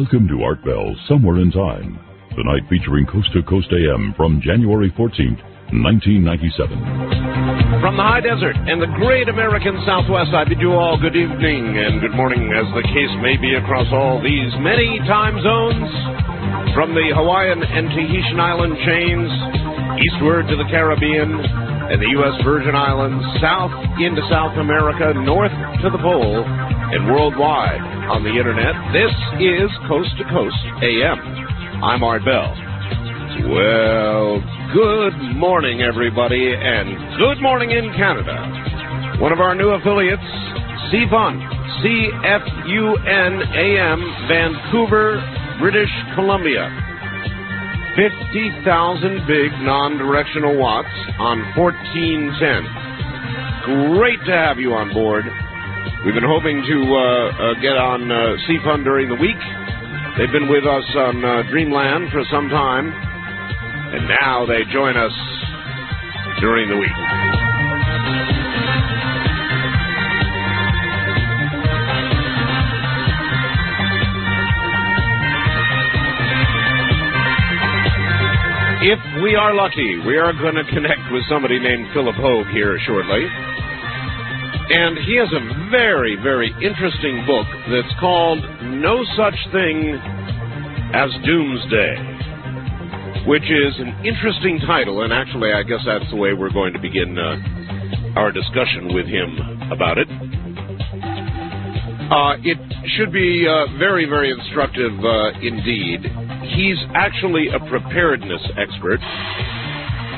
Welcome to Art Bell Somewhere in Time. Tonight featuring Coast to Coast AM from January 14th, 1997. From the high desert and the great American Southwest, I bid you all good evening and good morning, as the case may be across all these many time zones. From the Hawaiian and Tahitian island chains, eastward to the Caribbean and the U.S. Virgin Islands, south into South America, north to the pole, and worldwide on the internet. This is Coast to Coast AM. I'm Art Bell. Well, good morning, everybody, and good morning in Canada. One of our new affiliates, CFUN, C-F-U-N-A-M, Vancouver, British Columbia. 50,000 big non-directional watts on 1410. Great to have you on board. We've been hoping to uh, uh, get on uh, CFUN during the week. They've been with us on uh, Dreamland for some time, and now they join us during the week. If we are lucky, we are going to connect with somebody named Phillip Hoag here shortly. And he has a very, very interesting book that's called No Such Thing as Doomsday, which is an interesting title. And actually, I guess that's the way we're going to begin uh, our discussion with him about it. Uh, it should be uh, very, very instructive uh, indeed. He's actually a preparedness expert.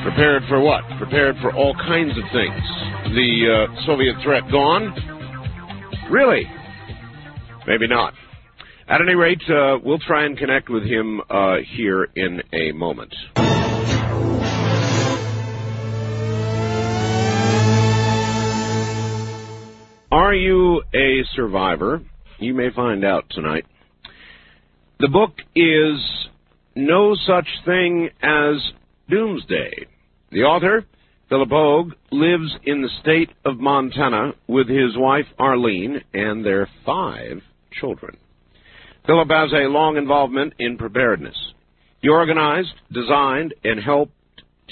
Prepared for what? Prepared for all kinds of things. The uh, Soviet threat gone? Really? Maybe not. At any rate, uh, we'll try and connect with him uh, here in a moment. Are you a survivor? You may find out tonight. The book is No Such Thing as Doomsday. The author, Phillip Hoag, lives in the state of Montana with his wife Arlene and their five children. Phillip has a long involvement in preparedness. He organized, designed, and helped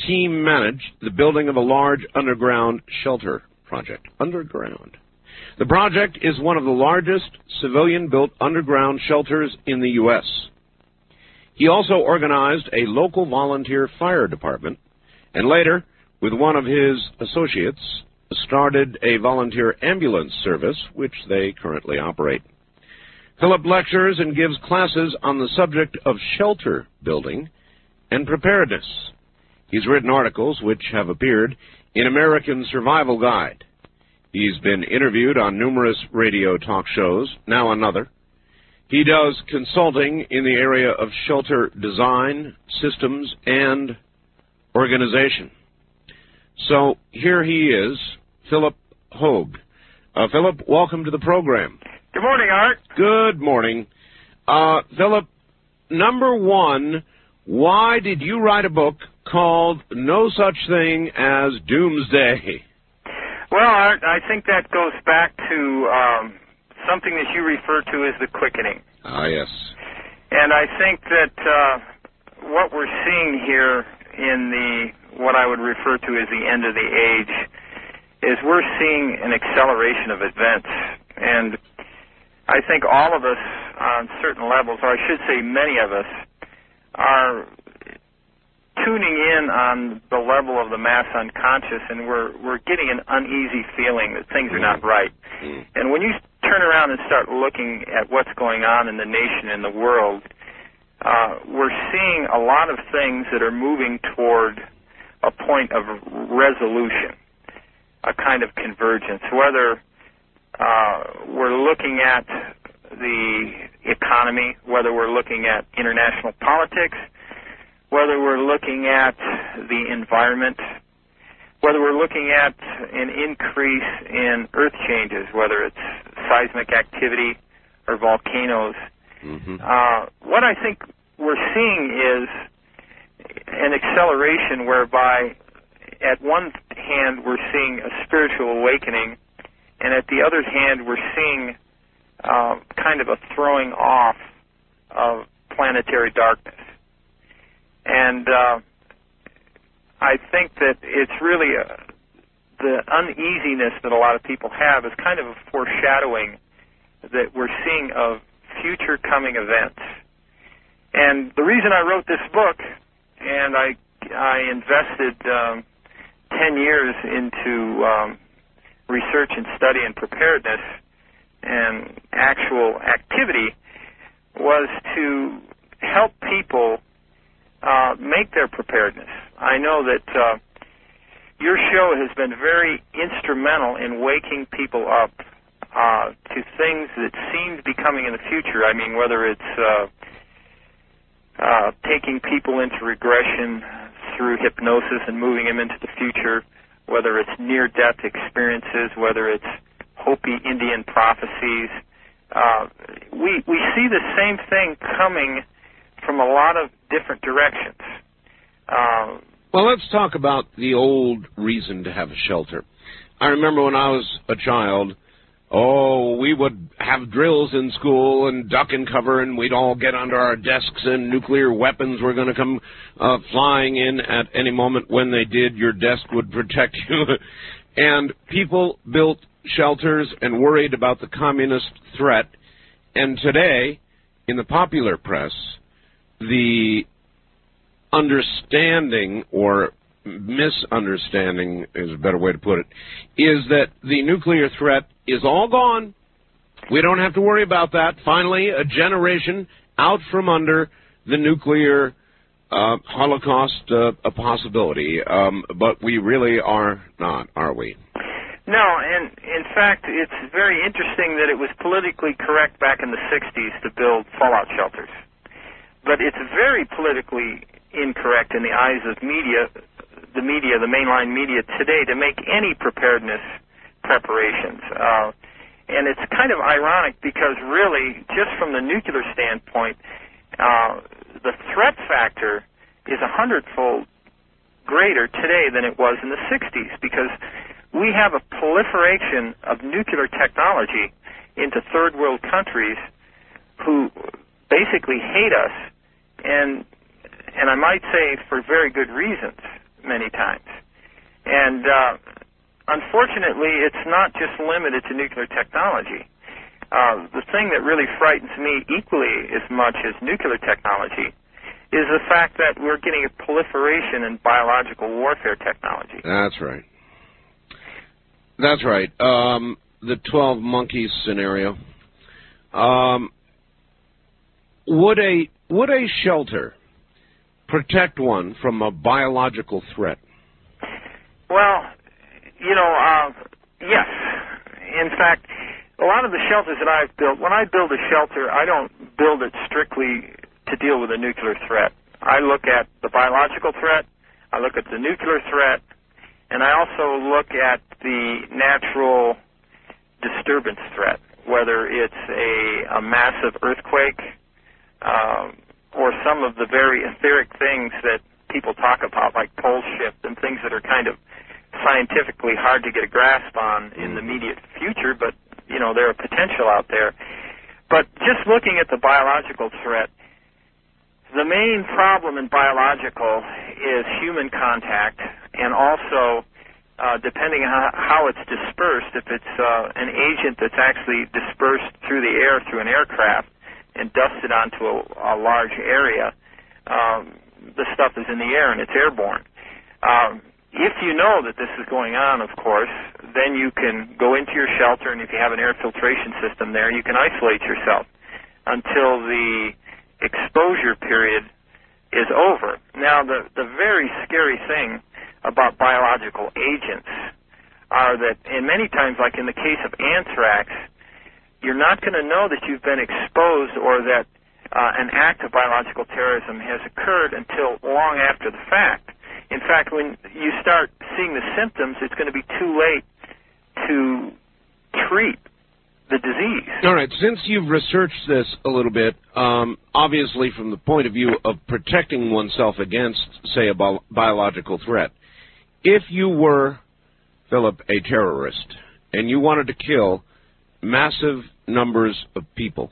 team manage the building of a large underground shelter project. Underground. The project is one of the largest civilian built underground shelters in the U.S. He also organized a local volunteer fire department and later, with one of his associates, started a volunteer ambulance service, which they currently operate. Phillip lectures and gives classes on the subject of shelter building and preparedness. He's written articles which have appeared in American Survival Guide. He's been interviewed on numerous radio talk shows, now another. He does consulting in the area of shelter design, systems, and organization. So here he is, Phillip Hoag. Uh, Phillip, welcome to the program. Good morning, Art. Good morning. Uh, Phillip, number one, why did you write a book called No Such Thing as Doomsday? Well, Art, I think that goes back to um, something that you refer to as the quickening. Ah, yes. And I think that uh, what we're seeing here in the what I would refer to as the end of the age is we're seeing an acceleration of events and I think all of us on certain levels, or I should say many of us, are tuning in on the level of the mass unconscious and we're we're getting an uneasy feeling that things are not right. Mm. And when you turn around and start looking at what's going on in the nation and the world, uh, we're seeing a lot of things that are moving toward a point of resolution, a kind of convergence. Whether uh, we're looking at the economy, whether we're looking at international politics, whether we're looking at the environment, whether we're looking at an increase in earth changes, whether it's seismic activity or volcanoes. Mm-hmm. Uh, what I think we're seeing is an acceleration whereby, at one hand, we're seeing a spiritual awakening, and at the other hand, we're seeing uh, kind of a throwing off of planetary darkness. And uh, I think that it's really a, the uneasiness that a lot of people have is kind of a foreshadowing that we're seeing of future coming events. And the reason I wrote this book, and I I invested um, ten years into um, research and study and preparedness and actual activity, was to help people uh, make their preparedness. I know that uh, your show has been very instrumental in waking people up uh, to things that seem to be coming in the future. I mean, whether it's uh, uh, taking people into regression through hypnosis and moving them into the future, whether it's near-death experiences, whether it's Hopi Indian prophecies. Uh, we we see the same thing coming from a lot of different directions. Uh, well, let's talk about the old reason to have a shelter. I remember when I was a child, oh, we would have drills in school and duck and cover, and we'd all get under our desks, and nuclear weapons were going to come uh, flying in at any moment. When they did, your desk would protect you. and people built shelters and worried about the communist threat. And today, in the popular press, the understanding or misunderstanding is a better way to put it is that the nuclear threat is all gone. We don't have to worry about that. Finally, a generation out from under the nuclear uh, holocaust uh, a possibility. Um, but we really are not, are we? No, and in fact, it's very interesting that it was politically correct back in the 60s to build fallout shelters but it's very politically incorrect in the eyes of media, the media, the mainline media today, to make any preparedness preparations. Uh, and it's kind of ironic because really, just from the nuclear standpoint, uh, the threat factor is a hundredfold greater today than it was in the 60s because we have a proliferation of nuclear technology into third world countries who basically hate us, and and I might say for very good reasons many times. And uh, unfortunately, it's not just limited to nuclear technology. Uh, the thing that really frightens me equally as much as nuclear technology is the fact that we're getting a proliferation in biological warfare technology. That's right. That's right. Um, the 12 monkeys scenario. Um, would a would a shelter protect one from a biological threat? Well, you know, uh, yes. In fact, a lot of the shelters that I've built, when I build a shelter, I don't build it strictly to deal with a nuclear threat. I look at the biological threat, I look at the nuclear threat, and I also look at the natural disturbance threat, whether it's a, a massive earthquake, um, or some of the very etheric things that people talk about, like pole shift and things that are kind of scientifically hard to get a grasp on in the immediate future, but you know there are potential out there. But just looking at the biological threat, the main problem in biological is human contact, and also uh, depending on how it's dispersed, if it's uh, an agent that's actually dispersed through the air through an aircraft, and dusted onto a, a large area, um, the stuff is in the air and it's airborne. Um, if you know that this is going on, of course, then you can go into your shelter, and if you have an air filtration system there, you can isolate yourself until the exposure period is over. Now, the, the very scary thing about biological agents are that, and many times, like in the case of anthrax, you're not going to know that you've been exposed or that uh, an act of biological terrorism has occurred until long after the fact. In fact, when you start seeing the symptoms, it's going to be too late to treat the disease. All right. Since you've researched this a little bit, um, obviously from the point of view of protecting oneself against, say, a bi- biological threat, if you were, Phillip, a terrorist, and you wanted to kill massive numbers of people,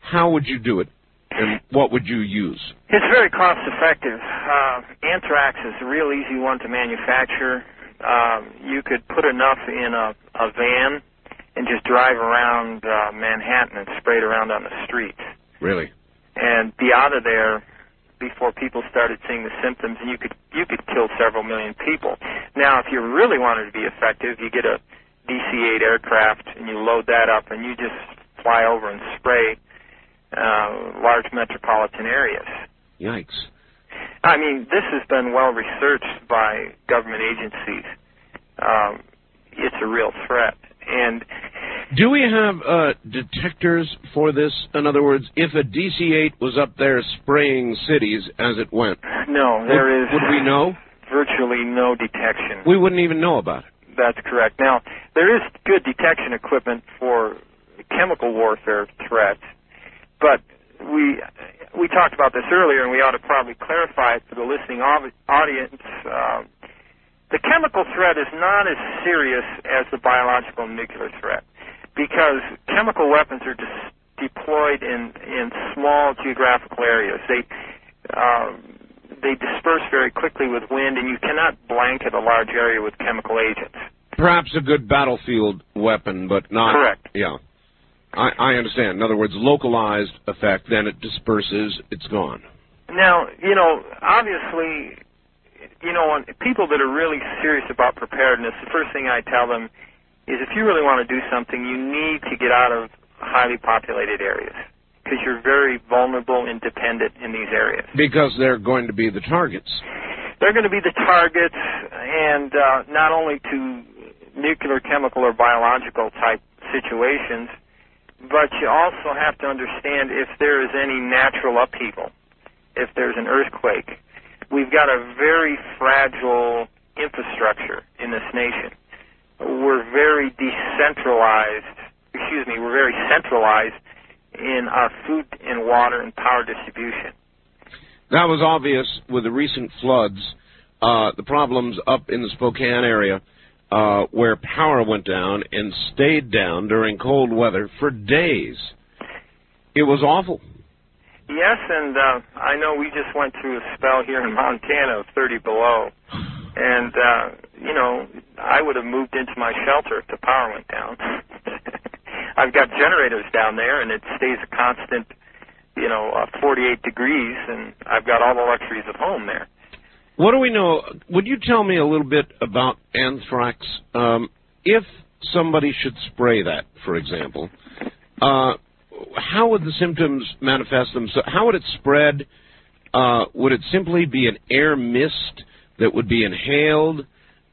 how would you do it? And what would you use? It's very cost effective. Uh, anthrax is a real easy one to manufacture. Um, you could put enough in a, a van and just drive around uh, Manhattan and spray it around on the streets. Really? And be out of there before people started seeing the symptoms, and you could you could kill several million people. Now, if you really wanted to be effective, you get a DC-8 aircraft and you load that up, and you just fly over and spray uh, large metropolitan areas. Yikes. I mean, this has been well researched by government agencies. Um, it's a real threat. And do we have uh, detectors for this? In other words, if a DC-8 was up there spraying cities as it went, no, there would, is. Would we know? Virtually no detection. We wouldn't even know about it. That's correct. Now, there is good detection equipment for chemical warfare threats, but we we talked about this earlier, and we ought to probably clarify it for the listening audience. Uh, the chemical threat is not as serious as the biological nuclear threat because chemical weapons are deployed in in small geographical areas. They um, they disperse very quickly with wind, and you cannot blanket a large area with chemical agents. Perhaps a good battlefield weapon, but not. Correct. Yeah. I, I understand. In other words, localized effect, then it disperses, it's gone. Now, you know, obviously, you know, people that are really serious about preparedness, the first thing I tell them is if you really want to do something, you need to get out of highly populated areas because you're very vulnerable and dependent in these areas. Because they're going to be the targets. They're going to be the targets, and uh, not only to nuclear, chemical, or biological type situations, but you also have to understand if there is any natural upheaval, if there's an earthquake, we've got a very fragile infrastructure in this nation. We're very decentralized, excuse me, we're very centralized in our food and water and power distribution. That was obvious with the recent floods, uh, the problems up in the Spokane area, uh, where power went down and stayed down during cold weather for days. It was awful. Yes, and uh, I know we just went through a spell here in Montana of 30 below, and uh, you know I would have moved into my shelter if the power went down. I've got generators down there, and it stays a constant, you know, uh, 48 degrees, and I've got all the luxuries of home there. What do we know? Would you tell me a little bit about anthrax? Um, if somebody should spray that, for example, uh, how would the symptoms manifest themselves? How would it spread? Uh, would it simply be an air mist that would be inhaled,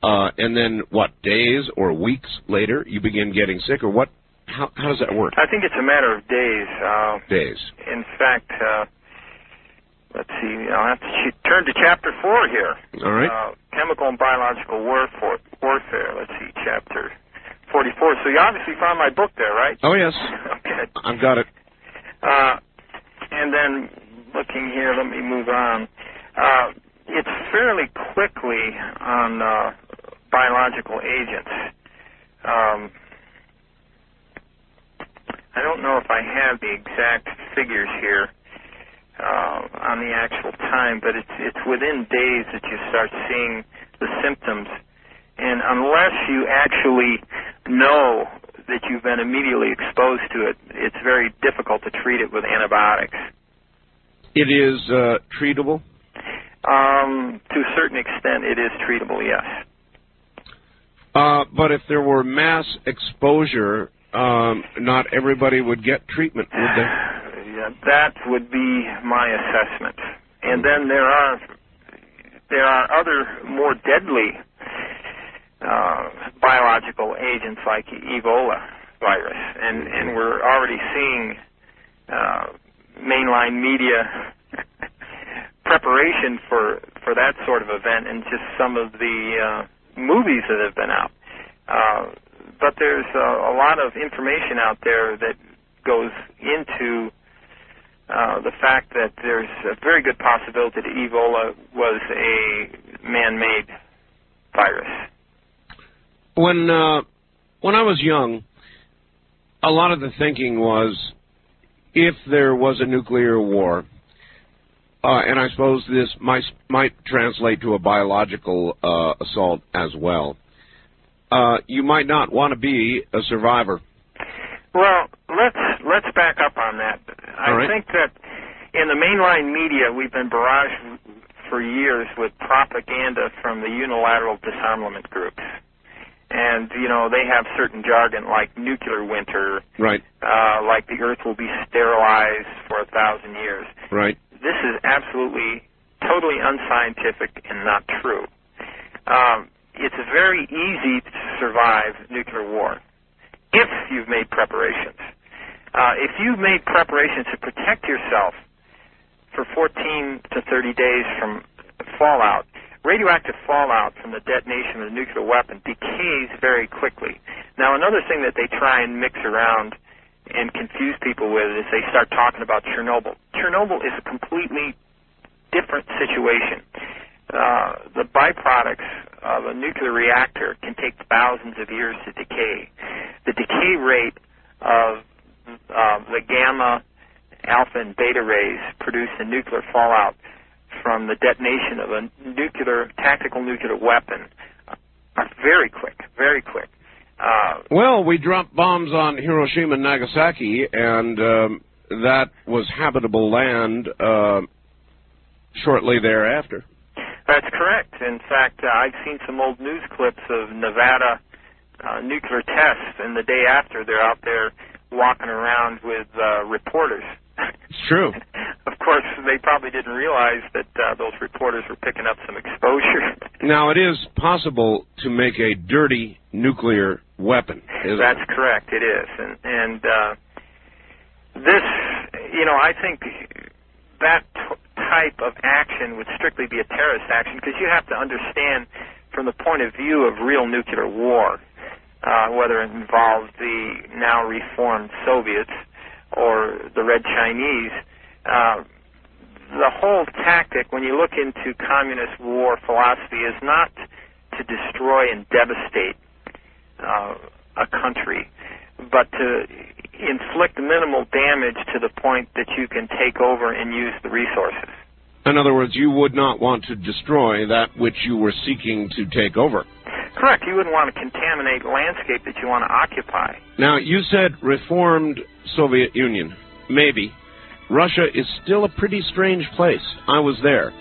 uh, and then what days or weeks later you begin getting sick, or what? How, how does that work? I think it's a matter of days. Uh, days. In fact, uh, let's see. I'll have to turn to chapter four here. All right. Uh, chemical and biological warfare. Warfare. Let's see, chapter 44. So you obviously found my book there, right? Oh, yes. okay. I've got it. Uh, and then looking here, let me move on. Uh, it's fairly quickly on uh, biological agents. Um, I don't know if I have the exact figures here uh, on the actual time, but it's it's within days that you start seeing the symptoms and unless you actually know that you've been immediately exposed to it, it's very difficult to treat it with antibiotics. It is uh, treatable? Um, to a certain extent, it is treatable, yes. Uh, but if there were mass exposure, um, not everybody would get treatment, would they? Yeah, that would be my assessment. And then there are there are other more deadly uh, biological agents like Ebola virus, and and we're already seeing uh, mainline media preparation for for that sort of event and just some of the uh, movies that have been out. Uh, but there's uh, a lot of information out there that goes into uh, the fact that there's a very good possibility that Ebola was a man-made virus. When uh, when I was young, a lot of the thinking was if there was a nuclear war, uh, and I suppose this might might translate to a biological uh, assault as well. Uh, you might not want to be a survivor. Well, let's let's back up on that. I right. think that in the mainline media, we've been barraged for years with propaganda from the unilateral disarmament groups. And, you know, they have certain jargon like nuclear winter, Right. uh, like the earth will be sterilized for a thousand years. Right. This is absolutely, totally unscientific and not true. Um, it's very easy to survive nuclear war if you've made preparations. Uh, if you've made preparations to protect yourself for 14 to 30 days from fallout, radioactive fallout from the detonation of a nuclear weapon decays very quickly. Now, another thing that they try and mix around and confuse people with is they start talking about Chernobyl. Chernobyl is a completely different situation. Uh, the byproducts of a nuclear reactor can take thousands of years to decay. The decay rate of uh, the gamma, alpha, and beta rays produced in nuclear fallout from the detonation of a nuclear tactical nuclear weapon are very quick, very quick. Uh, Well, we dropped bombs on Hiroshima and Nagasaki, and um, that was habitable land uh, shortly thereafter. That's correct. In fact, uh, I've seen some old news clips of Nevada uh, nuclear tests, and the day after, they're out there walking around with uh, reporters. It's true. of course, they probably didn't realize that uh, those reporters were picking up some exposure. Now, it is possible to make a dirty nuclear weapon. Isn't That's it? correct. It is, and and uh, this, you know, I think that type of action would strictly be a terrorist action because you have to understand, from the point of view of real nuclear war, uh, whether it involves the now reformed Soviets or the Red Chinese. Uh, the whole tactic, when you look into communist war philosophy, is not to destroy and devastate uh, a country, but to inflict minimal damage to the point that you can take over and use the resources. In other words, you would not want to destroy that which you were seeking to take over. Correct. You wouldn't want to contaminate landscape that you want to occupy. Now, you said reformed Soviet Union. Maybe. Russia is still a pretty strange place. I was there.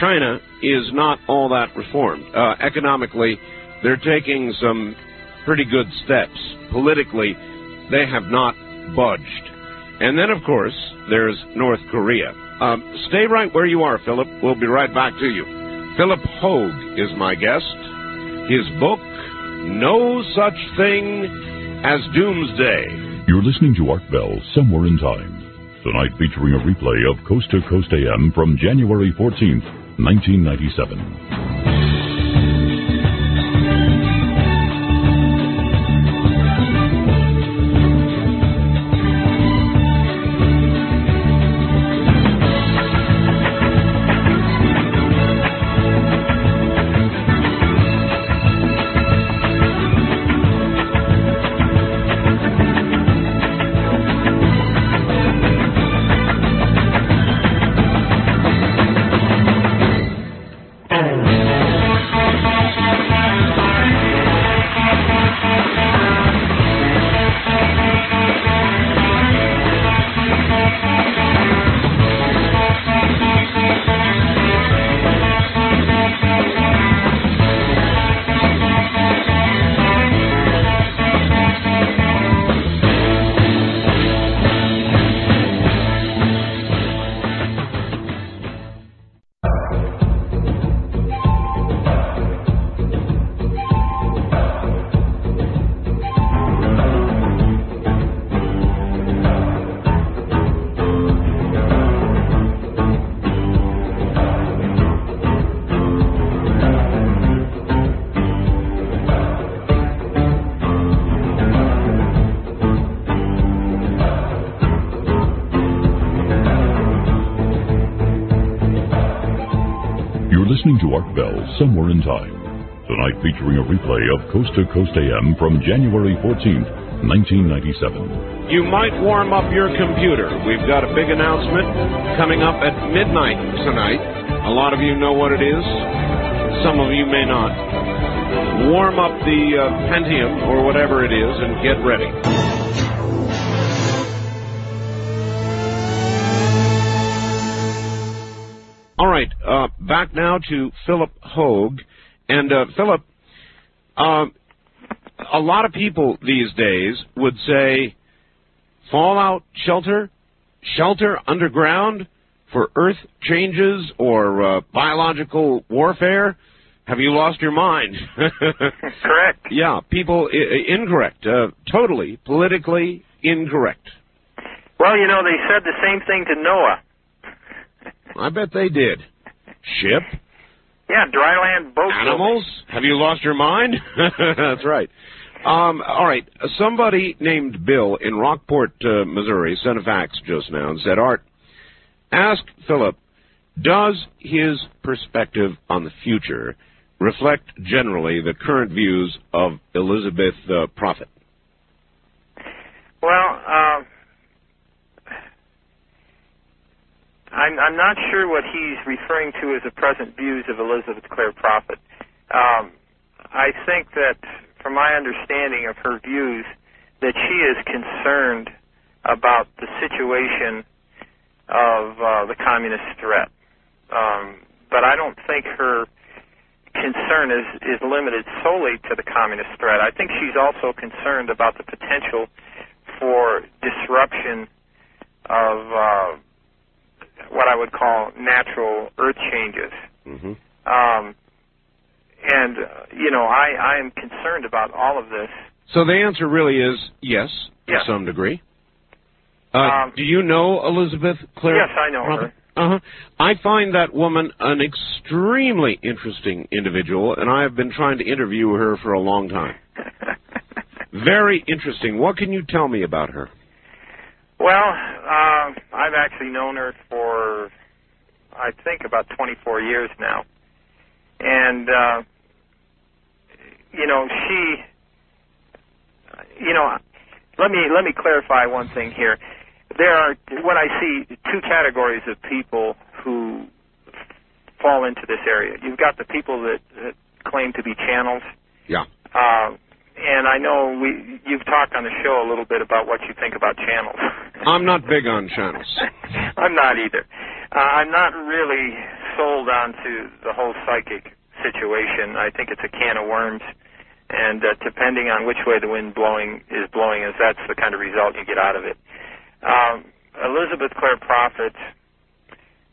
China is not all that reformed. Uh, economically, they're taking some pretty good steps. Politically, they have not budged. And then, of course, there's North Korea. Um, stay right where you are, Phillip. We'll be right back to you. Phillip Hoag is my guest. His book, No Such Thing as Doomsday. You're listening to Art Bell Somewhere in Time. Tonight featuring a replay of Coast to Coast AM from January 14th, 1997. Featuring a replay of Coast to Coast AM from January 14th, 1997. You might warm up your computer. We've got a big announcement coming up at midnight tonight. A lot of you know what it is. Some of you may not. Warm up the uh, Pentium or whatever it is and get ready. All right, uh, back now to Phillip Hoag. And uh, Phillip, uh, a lot of people these days would say fallout shelter, shelter underground for earth changes or uh, biological warfare. Have you lost your mind? Correct. Yeah, people I- incorrect, uh, totally politically incorrect. Well, you know, they said the same thing to Noah. I bet they did. Ship, Yeah, dryland boat animals. Have you lost your mind? That's right. Um, all right. Somebody named Bill in Rockport, uh, Missouri, sent a fax just now and said, "Art, ask Phillip, does his perspective on the future reflect generally the current views of Elizabeth uh, Prophet?" Well, uh, I'm, I'm not sure what he's referring to as the present views of Elizabeth Clare Prophet. Um, I think that, from my understanding of her views, that she is concerned about the situation of uh, the communist threat. Um, but I don't think her concern is, is limited solely to the communist threat. I think she's also concerned about the potential for disruption of uh, what I would call natural earth changes. Mm-hmm. Um, and, uh, you know, I, I am concerned about all of this. So the answer really is yes, to some degree. Uh, Um, do you know Elizabeth Clare? Yes, I know her. Uh huh. I find that woman an extremely interesting individual, and I have been trying to interview her for a long time. Very interesting. What can you tell me about her? Well, uh, I've actually known her for, I think, about 24 years now. And, uh, you know, she, you know, let me let me clarify one thing here. There are what I see two categories of people who fall into this area. You've got the people that, that claim to be channels, Yeah. uh, and I know we you've talked on the show a little bit about what you think about channels. I'm not big on channels. I'm not either. Uh, I'm not really sold onto the whole psychic situation. I think it's a can of worms, and uh, depending on which way the wind blowing is blowing, is that's the kind of result you get out of it. Um, Elizabeth Clare Prophet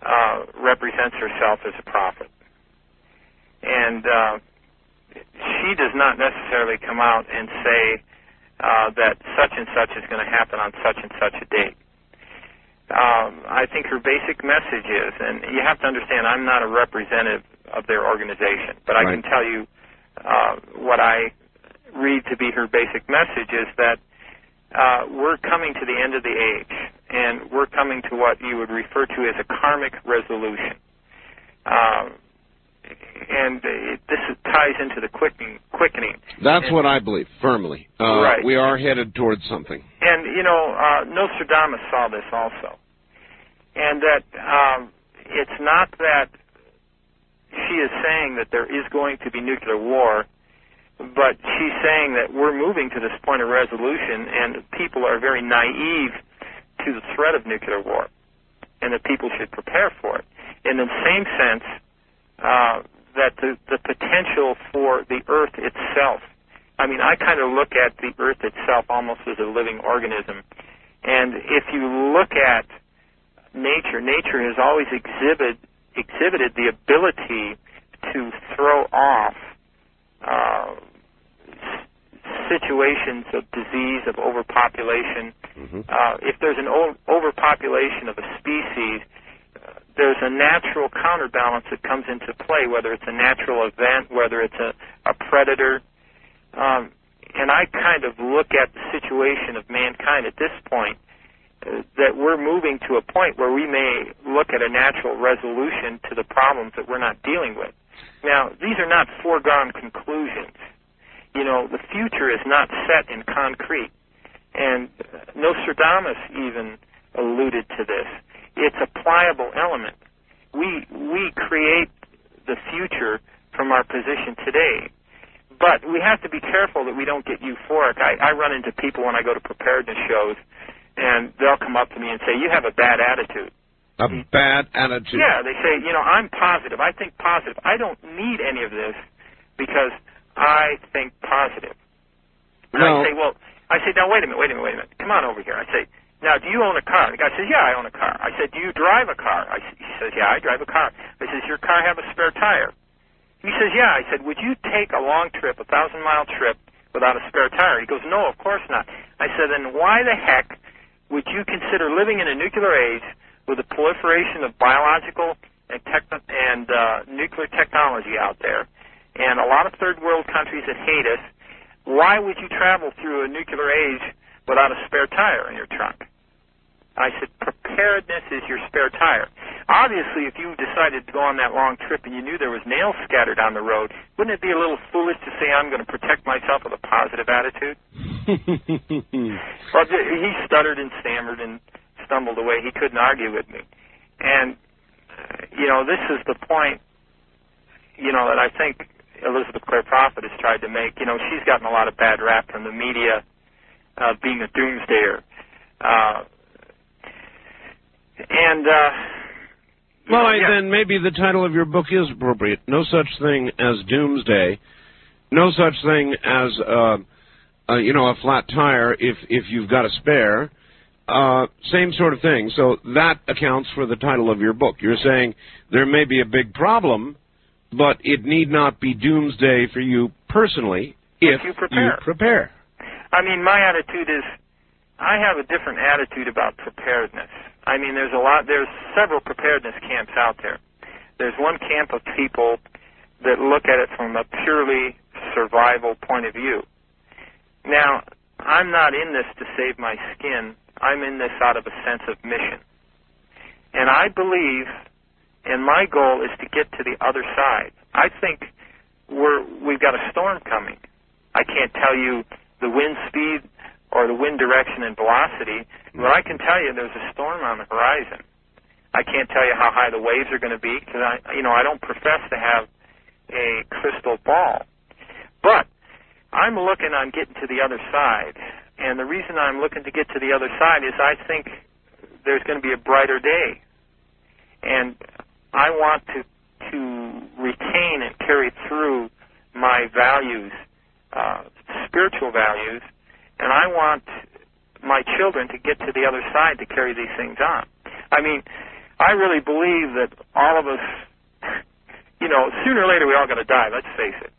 uh, represents herself as a prophet, and uh, she does not necessarily come out and say uh, that such and such is going to happen on such and such a date um, I think her basic message is, and you have to understand, I'm not a representative of their organization, but I Right. can tell you uh, what I read to be her basic message is that uh, we're coming to the end of the age, and we're coming to what you would refer to as a karmic resolution. Um, and it, this is, ties into the quickening. quickening. That's And- what I believe firmly. Uh, Right. We are headed towards something. And you know, uh, Nostradamus saw this also, and that um, it's not that she is saying that there is going to be nuclear war, but she's saying that we're moving to this point of resolution, and people are very naive to the threat of nuclear war, and that people should prepare for it. In the same sense, uh, that the, the potential for the Earth itself I mean, I kind of look at the Earth itself almost as a living organism. And if you look at nature, nature has always exhibit, exhibited the ability to throw off uh, situations of disease, of overpopulation. Mm-hmm. Uh, if there's an o- overpopulation of a species, there's a natural counterbalance that comes into play, whether it's a natural event, whether it's a, a predator. Um, and I kind of look at the situation of mankind at this point uh, that we're moving to a point where we may look at a natural resolution to the problems that we're not dealing with. Now, these are not foregone conclusions. You know, the future is not set in concrete. And Nostradamus even alluded to this. It's a pliable element. We, we create the future from our position today. But we have to be careful that we don't get euphoric. I, I run into people when I go to preparedness shows, and they'll come up to me and say, "You have a bad attitude." A mm-hmm. bad attitude. Yeah, they say, you know, I'm positive. I think positive. I don't need any of this because I think positive. And Well- I say, well, I say, now wait a minute, wait a minute, wait a minute. Come on over here. I say, now do you own a car? The guy says, yeah, I own a car. I said, do you drive a car? I, he says, yeah, I drive a car. I says, your car have a spare tire? He says, yeah. I said, would you take a long trip, a thousand mile trip, without a spare tire? He goes, no, of course not. I said, then why the heck would you consider living in a nuclear age with the proliferation of biological and, techno- and uh, nuclear technology out there, and a lot of third world countries that hate us? Why would you travel through a nuclear age without a spare tire in your trunk? I said, preparedness is your spare tire. Obviously, if you decided to go on that long trip and you knew there was nails scattered on the road, wouldn't it be a little foolish to say, I'm going to protect myself with a positive attitude? Well, he stuttered and stammered and stumbled away. He couldn't argue with me. And, uh, you know, this is the point, you know, that I think Elizabeth Clare Prophet has tried to make. You know, she's gotten a lot of bad rap from the media uh, being a doomsdayer. Uh, and, uh, Well, know, I, yeah. then maybe the title of your book is appropriate. No such thing as doomsday. No such thing as, uh, uh, you know, a flat tire if if you've got a spare. Uh, same sort of thing. So that accounts for the title of your book. You're saying there may be a big problem, but it need not be doomsday for you personally if you prepare. prepare. I mean, my attitude is, I have a different attitude about preparedness. I mean, there's a lot, there's several preparedness camps out there. There's one camp of people that look at it from a purely survival point of view. Now, I'm not in this to save my skin. I'm in this out of a sense of mission. And I believe, and my goal is to get to the other side. I think we're, we've got a storm coming. I can't tell you the wind speed or the wind direction and velocity, but I can tell you there's a storm on the horizon. I can't tell you how high the waves are going to be because I, you know, I don't profess to have a crystal ball. But I'm looking on getting to the other side, and the reason I'm looking to get to the other side is I think there's going to be a brighter day, and I want to to retain and carry through my values, uh, spiritual values, and I want my children to get to the other side to carry these things on. I mean, I really believe that all of us, you know, sooner or later we're all going to die. Let's face it.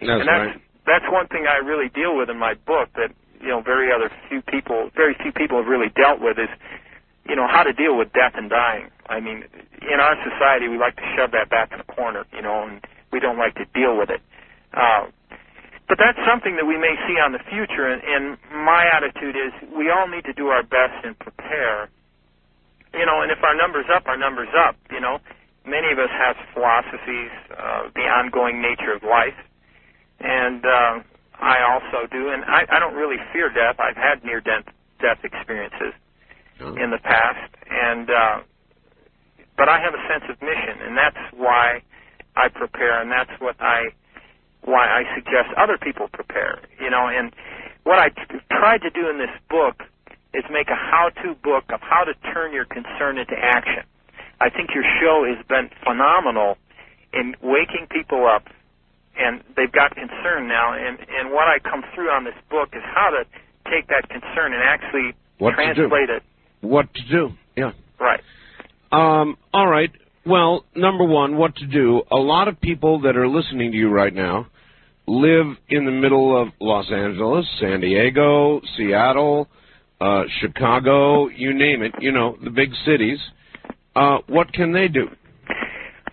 That's and that's right. that's one thing I really deal with in my book that you know very other few people, very few people have really dealt with is you know how to deal with death and dying. I mean, in our society we like to shove that back in a corner, you know, and we don't like to deal with it. Uh, but that's something that we may see on the future, and, and my attitude is we all need to do our best and prepare. You know, and if our numbers up, our numbers up. You know, many of us have philosophies, uh, the ongoing nature of life, and uh, I also do. And I, I don't really fear death. I've had near death death experiences in the past, and uh, but I have a sense of mission, and that's why I prepare, and that's what I why I suggest other people prepare. You know, and what I t- tried to do in this book is make a how-to book of how to turn your concern into action. I think your show has been phenomenal in waking people up, and they've got concern now. And and what I come through on this book is how to take that concern and actually What translate it What to do? Yeah. right. Um, all right. Well, number one, what to do. A lot of people that are listening to you right now live in the middle of Los Angeles, San Diego, Seattle, uh, Chicago, you name it, you know, the big cities. Uh, what can they do?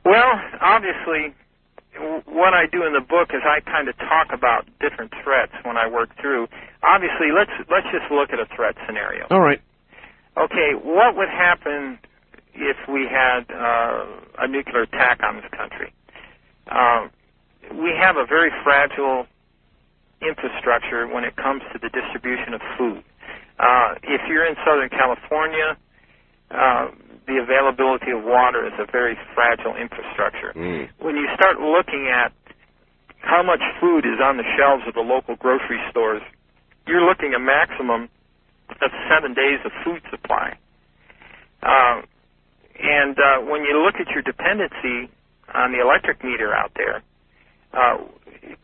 Well, obviously, what I do in the book is I kind of talk about different threats when I work through. Obviously, let's let's just look at a threat scenario. All right. Okay, what would happen if we had uh, a nuclear attack on this country? Uh, we have a very fragile infrastructure when it comes to the distribution of food. Uh, if you're in Southern California, uh, the availability of water is a very fragile infrastructure. Mm. When you start looking at how much food is on the shelves of the local grocery stores, you're looking at a maximum of seven days of food supply. Uh, and uh, when you look at your dependency on the electric meter out there, uh,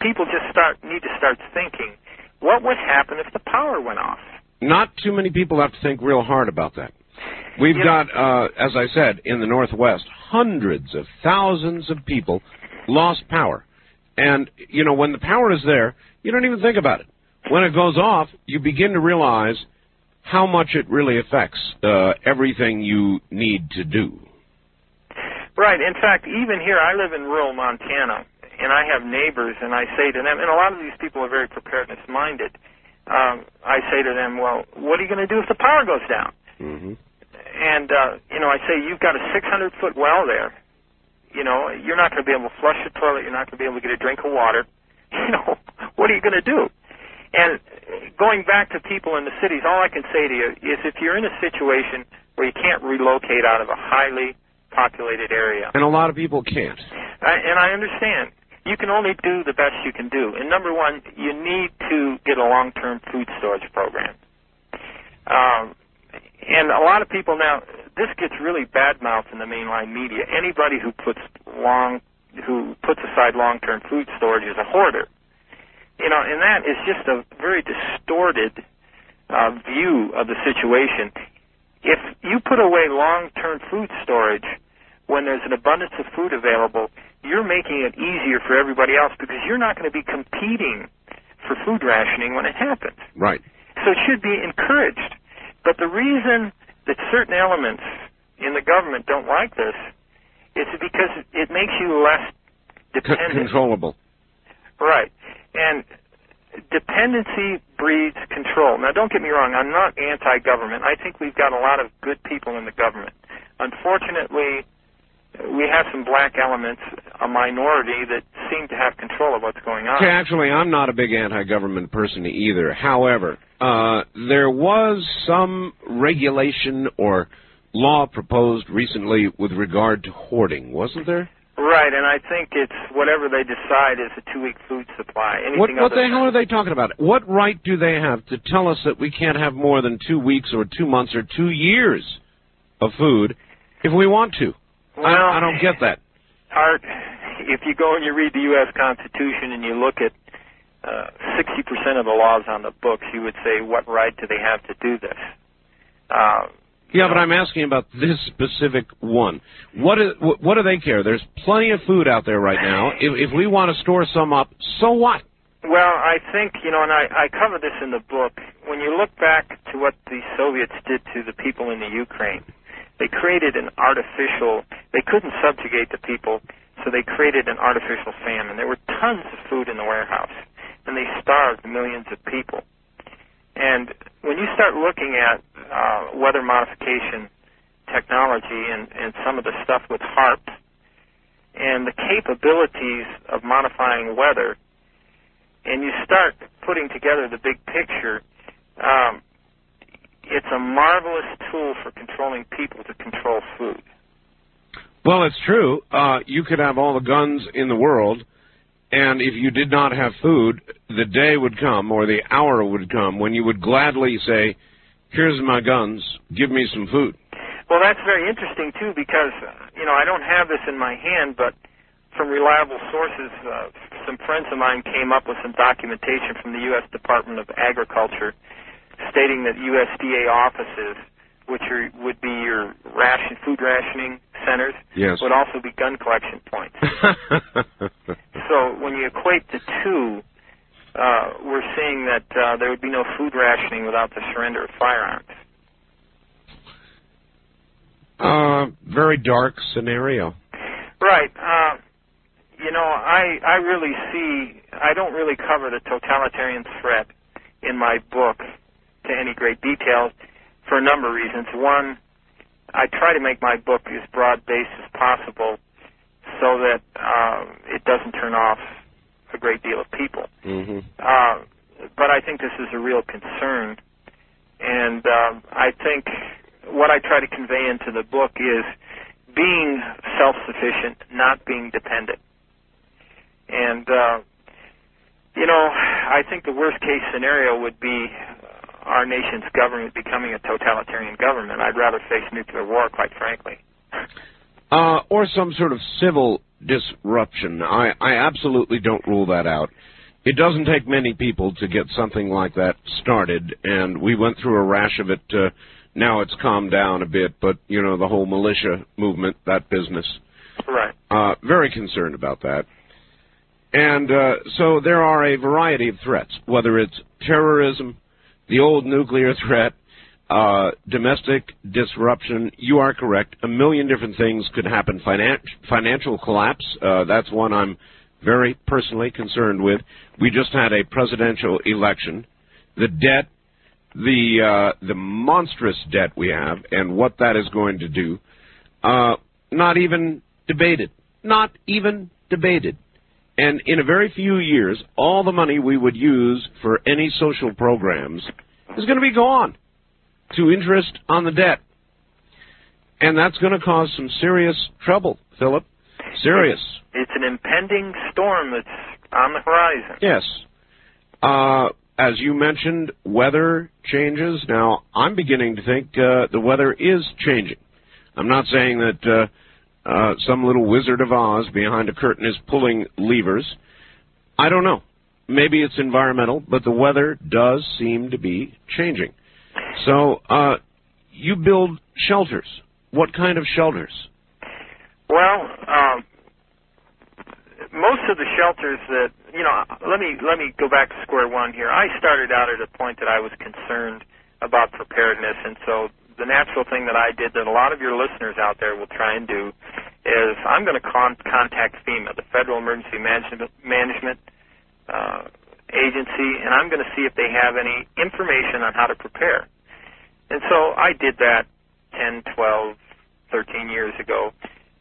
people just start need to start thinking, what would happen if the power went off? Not too many people have to think real hard about that. We've Yeah. got, uh, as I said, in the Northwest, hundreds of thousands of people lost power. And, you know, when the power is there, you don't even think about it. When it goes off, you begin to realize how much it really affects uh, everything you need to do. Right. In fact, even here, I live in rural Montana, and I have neighbors, and I say to them, and a lot of these people are very preparedness minded. Um, I say to them, well, what are you going to do if the power goes down? hmm And uh, you know, I say you've got a 600 foot well there. You know, you're not going to be able to flush the toilet. You're not going to be able to get a drink of water. You know, what are you going to do? And going back to people in the cities, all I can say to you is if you're in a situation where you can't relocate out of a highly populated area, And a lot of people can't. I, and I understand. You can only do the best you can do. And number one, you need to get a long-term food storage program. Um, and a lot of people now, this gets really bad-mouthed in the mainline media. Anybody who puts long, who puts aside long-term food storage is a hoarder. You know, and that is just a very distorted uh, view of the situation. If you put away long-term food storage when there's an abundance of food available, you're making it easier for everybody else because you're not going to be competing for food rationing when it happens. Right. So it should be encouraged. But the reason that certain elements in the government don't like this is because it makes you less C- dependent. controllable. Right. And dependency breeds control. Now, don't get me wrong, I'm not anti government. I think we've got a lot of good people in the government. Unfortunately, we have some black elements, a minority, that seem to have control of what's going on. Okay, actually, I'm not a big anti-government person either. However, uh, there was some regulation or law proposed recently with regard to hoarding, wasn't there? Right, and I think it's whatever they decide is a two week food supply. Anything What, what the hell are they talking about? What right do they have to tell us that we can't have more than two weeks or two months or two years of food if we want to? Well, I, don't get that. Art, if you go and you read the U.S. Constitution and you look at uh, 60% of the laws on the books, you would say, what right do they have to do this? Uh, Yeah, but I'm asking about this specific one. What, is, what, what do they care? There's plenty of food out there right now. If, if we want to store some up, so what? Well, I think, you know, and I, I cover this in the book. When you look back to what the Soviets did to the people in the Ukraine, they created an artificial, they couldn't subjugate the people, so they created an artificial famine. There were tons of food in the warehouse, and they starved millions of people. And when you start looking at uh, weather modification technology and, and some of the stuff with HAARP and the capabilities of modifying weather, and you start putting together the big picture, um, it's a marvelous tool for controlling people to control food. Well, it's true. Uh, you could have all the guns in the world, and if you did not have food, the day would come or the hour would come when you would gladly say, "Here's my guns. Give me some food." Well, that's very interesting too because uh, you know I don't have this in my hand, but from reliable sources, uh, some friends of mine came up with some documentation from the U.S. Department of Agriculture stating that USDA offices, which are, would be your ration food rationing centers, Yes. would also be gun collection points. So when you equate the two, uh, we're seeing that uh, there would be no food rationing without the surrender of firearms. uh, very dark scenario. Right. Uh, you know, I I really see. I don't really cover the totalitarian threat in my book to any great detail for a number of reasons. One, I try to make my book as broad based as possible so that uh, it doesn't turn off a great deal of people. Mm-hmm. Uh, but I think this is a real concern, and uh, I think what I try to convey into the book is being self-sufficient, not being dependent. And uh, you know, I think the worst case scenario would be our nation's government becoming a totalitarian government. I'd rather face nuclear war, quite frankly. Uh, or some sort of civil disruption. I, I absolutely don't rule that out. It doesn't take many people to get something like that started, and we went through a rash of it. Uh, now it's calmed down a bit, but you know the whole militia movement, that business. Right. Uh, very concerned about that. And uh, so there are a variety of threats, whether it's terrorism, the old nuclear threat, uh, domestic disruption. You are correct. A million different things could happen. Finan- financial collapse. Uh, that's one I'm very personally concerned with. We just had a presidential election. The debt, the uh, the monstrous debt we have, and what that is going to do. Uh, not even debated. Not even debated. And in a very few years, all the money we would use for any social programs is going to be gone to interest on the debt. And that's going to cause some serious trouble, Phillip. Serious. It's an impending storm that's on the horizon. Yes. Uh, as you mentioned, weather changes. Now, I'm beginning to think uh, the weather is changing. I'm not saying that uh, uh, some little Wizard of Oz behind a curtain is pulling levers. I don't know. Maybe it's environmental, but the weather does seem to be changing. So, uh, you build shelters. What kind of shelters? Well, um, most of the shelters that you know, let me let me go back to square one here. I started out at a point that I was concerned about preparedness, and so the natural thing that I did that a lot of your listeners out there will try and do is I'm going to con- contact FEMA, the Federal Emergency Management, Management uh, Agency, and I'm going to see if they have any information on how to prepare. And so I did that 10, 12, 13 years ago,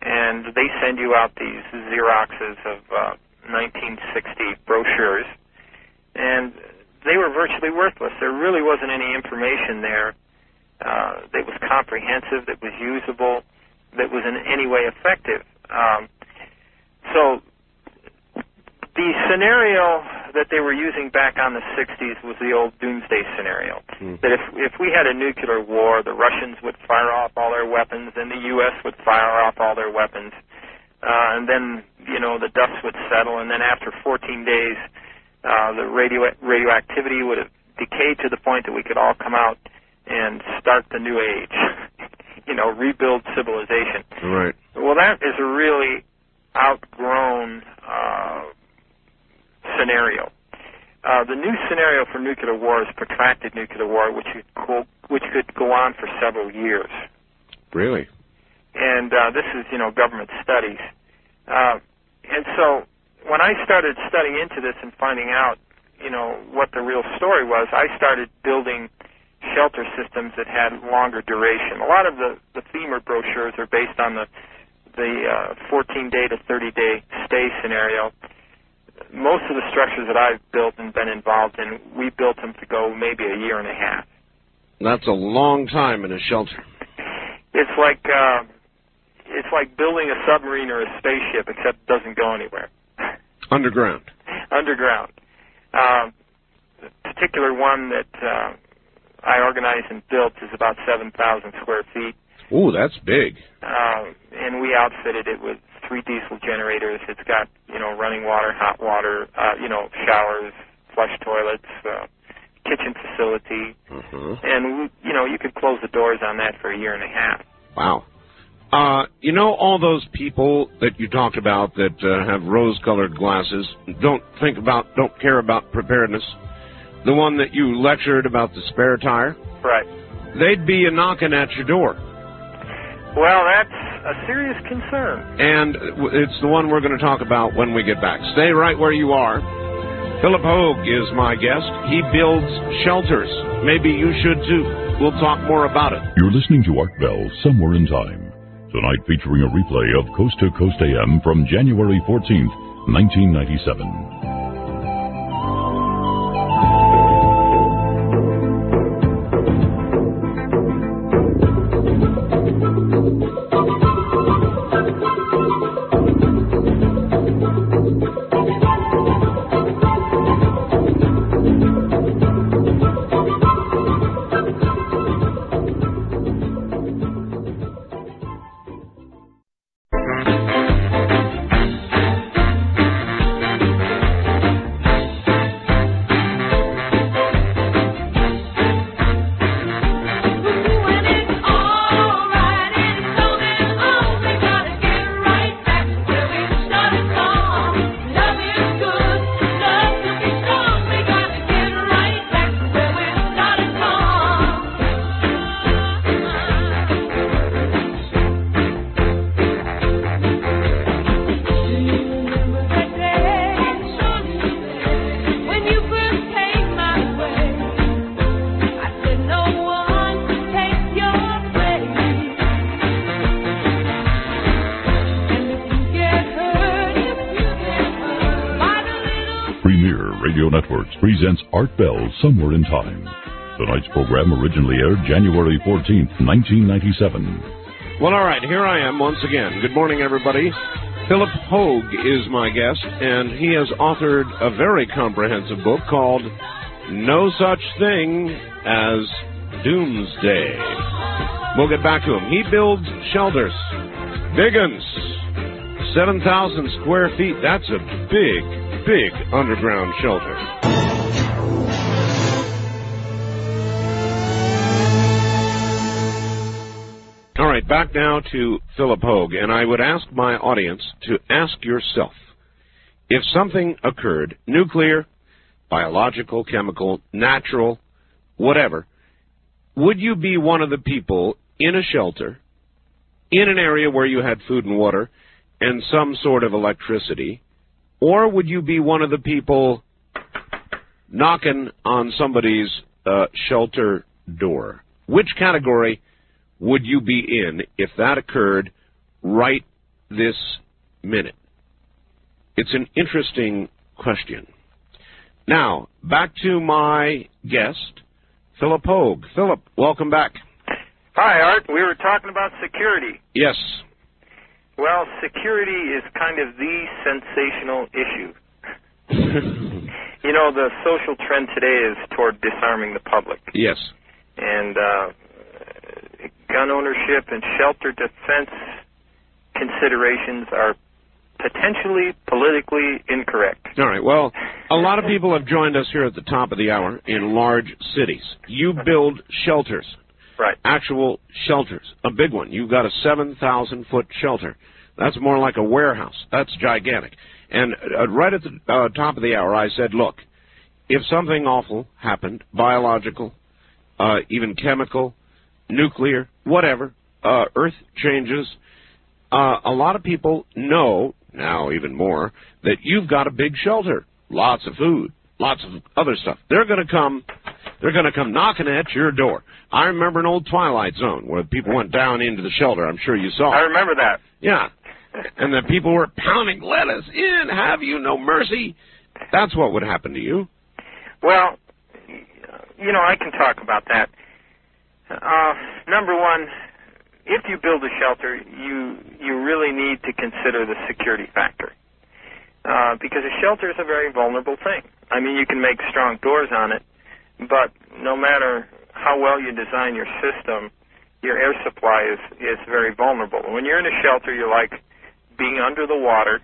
and they send you out these Xeroxes of uh, 1960 brochures, and they were virtually worthless. There really wasn't any information there uh, that was comprehensive, that was usable, that was in any way effective. Um, so the scenario that they were using back on the 60s was the old doomsday scenario. Mm. That if if we had a nuclear war, the Russians would fire off all their weapons, and the U.S. would fire off all their weapons, uh, and then you know the dust would settle, and then after 14 days, uh, the radio radioactivity would have decayed to the point that we could all come out and start the new age. you know, rebuild civilization. Right. Well, that is a really outgrown uh, scenario. Uh, the new scenario for nuclear war is protracted nuclear war, which could go, which could go on for several years. Really? And uh, this is, you know, government studies. Uh, and so when I started studying into this and finding out, you know, what the real story was, I started building shelter systems that had longer duration. A lot of the, the FEMA brochures are based on the the uh, 14 day to 30 day stay scenario. Most of the structures that I've built and been involved in, we built them to go maybe a year and a half. That's a long time in a shelter. It's like uh, it's like building a submarine or a spaceship, except it doesn't go anywhere. Underground. Underground. Um, the particular one that uh, I organized and built is about 7,000 square feet. Ooh, that's big. Uh, and we outfitted it with three diesel generators. It's got, you know, running water, hot water, uh, you know, showers, flush toilets, uh, kitchen facility. Uh-huh. And, you know, you could close the doors on that for a year and a half. Wow. Uh, you know all those people that you talked about that uh, have rose-colored glasses, don't think about, don't care about preparedness. The one that you lectured about the spare tire, Right. they'd be a knocking at your door. Well, that's a serious concern. And it's the one we're going to talk about when we get back. Stay right where you are. Phillip Hoag is my guest. He builds shelters. Maybe you should too. we'll talk more about it. You're listening to Art Bell Somewhere in Time. Tonight featuring a replay of Coast to Coast AM from January 14th, 1997. Somewhere in Time. Tonight's program originally aired January 14th, 1997. Well, all right, here I am once again. Good morning, everybody. Phillip Hoag is my guest, and he has authored a very comprehensive book called No Such Thing as Doomsday. We'll get back to him. He builds shelters. Big uns. 7,000 square feet. That's a big, big underground shelter. Back now to Phillip Hoag, and I would ask my audience to ask yourself if something occurred, nuclear, biological, chemical, natural, whatever, would you be one of the people in a shelter, in an area where you had food and water and some sort of electricity, or would you be one of the people knocking on somebody's uh, shelter door? Which category would you be in if that occurred right this minute? It's an interesting question. Now, back to my guest, Phillip Hoag. Phillip, welcome back. Hi, Art. We were talking about security. Yes. Well, security is kind of the sensational issue. you know, the social trend today is toward disarming the public. Yes. And uh, gun ownership and shelter defense considerations are potentially politically incorrect. All right. Well, a lot of people have joined us here at the top of the hour in large cities. You build shelters. Right. Actual shelters. A big one. You've got a 7,000 foot shelter. That's more like a warehouse. That's gigantic. And uh, right at the uh, top of the hour, I said, look, if something awful happened, biological, uh, even chemical, nuclear, whatever, uh, Earth changes, uh, a lot of people know, now even more, that you've got a big shelter, lots of food, lots of other stuff. They're going to come, they're going to come knocking at your door. I remember an old Twilight Zone where people went down into the shelter. I'm sure you saw. I remember that. Yeah. And the people were pounding, let us in, have you no mercy? That's what would happen to you. Well, you know, I can talk about that. Uh, number one, if you build a shelter, you you really need to consider the security factor, uh, because a shelter is a very vulnerable thing. I mean, you can make strong doors on it, but no matter how well you design your system, your air supply is is very vulnerable. When you're in a shelter, you're like being under the water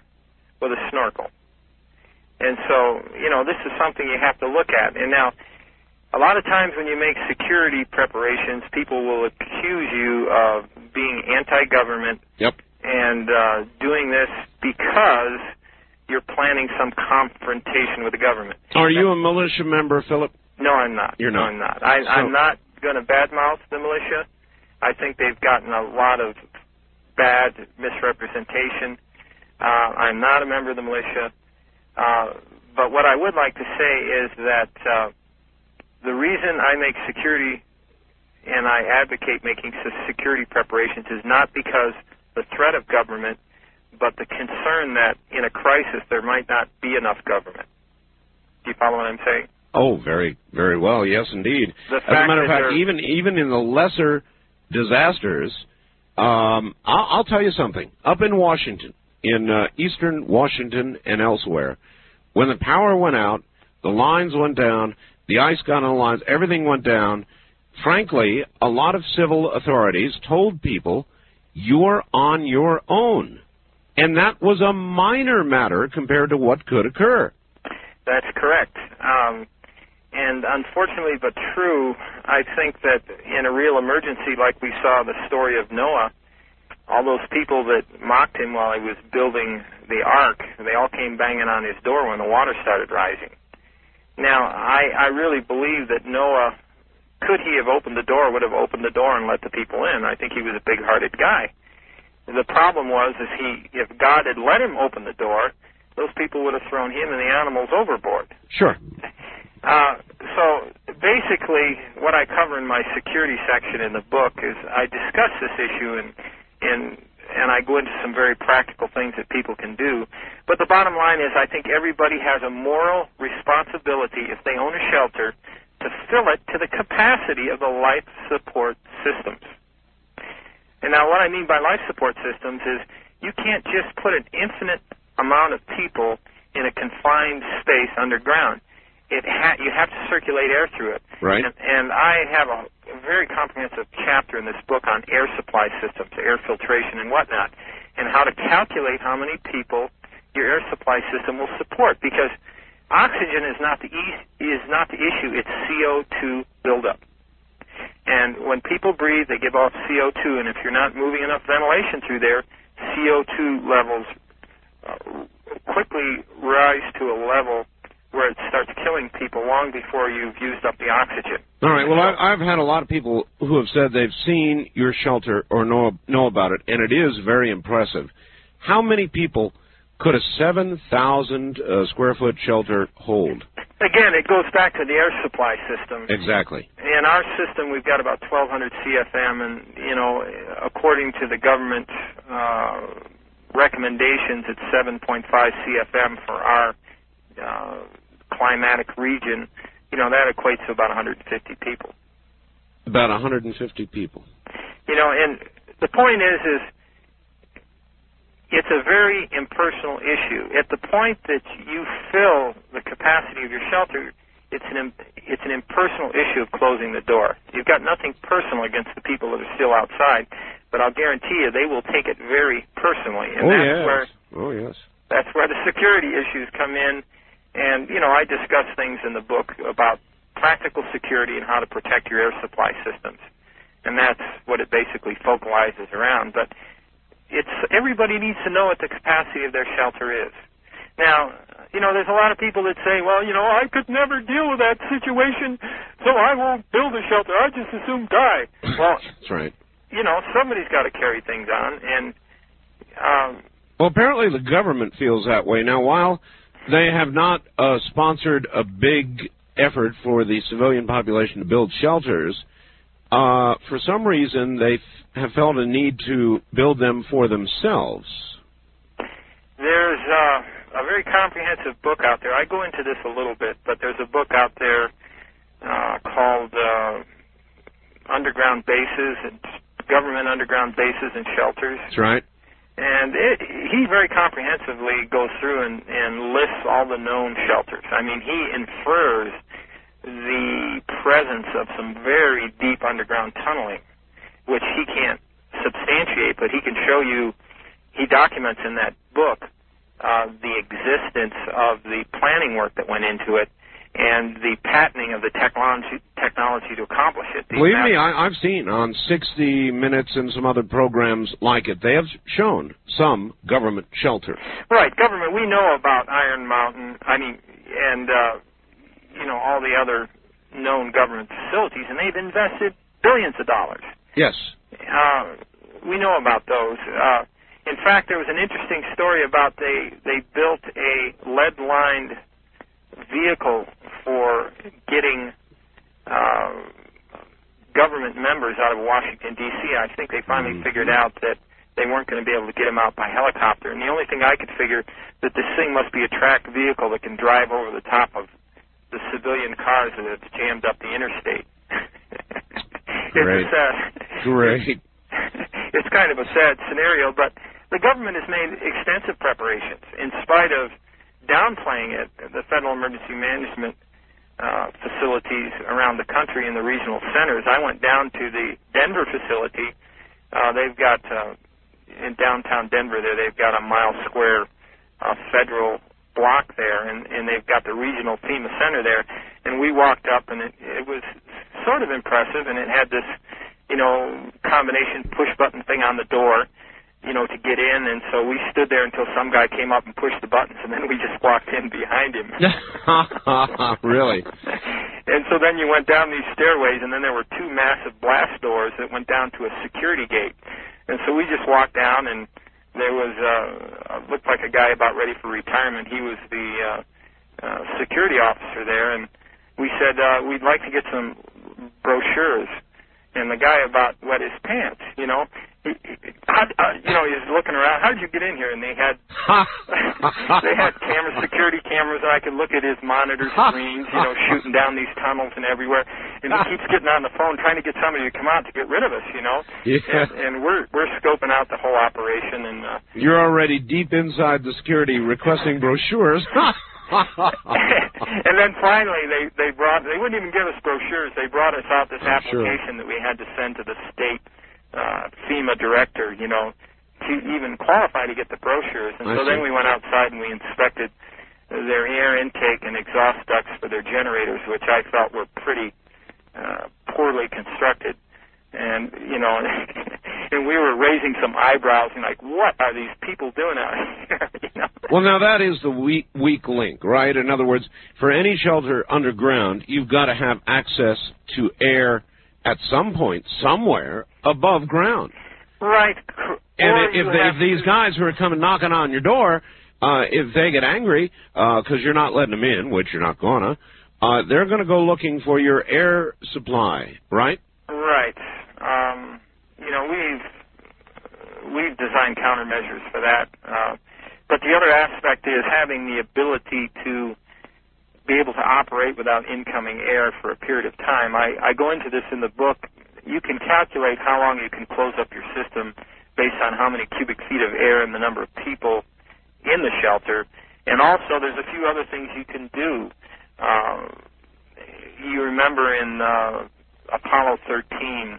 with a snorkel, and so you know this is something you have to look at. And now a lot of times when you make security preparations, people will accuse you of being anti-government yep. and uh, doing this because you're planning some confrontation with the government. Are you a militia member, Phillip? No, I'm not. You're not. No, I'm not. I, so, I'm not going to badmouth the militia. I think they've gotten a lot of bad misrepresentation. Uh, I'm not a member of the militia. Uh, but what I would like to say is that uh, the reason I make security and I advocate making security preparations is not because the threat of government, but the concern that in a crisis there might not be enough government. Do you follow what I'm saying? Oh, very, very well. Yes, indeed. As a matter of fact, even even in the lesser disasters, um, I'll, I'll tell you something. Up in Washington, in uh, eastern Washington and elsewhere, when the power went out, the lines went down, the ice got on the lines, everything went down. Frankly, a lot of civil authorities told people, you're on your own. And that was a minor matter compared to what could occur. That's correct. Um, and unfortunately, but true, I think that in a real emergency like we saw the story of Noah, all those people that mocked him while he was building the ark, they all came banging on his door when the water started rising. Now, I, I really believe that Noah, could he have opened the door, would have opened the door and let the people in. I think he was a big-hearted guy. The problem was, is he, if God had let him open the door, those people would have thrown him and the animals overboard. Sure. Uh, so basically, what I cover in my security section in the book is I discuss this issue and and and I go into some very practical things that people can do. But the bottom line is, I think everybody has a moral responsibility if they own a shelter to fill it to the capacity of the life support systems. And now, what I mean by life support systems is you can't just put an infinite amount of people in a confined space underground it ha- you have to circulate air through it. Right. And, and I have a, very comprehensive chapter in this book on air supply systems, air filtration, and whatnot, and how to calculate how many people your air supply system will support. Because oxygen is not the e- is not the issue; it's CO2 buildup. And when people breathe, they give off CO2, and if you're not moving enough ventilation through there, CO2 levels uh, quickly rise to a level where it starts killing people long before you've used up the oxygen. All right. Well, I, I've had a lot of people who have said they've seen your shelter or know know about it, and it is very impressive. How many people could a 7,000 uh, square foot shelter hold? Again, it goes back to the air supply system. Exactly. In our system, we've got about 1,200 CFM, and you know, according to the government uh, recommendations, it's 7.5 CFM for our uh, climatic region, you know, that equates to about 150 people. About 150 people. You know, and the point is, is it's a very impersonal issue. At the point that you fill the capacity of your shelter, it's an it's an impersonal issue of closing the door. You've got nothing personal against the people that are still outside, but I'll guarantee you they will take it very personally, and oh, that's yes. where oh yes, that's where the security issues come in and, you know, I discuss things in the book about practical security and how to protect your air supply systems. And that's what it basically focalizes around. But it's everybody needs to know what the capacity of their shelter is. Now, you know, there's a lot of people that say, well, you know, I could never deal with that situation, so I won't build a shelter. I just assume die. Well, that's right. You know, somebody's got to carry things on, and um, well, apparently the government feels that way. Now, while they have not uh, sponsored a big effort for the civilian population to build shelters. Uh, for some reason, they f- have felt a need to build them for themselves. There's uh, a very comprehensive book out there. I go into this a little bit, but there's a book out there uh, called uh, Underground Bases and Government Underground Bases and Shelters. That's right. And it, he very comprehensively goes through and, and lists all the known shelters. I mean, he infers the presence of some very deep underground tunneling, which he can't substantiate, but he can show you. He documents in that book uh, the existence of the planning work that went into it and the patenting of the technology technology to accomplish it. Believe me, I, I've seen on 60 Minutes and some other programs like it. They have shown some government shelter. Right, government. We know about Iron Mountain. I mean, and uh, you know all the other known government facilities, and they've invested billions of dollars. Yes. Uh, we know about those. Uh, in fact, there was an interesting story about they they built a lead lined vehicle for getting uh, government members out of Washington D.C. I think they finally Mhm. figured out that they weren't going to be able to get him out by helicopter. And the only thing I could figure that this thing must be a tracked vehicle that can drive over the top of the civilian cars that have jammed up the interstate. Great. It's uh, Great. it's kind of a sad scenario, but the government has made extensive preparations in spite of downplaying it. The Federal Emergency Management uh, facilities around the country in the regional centers. I went down to the Denver facility. Uh, they've got uh, in downtown Denver there. They've got a mile square uh, federal block there, and, and they've got the regional FEMA center there. And we walked up, and it, it was sort of impressive, and it had this, you know, combination push button thing on the door, you know, to get in. And so we stood there until some guy came up and pushed the buttons, and then we just walked in behind him. really? And so then you went down these stairways, and then there were two massive blast doors that went down to a security gate. And so we just walked down, and there was uh, looked like a guy about ready for retirement. He was the uh, uh, security officer there, and we said uh, we'd like to get some brochures. And the guy about wet his pants, you know. How, uh, you know, he's looking around. How did you get in here? And they had they had camera security cameras and I could look at his monitor screens, you know, shooting down these tunnels and everywhere. And he keeps getting on the phone trying to get somebody to come out to get rid of us, you know. Yeah. And, and we're we're scoping out the whole operation and uh You're already deep inside the security requesting brochures. and then finally they they brought they wouldn't even give us brochures. They brought us out this sure. application that we had to send to the state uh FEMA director, you know, to even qualify to get the brochures. And I so then we went outside and we inspected their air intake and exhaust ducts for their generators, which I felt were pretty uh, poorly constructed. And you know, and we were raising some eyebrows and like, what are these people doing out here? you know? well, now that is the weak, weak link, right? In other words, for any shelter underground, you've got to have access to air at some point, somewhere above ground. Right. And if, they, if these guys who are coming knocking on your door, uh, if they get angry because you're not letting them in, which you're not gonna, uh, they're going to go looking for your air supply, right? Right. Um, you know, we've we've designed countermeasures for that. Uh, but the other aspect is having the ability to be able to operate without incoming air for a period of time. I, I go into this in the book. You can calculate how long you can close up your system based on how many cubic feet of air and the number of people in the shelter. And also, there's a few other things you can do. Uh, you remember in uh, Apollo 13,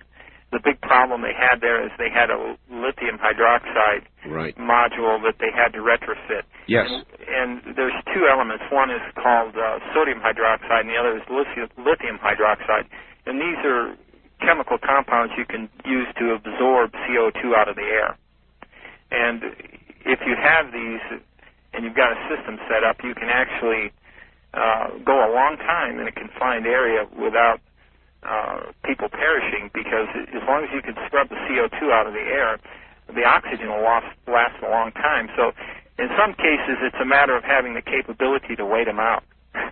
the big problem they had there is they had a lithium hydroxide Right. module that they had to retrofit. Yes. And, and there's two elements. One is called uh, sodium hydroxide, and the other is lithium, lithium hydroxide. And these are chemical compounds you can use to absorb CO2 out of the air. And if you have these and you've got a system set up, you can actually uh, go a long time in a confined area without uh, people perishing because as long as you can scrub the CO2 out of the air, the oxygen will last, last a long time. So in some cases, it's a matter of having the capability to wait them out.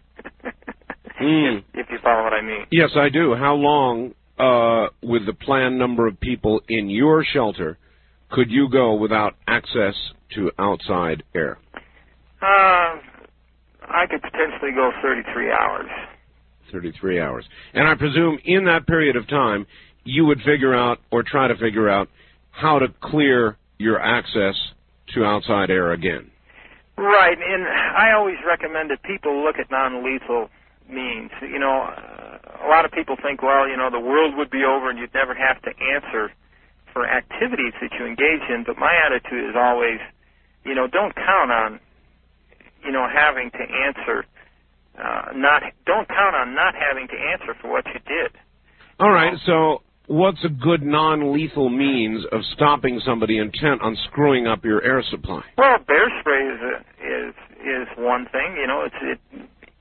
Mm. if, if you follow what I mean. Yes, I do. How long, uh, with the planned number of people in your shelter, could you go without access to outside air? Uh, I could potentially go 33 hours. 33 hours. And I presume in that period of time, you would figure out or try to figure out how to clear your access to outside air again. Right, and I always recommend that people look at non-lethal means. You know, a lot of people think, well, you know, the world would be over and you'd never have to answer for activities that you engage in. But my attitude is always, you know, don't count on, you know, having to answer. Uh, not don't count on not having to answer for what you did. All right, so what's a good non-lethal means of stopping somebody intent on screwing up your air supply? Well, bear spray is a, is is one thing. You know, it's it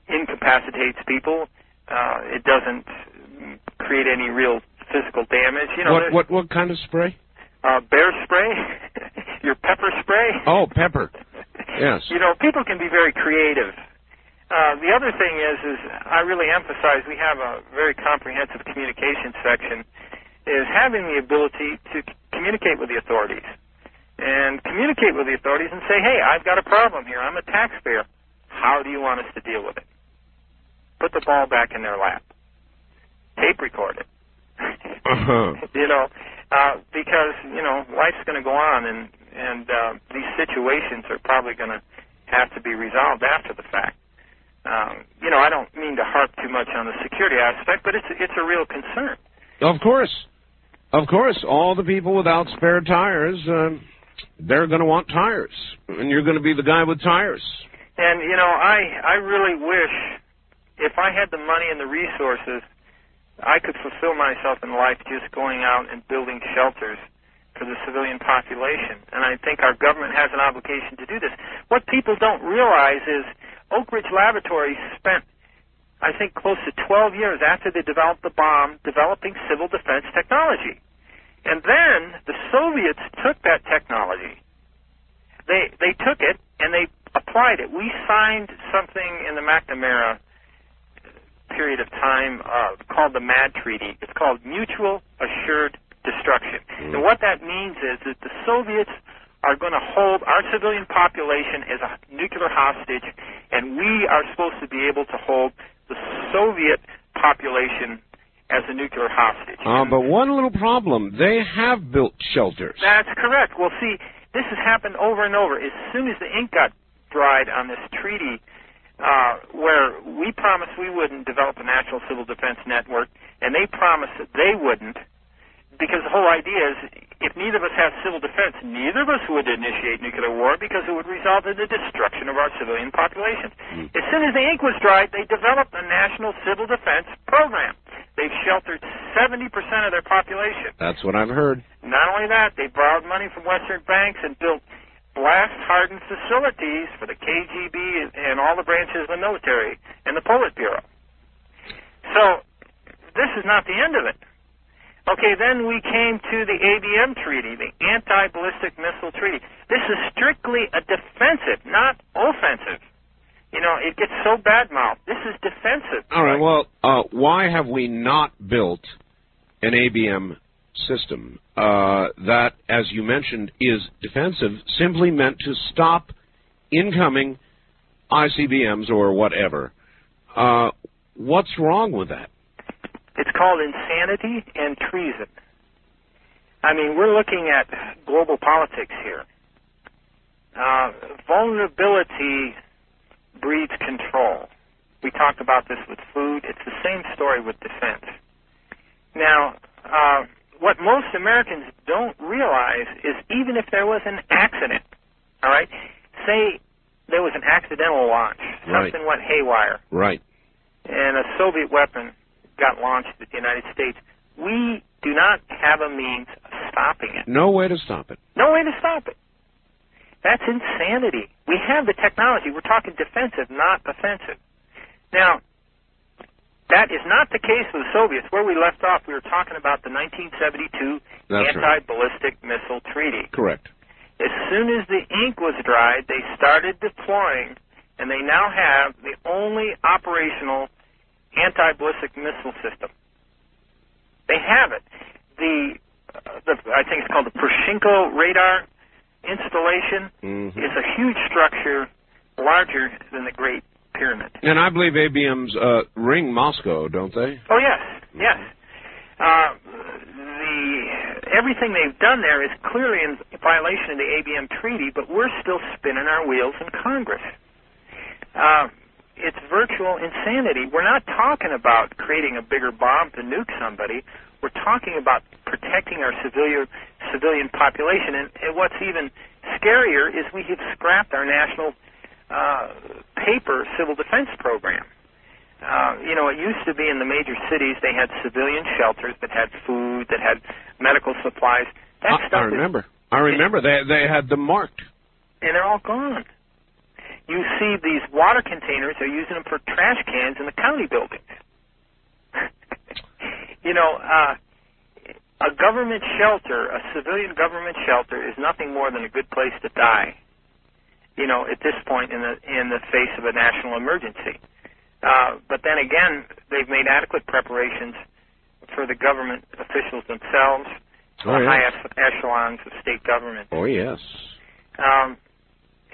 incapacitates people. Uh, it doesn't create any real physical damage. You know, what what what kind of spray? uh, bear spray, your pepper spray. Oh, pepper. Yes. You know, people can be very creative Uh, the other thing is, is I really emphasize we have a very comprehensive communication section, is having the ability to communicate with the authorities and communicate with the authorities and say, hey, I've got a problem here. I'm a taxpayer. How do you want us to deal with it? Put the ball back in their lap. Tape record it. Uh-huh. you know, uh, because you know life's going to go on, and and uh, these situations are probably going to have to be resolved after the fact. Um, you know, I don't mean to harp too much on the security aspect, but it's it's a real concern. Of course. Of course, all the people without spare tires, uh, they're going to want tires, and you're going to be the guy with tires. And you know, I I really wish if I had the money and the resources, I could fulfill myself in life just going out and building shelters for the civilian population. And I think our government has an obligation to do this. What people don't realize is Oak Ridge Laboratories spent, I think, close to 12 years after they developed the bomb developing civil defense technology. And then the Soviets took that technology. They they took it and they applied it. We signed something in the McNamara period of time uh, called the MAD Treaty. It's called Mutual Assured Destruction. And what that means is that the Soviets are going to hold our civilian population as a nuclear hostage, and we are supposed to be able to hold the Soviet population as a nuclear hostage. Uh, but one little problem, they have built shelters. That's correct. Well, see, this has happened over and over. As soon as the ink got dried on this treaty, uh, where we promised we wouldn't develop a national civil defense network, and they promised that they wouldn't, because the whole idea is if neither of us have civil defense, neither of us would initiate nuclear war because it would result in the destruction of our civilian populations. Hmm. As soon as the ink was dried, they developed a national civil defense program. They've sheltered 70% of their population. That's what I've heard. Not only that, they borrowed money from Western banks and built blast-hardened facilities for the KGB and all the branches of the military and the Politburo. So this is not the end of it. Okay, then we came to the ABM treaty, the Anti-Ballistic Missile Treaty. This is strictly a defensive, not offensive. You know, it gets so bad-mouthed. This is defensive. All right. Well, uh, why have we not built an ABM system uh, that, as you mentioned, is defensive, simply meant to stop incoming ICBMs or whatever? Uh, what's wrong with that? It's called insanity and treason. I mean, we're looking at global politics here. Uh, vulnerability breeds control. We talked about this with food. It's the same story with defense. Now, uh, what most Americans don't realize is even if there was an accident, all right, say there was an accidental launch, Right. something went haywire, Right. and a Soviet weapon got launched at the United States, we do not have a means of stopping it. No way to stop it. No way to stop it. That's insanity. We have the technology. We're talking defensive, not offensive. Now, that is not the case with the Soviets. Where we left off, we were talking about the 1972 Anti-Ballistic Missile Treaty. Correct. As soon as the ink was dried, they started deploying, and they now have the only operational anti-ballistic missile system. They have it. The, uh, the I think it's called the Pushkino radar installation Mhm. is a huge structure, larger than the Great Pyramid. And I believe ABMs uh, ring Moscow, don't they? Oh yes, yes. Uh, the everything they've done there is clearly in violation of the ABM treaty, but we're still spinning our wheels in Congress. Uh, it's virtual insanity. We're not talking about creating a bigger bomb to nuke somebody. We're talking about protecting our civilian civilian population. And, and what's even scarier is we have scrapped our national uh, paper civil defense program. Uh, you know, it used to be in the major cities they had civilian shelters that had food, that had medical supplies. That I, I stuff is remember. I remember. They they had them marked. and they're all gone. You see these water containers, they're using them for trash cans in the county buildings. you know, uh, a government shelter, a civilian government shelter, is nothing more than a good place to die. you know, at this point in the in the face of a national emergency. Uh, but then again, they've made adequate preparations for the government officials themselves, Oh, the yes. high echelons of state government. Oh, yes. Um,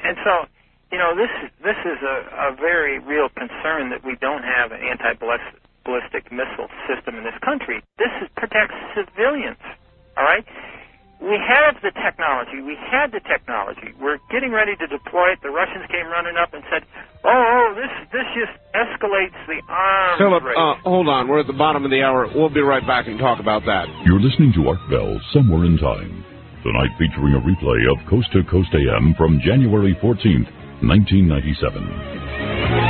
and so, you know, this this is a, a very real concern that we don't have an anti-ballistic missile system in this country. This is, protects civilians. All right. We have the technology. We had the technology. We're getting ready to deploy it. The Russians came running up and said, "Oh, oh this this just escalates the arms Phillip, race." uh, hold on. We're at the bottom of the hour. We'll be right back and talk about that. You're listening to Art Bell Somewhere in Time. Tonight featuring a replay of Coast to Coast AM from January 14th, 1997.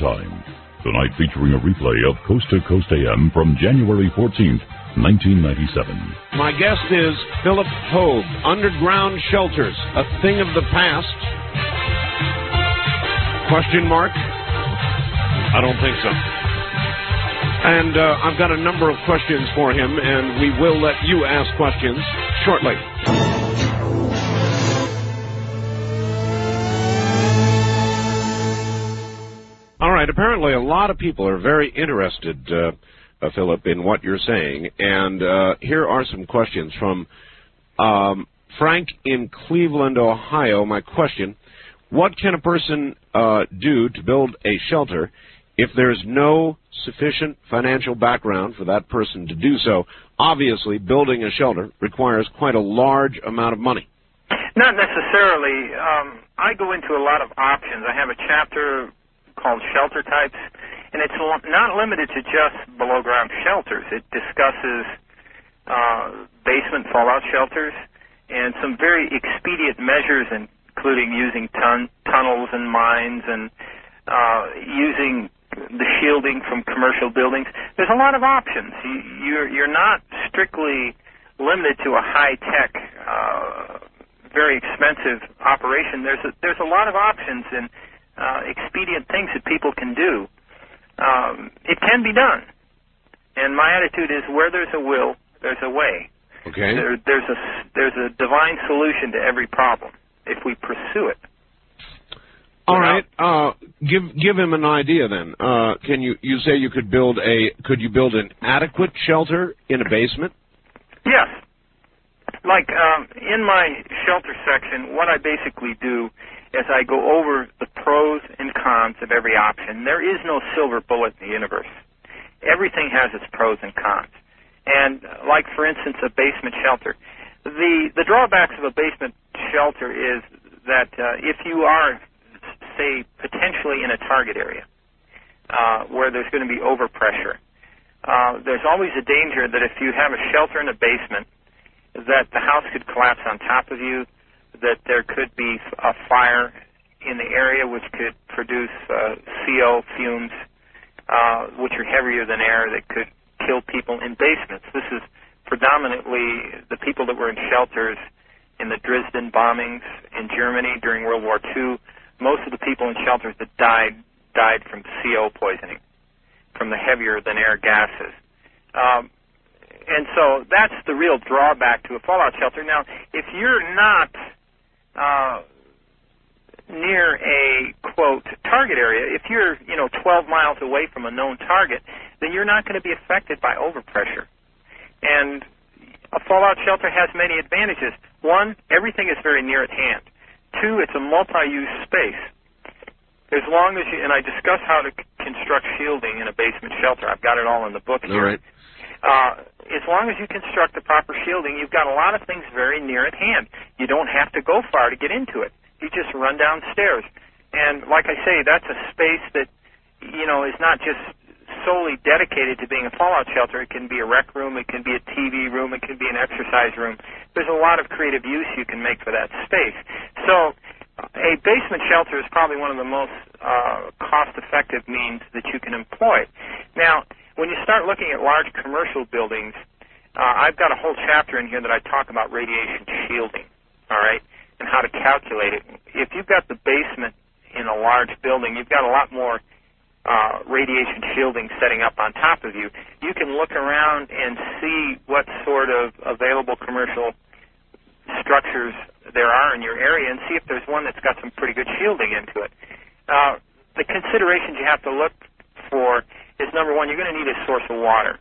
Time. Tonight featuring a replay of Coast to Coast AM from January 14th, 1997. My guest is Phillip Hoag. Underground shelters, a thing of the past? Question mark? I don't think so. And uh, I've got a number of questions for him, and we will let you ask questions shortly. Apparently, a lot of people are very interested, uh, uh, Phillip, in what you're saying. And uh, here are some questions from um, Frank in Cleveland, Ohio. My question What can a person uh, do to build a shelter if there's no sufficient financial background for that person to do so? Obviously, building a shelter requires quite a large amount of money. Not necessarily. Um, I go into a lot of options. I have a chapter called Shelter Types, and it's not limited to just below ground shelters. It discusses uh, basement fallout shelters and some very expedient measures, including using tun- tunnels and mines and uh, using the shielding from commercial buildings. There's a lot of options. You, you're, you're not strictly limited to a high tech. Uh, very expensive operation. There's a, there's a lot of options and uh, expedient things that people can do. Um, it can be done, and my attitude is where there's a will, there's a way. Okay. There, there's a there's a divine solution to every problem if we pursue it. All right. Uh, give give him an idea then. Uh, can you you say you could build a could you build an adequate shelter in a basement? Yes. Like um, in my shelter section, what I basically do is I go over the pros and cons of every option. There is no silver bullet in the universe. Everything has its pros and cons. And like for instance, a basement shelter. The the drawbacks of a basement shelter is that uh, if you are, say, potentially in a target area uh, where there's going to be overpressure, uh, there's always a danger that if you have a shelter in a basement, that the house could collapse on top of you, that there could be a fire in the area which could produce uh, CO fumes, uh, which are heavier than air that could kill people in basements. This is predominantly the people that were in shelters in the Dresden bombings in Germany during World War II. Most of the people in shelters that died died from CO poisoning, from the heavier than air gases. Um, and so that's the real drawback to a fallout shelter. Now, if you're not uh, near a quote target area, if you're you know 12 miles away from a known target, then you're not going to be affected by overpressure. And a fallout shelter has many advantages. One, everything is very near at hand. Two, it's a multi-use space. As long as you and I discuss how to construct shielding in a basement shelter. I've got it all in the book here. All right. Uh, as long as you construct the proper shielding, you've got a lot of things very near at hand. You don't have to go far to get into it. You just run downstairs. And like I say, that's a space that, you know, is not just solely dedicated to being a fallout shelter. It can be a rec room, it can be a TV room, it can be an exercise room. There's a lot of creative use you can make for that space. So, a basement shelter is probably one of the most uh, cost-effective means that you can employ. Now, when you start looking at large commercial buildings, uh, I've got a whole chapter in here that I talk about radiation shielding. All right, and how to calculate it. If you've got the basement in a large building, you've got a lot more uh, radiation shielding setting up on top of you. You can look around and see what sort of available commercial structures there are in your area and see if there's one that's got some pretty good shielding into it. Uh, the considerations you have to look for is number one, you're going to need a source of water.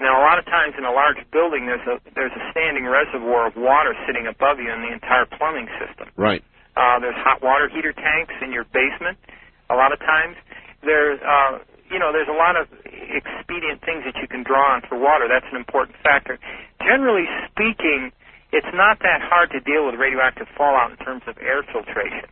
Now, a lot of times in a large building, there's a there's a standing reservoir of water sitting above you in the entire plumbing system. Right. Uh, there's hot water heater tanks in your basement. A lot of times, there's uh, you know there's a lot of expedient things that you can draw on for water. That's an important factor. Generally speaking, it's not that hard to deal with radioactive fallout in terms of air filtration.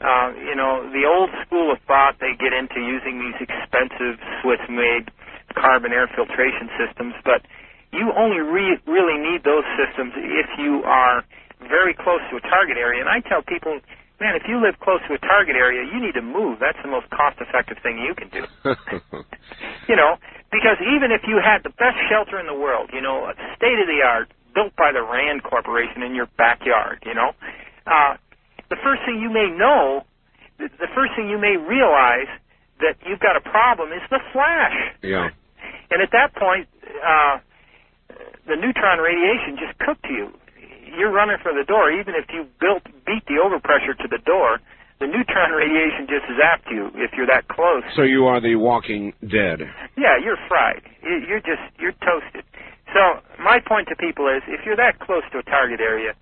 Uh, you know, the old school of thought they get into using these expensive Swiss-made carbon air filtration systems, but you only re- really need those systems if you are very close to a target area. And I tell people, man, if you live close to a target area, you need to move. That's the most cost-effective thing you can do. you know, because even if you had the best shelter in the world, you know, state of the art, built by the Rand Corporation in your backyard, you know, uh, the first thing you may know, the first thing you may realize that you've got a problem is the flash. Yeah. And at that point, uh, the neutron radiation just cooked you. You're running for the door, even if you built beat the overpressure to the door. The neutron radiation just zapped you if you're that close. So you are the walking dead. Yeah, you're fried. You're just you're toasted. So my point to people is, if you're that close to a target area,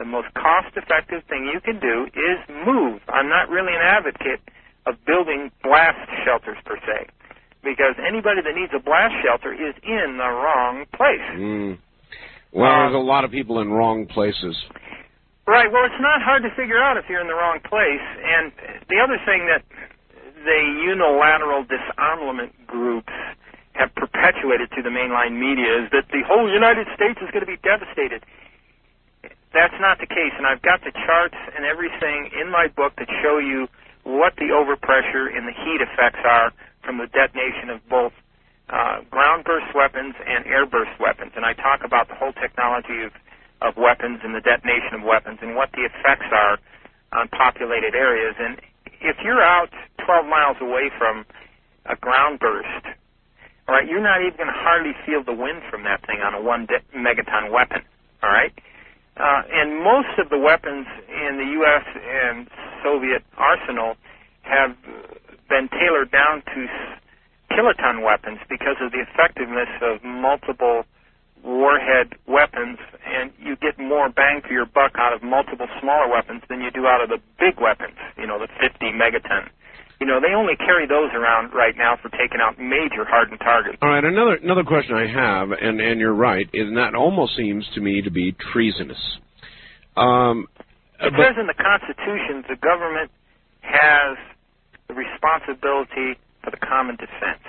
the most cost-effective thing you can do is move. I'm not really an advocate of building blast shelters per se because anybody that needs a blast shelter is in the wrong place. Mm. Well, um, there's a lot of people in wrong places. Right. Well, it's not hard to figure out if you're in the wrong place. And the other thing that the unilateral disarmament groups have perpetuated to the mainline media is that the whole United States is going to be devastated. That's not the case, and I've got the charts and everything in my book that show you what the overpressure and the heat effects are from the detonation of both uh, ground burst weapons and air burst weapons. And I talk about the whole technology of, of weapons and the detonation of weapons and what the effects are on populated areas. And if you're out 12 miles away from a ground burst, all right, you're not even going to hardly feel the wind from that thing on a one de- megaton weapon. All right. Uh, and most of the weapons in the U.S. and Soviet arsenal have been tailored down to kiloton weapons because of the effectiveness of multiple warhead weapons, and you get more bang for your buck out of multiple smaller weapons than you do out of the big weapons, you know, the 50 megaton. You know, they only carry those around right now for taking out major hardened targets. All right, another another question I have, and and you're right, and that almost seems to me to be treasonous. Um, it says in the Constitution the government has the responsibility for the common defense.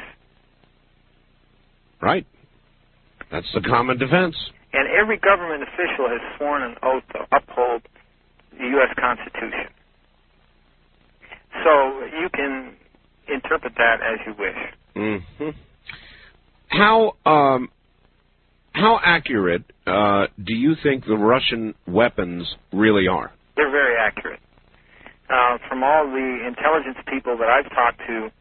Right. That's the common defense. And every government official has sworn an oath to uphold the U.S. Constitution. So you can interpret that as you wish. Mm-hmm. How um, how accurate uh, do you think the Russian weapons really are? They're very accurate. Uh, from all the intelligence people that I've talked to,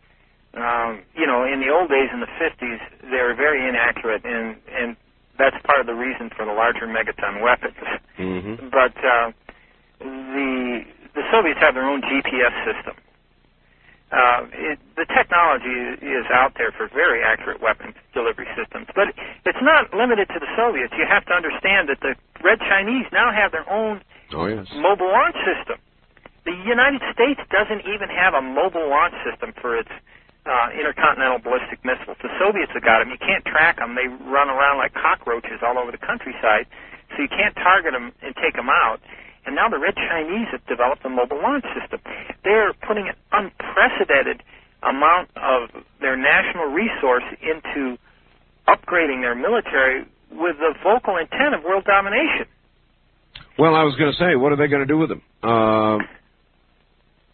um, you know, in the old days in the 50s, they were very inaccurate, and and that's part of the reason for the larger megaton weapons. Mm-hmm. But uh, the the Soviets have their own GPS system. Uh, it, the technology is out there for very accurate weapons delivery systems, but it's not limited to the Soviets. You have to understand that the Red Chinese now have their own oh, yes. mobile launch system. The United States doesn't even have a mobile launch system for its uh, intercontinental ballistic missiles. The Soviets have got them. You can't track them. They run around like cockroaches all over the countryside, so you can't target them and take them out. And now the Red Chinese have developed a mobile launch system. They're putting an unprecedented amount of their national resource into upgrading their military with the vocal intent of world domination. Well, I was going to say, what are they going to do with them? Uh,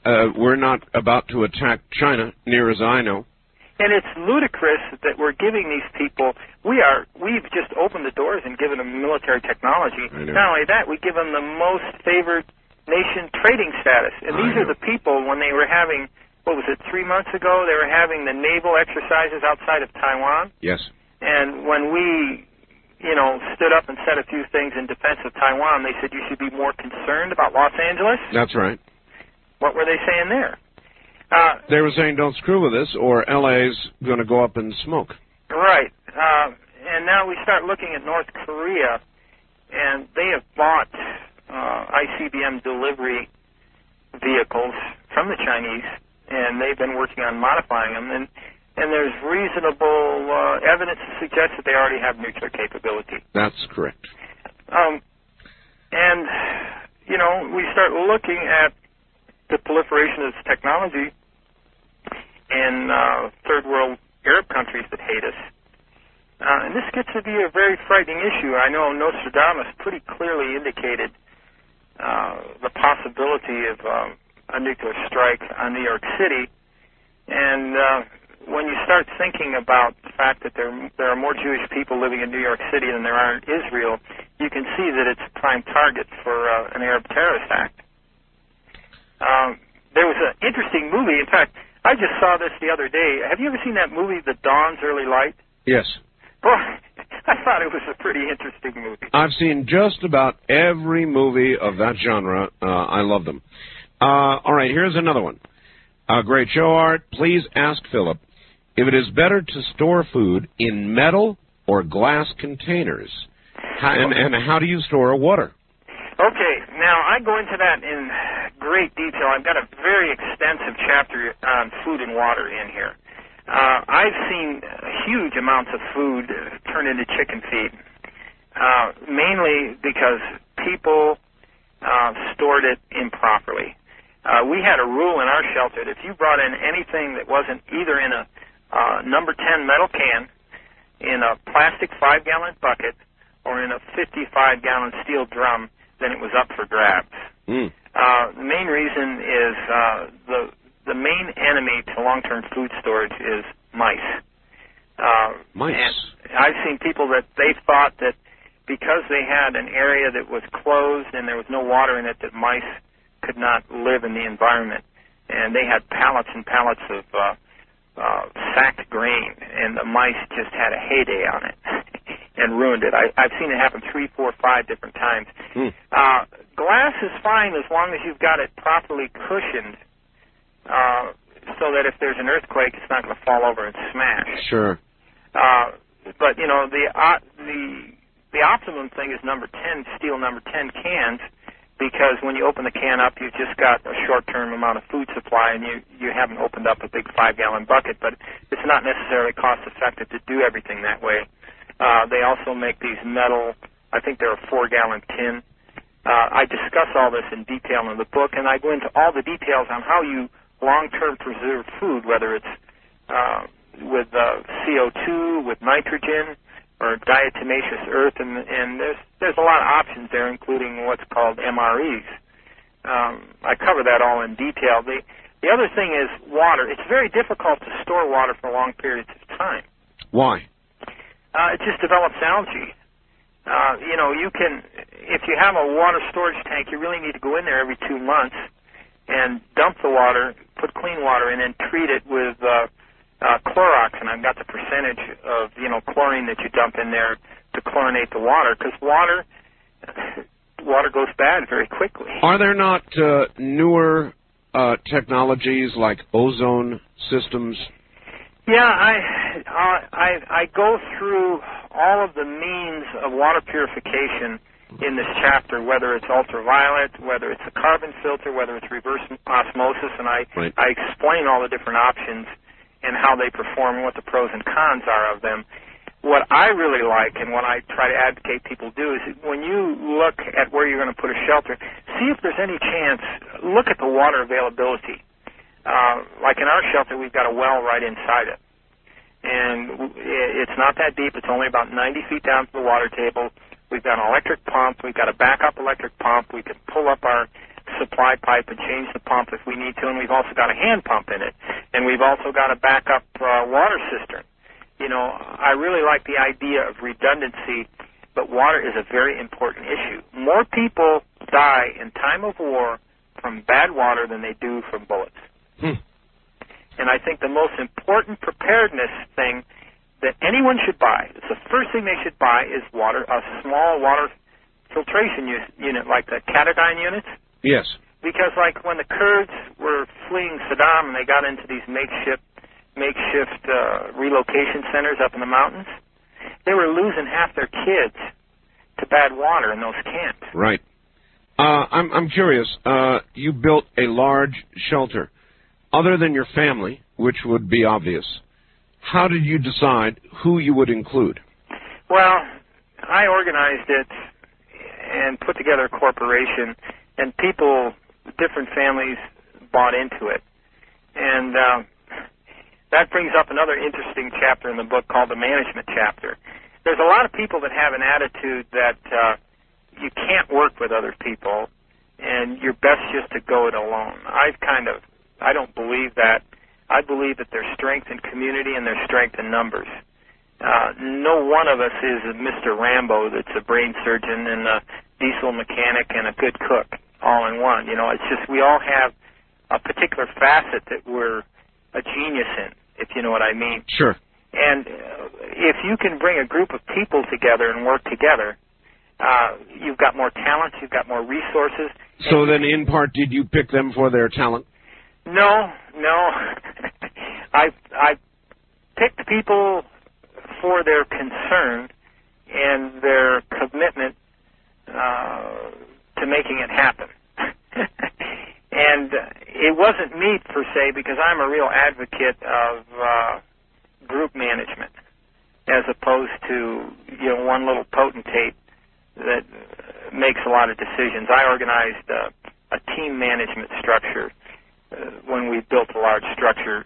uh, we're not about to attack China, near as I know. And it's ludicrous that we're giving these people. We are. We've just opened the doors and given them military technology. Not only that, we give them the most favored nation trading status. And these are the people when they were having. What was it? Three months ago, they were having the naval exercises outside of Taiwan. Yes. And when we, you know, stood up and said a few things in defense of Taiwan, they said you should be more concerned about Los Angeles. That's right. What were they saying there? Uh, they were saying, "Don't screw with us, or LA's going to go up in smoke." Right. Uh, and now we start looking at North Korea, and they have bought uh, ICBM delivery vehicles from the Chinese, and they've been working on modifying them. And and there's reasonable uh, evidence to suggest that they already have nuclear capability. That's correct. Um, and you know, we start looking at the proliferation of this technology in uh, third world Arab countries that hate us. Uh, and this gets to be a very frightening issue. I know Nostradamus pretty clearly indicated uh, the possibility of um, a nuclear strike on New York City. And uh, when you start thinking about the fact that there there are more Jewish people living in New York City than there are in Israel, you can see that it's a prime target for uh, an Arab terrorist act. Um, there was an interesting movie. In fact, I just saw this the other day. Have you ever seen that movie, The Dawn's Early Light? Yes. Boy, I thought it was a pretty interesting movie. I've seen just about every movie of that genre. Uh, I love them. Uh, all right, here's another one. Uh, great show, Art. Please ask Phillip if it is better to store food in metal or glass containers. How, and, and how do you store water? Okay, now I go into that in great detail. I've got a very extensive chapter on food and water in here. Uh, I've seen huge amounts of food turn into chicken feed, uh, mainly because people uh, stored it improperly. Uh, we had a rule in our shelter that if you brought in anything that wasn't either in a uh, number 10 metal can, in a plastic five gallon bucket, or in a 55 gallon steel drum, then it was up for grabs. Mm. Uh, the main reason is uh, the the main enemy to long-term food storage is mice. Uh, mice. And I've seen people that they thought that because they had an area that was closed and there was no water in it, that mice could not live in the environment, and they had pallets and pallets of uh, uh, sacked grain, and the mice just had a heyday on it and ruined it. I, I've seen it happen three, four, five different times. Hmm. Uh, glass is fine as long as you've got it properly cushioned, uh, so that if there's an earthquake, it's not going to fall over and smash. Sure. Uh, but you know the uh, the the optimum thing is number ten steel number ten cans because when you open the can up, you've just got a short-term amount of food supply, and you you haven't opened up a big five-gallon bucket. But it's not necessarily cost-effective to do everything that way. Uh, they also make these metal. I think they're a four-gallon tin. Uh, I discuss all this in detail in the book, and I go into all the details on how you long-term preserve food, whether it's uh, with uh, CO2, with nitrogen, or diatomaceous earth, and, and there's there's a lot of options there, including what's called MREs. Um, I cover that all in detail. The The other thing is water. It's very difficult to store water for long periods of time. Why? Uh, it just develops algae. Uh, you know, you can, if you have a water storage tank, you really need to go in there every two months and dump the water, put clean water in, and treat it with uh, uh, Clorox. And I've got the percentage of you know chlorine that you dump in there to chlorinate the water because water water goes bad very quickly. Are there not uh, newer uh, technologies like ozone systems? Yeah, I, uh, I I go through all of the means of water purification in this chapter, whether it's ultraviolet, whether it's a carbon filter, whether it's reverse osmosis, and I Right. I explain all the different options and how they perform and what the pros and cons are of them. What I really like and what I try to advocate people do is when you look at where you're going to put a shelter, see if there's any chance, look at the water availability. Uh, like in our shelter, we've got a well right inside it. And it's not that deep. It's only about 90 feet down to the water table. We've got an electric pump. We've got a backup electric pump. We can pull up our supply pipe and change the pump if we need to. And we've also got a hand pump in it. And we've also got a backup uh, water cistern. You know, I really like the idea of redundancy, but water is a very important issue. More people die in time of war from bad water than they do from bullets. Hmm. And I think the most important preparedness thing that anyone should buy, it's the first thing they should buy is water, a small water filtration unit like the Katadyn units. Yes. Because like when the Kurds were fleeing Saddam and they got into these makeshift makeshift uh, relocation centers up in the mountains, they were losing half their kids to bad water in those camps. Right. Uh, I'm I'm curious. Uh, you built a large shelter, other than your family, which would be obvious. How did you decide who you would include? Well, I organized it and put together a corporation, and people, different families, bought into it. And um, that brings up another interesting chapter in the book called the management chapter. There's a lot of people that have an attitude that uh, you can't work with other people, and you're best just to go it alone. I've kind of, I don't believe that. I believe that there's strength in community and there's strength in numbers. Uh, no one of us is a Mr. Rambo that's a brain surgeon and a diesel mechanic and a good cook all in one. You know, it's just we all have a particular facet that we're a genius in, if you know what I mean. Sure. And uh, if you can bring a group of people together and work together, uh, you've got more talent, you've got more resources. So then, in part, did you pick them for their talent? No, no. I I picked people for their concern and their commitment uh, to making it happen. and it wasn't me per se because I'm a real advocate of uh, group management as opposed to you know one little potentate that makes a lot of decisions. I organized uh, a team management structure when we built a large structure,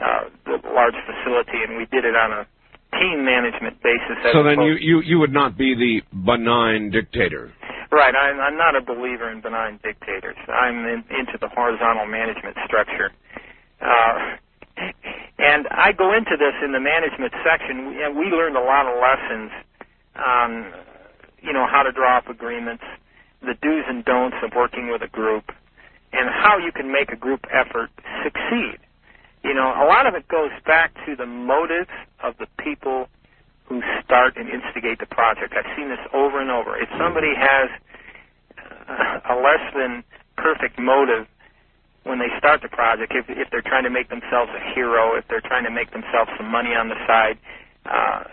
uh, the large facility, and we did it on a team management basis. So then, you, you you would not be the benign dictator. Right. I'm, I'm not a believer in benign dictators. I'm in, into the horizontal management structure. Uh, and I go into this in the management section. We, and we learned a lot of lessons on, you know, how to draw up agreements, the do's and don'ts of working with a group, and how you can make a group effort succeed. You know, a lot of it goes back to the motives of the people who start and instigate the project. I've seen this over and over. If somebody has uh, a less than perfect motive when they start the project, if, if they're trying to make themselves a hero, if they're trying to make themselves some money on the side, uh,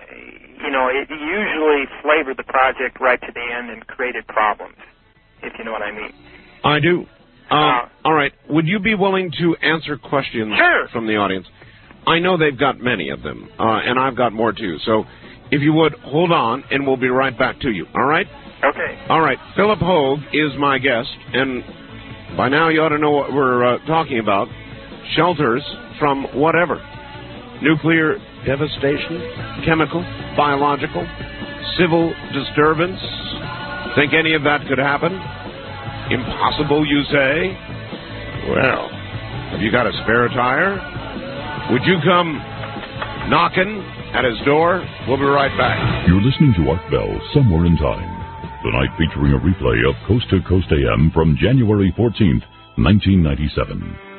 you know, it usually flavored the project right to the end and created problems, if you know what I mean. I do. Uh, Uh, all right. Would you be willing to answer questions Sure. from the audience? I know they've got many of them, uh, and I've got more too. So, if you would hold on, and we'll be right back to you. All right. Okay. All right. Phillip Hoag is my guest, and by now you ought to know what we're uh, talking about: shelters from whatever, nuclear devastation, chemical, biological, civil disturbance. Think any of that could happen? Impossible, you say? Well, Have you got a spare tire? Would you come knocking at his door? We'll be right back. You're listening to Art Bell Somewhere in Time. Tonight featuring a replay of Coast to Coast AM from January 14th, 1997.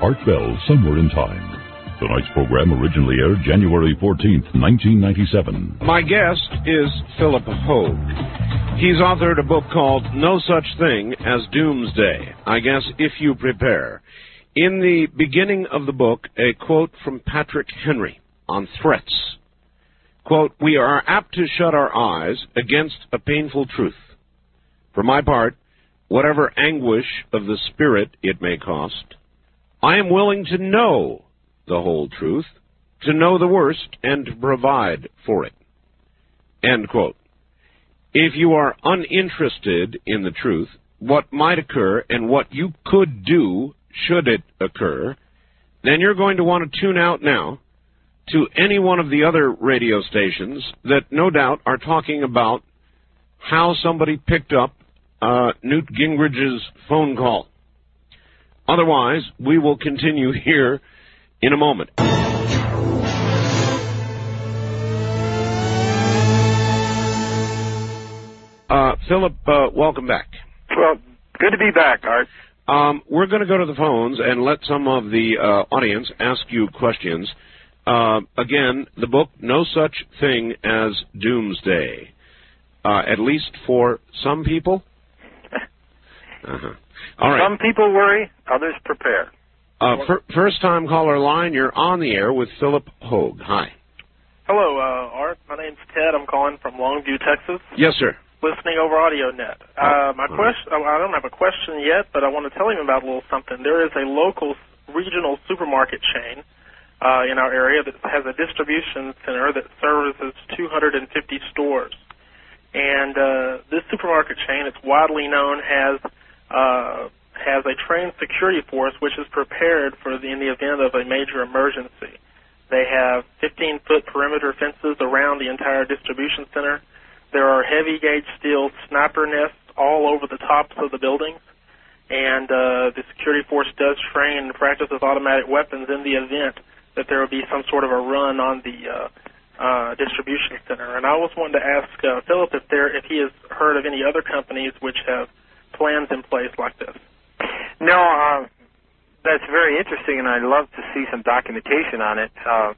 Art Bell Somewhere in Time. Tonight's program originally aired January 14th, 1997. My guest is Phillip Hoag. He's authored a book called No Such Thing as Doomsday. I guess if you prepare. In the beginning of the book, a quote from Patrick Henry on threats. Quote, We are apt to shut our eyes against a painful truth. For my part, whatever anguish of the spirit it may cost, I am willing to know the whole truth, to know the worst, and to provide for it. End quote. If you are uninterested in the truth, what might occur, and what you could do should it occur, then you're going to want to tune out now to any one of the other radio stations that no doubt are talking about how somebody picked up uh, Newt Gingrich's phone call. Otherwise, we will continue here in a moment. Uh, Phillip, uh, welcome back. Well, good to be back, Art. Um, we're going to go to the phones and let some of the uh, audience ask you questions. Uh, again, the book, No Such Thing as Doomsday. Uh, at least for some people. Uh-huh. All right. Some people worry, others prepare. Uh, fir- first time caller line, you're on the air with Philip Hogue. Hi. Hello, uh, Art. My name's Ted. I'm calling from Longview, Texas, Yes, sir. listening over AudioNet. Uh, my all right. question, I don't have a question yet, but I want to tell him about a little something. There is a local regional supermarket chain uh, in our area that has a distribution center that services 250 stores. And uh, this supermarket chain, it's widely known, has uh, has a trained security force which is prepared for the, in the event of a major emergency. They have 15 foot perimeter fences around the entire distribution center. There are heavy gauge steel sniper nests all over the tops of the buildings. And uh, the security force does train and practice with automatic weapons in the event that there will be some sort of a run on the uh, uh, distribution center. And I was wanting to ask uh, Phillip if there if he has heard of any other companies which have plans in place like this. No, uh, that's very interesting, and I'd love to see some documentation on it. Uh,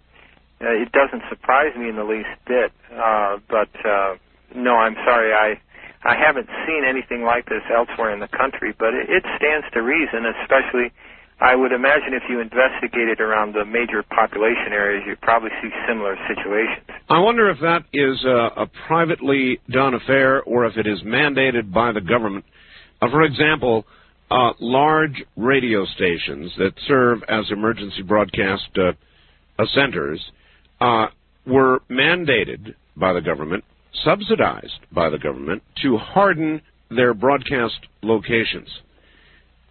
uh, it doesn't surprise me in the least bit, uh, but uh, no, I'm sorry, I I haven't seen anything like this elsewhere in the country. But it, it stands to reason, especially. I would imagine if you investigated around the major population areas, you'd probably see similar situations. I wonder if that is a, a privately done affair or if it is mandated by the government. Uh, for example, uh, large radio stations that serve as emergency broadcast uh, centers uh, were mandated by the government, subsidized by the government, to harden their broadcast locations.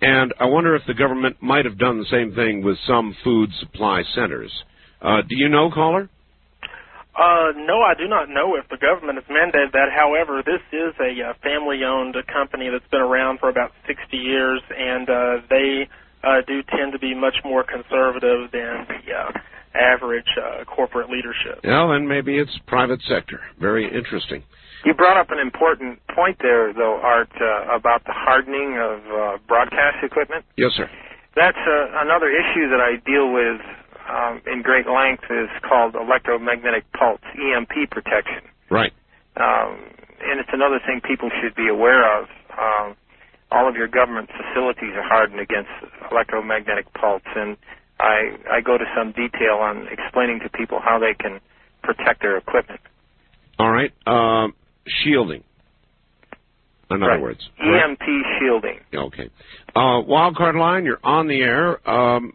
And I wonder if the government might have done the same thing with some food supply centers. Uh, do you know, caller? Uh, no, I do not know if the government has mandated that. However, this is a uh, family-owned company that's been around for about 60 years, and uh, they uh, do tend to be much more conservative than the uh, average uh, corporate leadership. Well, then maybe it's private sector. Very interesting. You brought up an important point there, though, Art, uh, about the hardening of uh, broadcast equipment. Yes, sir. That's uh, another issue that I deal with um, in great length is called electromagnetic pulse, EMP protection. Right. Um, and it's another thing people should be aware of. Um, all of your government facilities are hardened against electromagnetic pulse, and I, I go to some detail on explaining to people how they can protect their equipment. All right. Um, shielding. In other Right. words. correct? EMP shielding. Okay. Uh, Wildcard line, you're on the air um,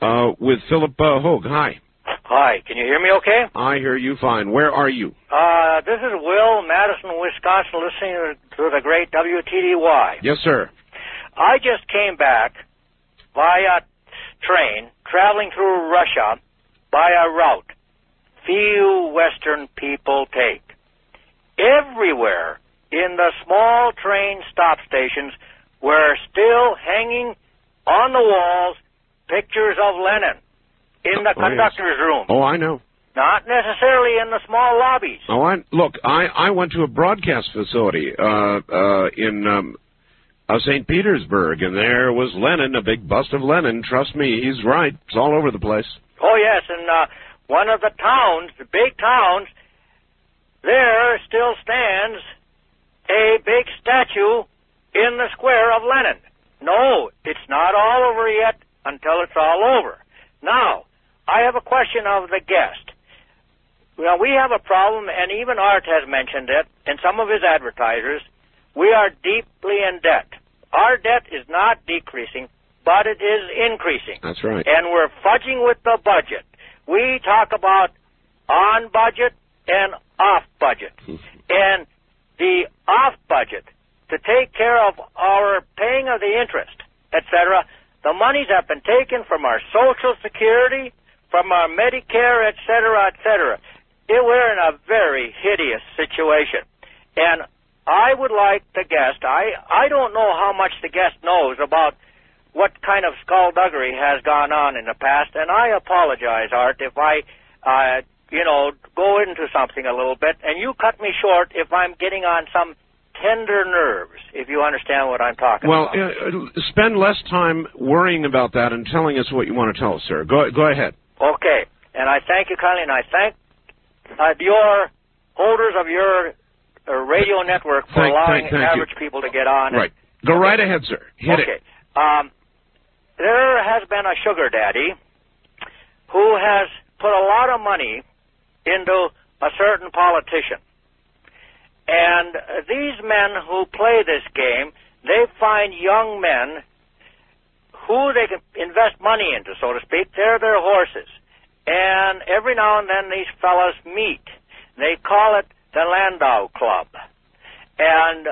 uh, with Phillip uh, Hoag. Hi. Hi, can you hear me okay? I hear you fine. Where are you? Uh, this is Will, Madison, Wisconsin, listening to the great WTDY. Yes, sir. I just came back via train, traveling through Russia by a route few Western people take. Everywhere in the small train stop stations were still hanging on the walls pictures of Lenin in the Oh, yes. conductor's room. Oh, I know. Not necessarily in the small lobbies. Oh, I look. I I went to a broadcast facility uh, uh, in um, uh, St. Petersburg, and there was Lenin, a big bust of Lenin. Trust me, he's right. It's all over the place. Oh yes, and uh, one of the towns, the big towns, there still stands a big statue in the square of Lenin. No, it's not all over yet until it's all over. Now, I have a question of the guest. Well, we have a problem, and even Art has mentioned it, and some of his advertisers. We are deeply in debt. Our debt is not decreasing, but it is increasing That's right. and we're fudging with the budget. We talk about on budget and off budget. and the off budget to take care of our paying of the interest, etc. The monies have been taken from our Social Security, from our Medicare, et etc., etc. It, we're in a very hideous situation, and I would like the guest. I I don't know how much the guest knows about what kind of skullduggery has gone on in the past, and I apologize, Art, if I, uh, you know, go into something a little bit, and you cut me short if I'm getting on some tender nerves, if you understand what I'm talking Well, about. uh, spend less time worrying about that and telling us what you want to tell us, sir. Go go ahead. Okay, and I thank you kindly, and I thank uh, your holders of your uh, radio network for Thank- allowing thank- thank you. average people to get on. Right. Go right ahead, sir. Hit okay. it. Um, there has been a sugar daddy who has put a lot of money into a certain politician. And uh, these men who play this game, they find young men who they can invest money into, so to speak. They're their horses. And every now and then these fellas meet. They call it the Landau Club. And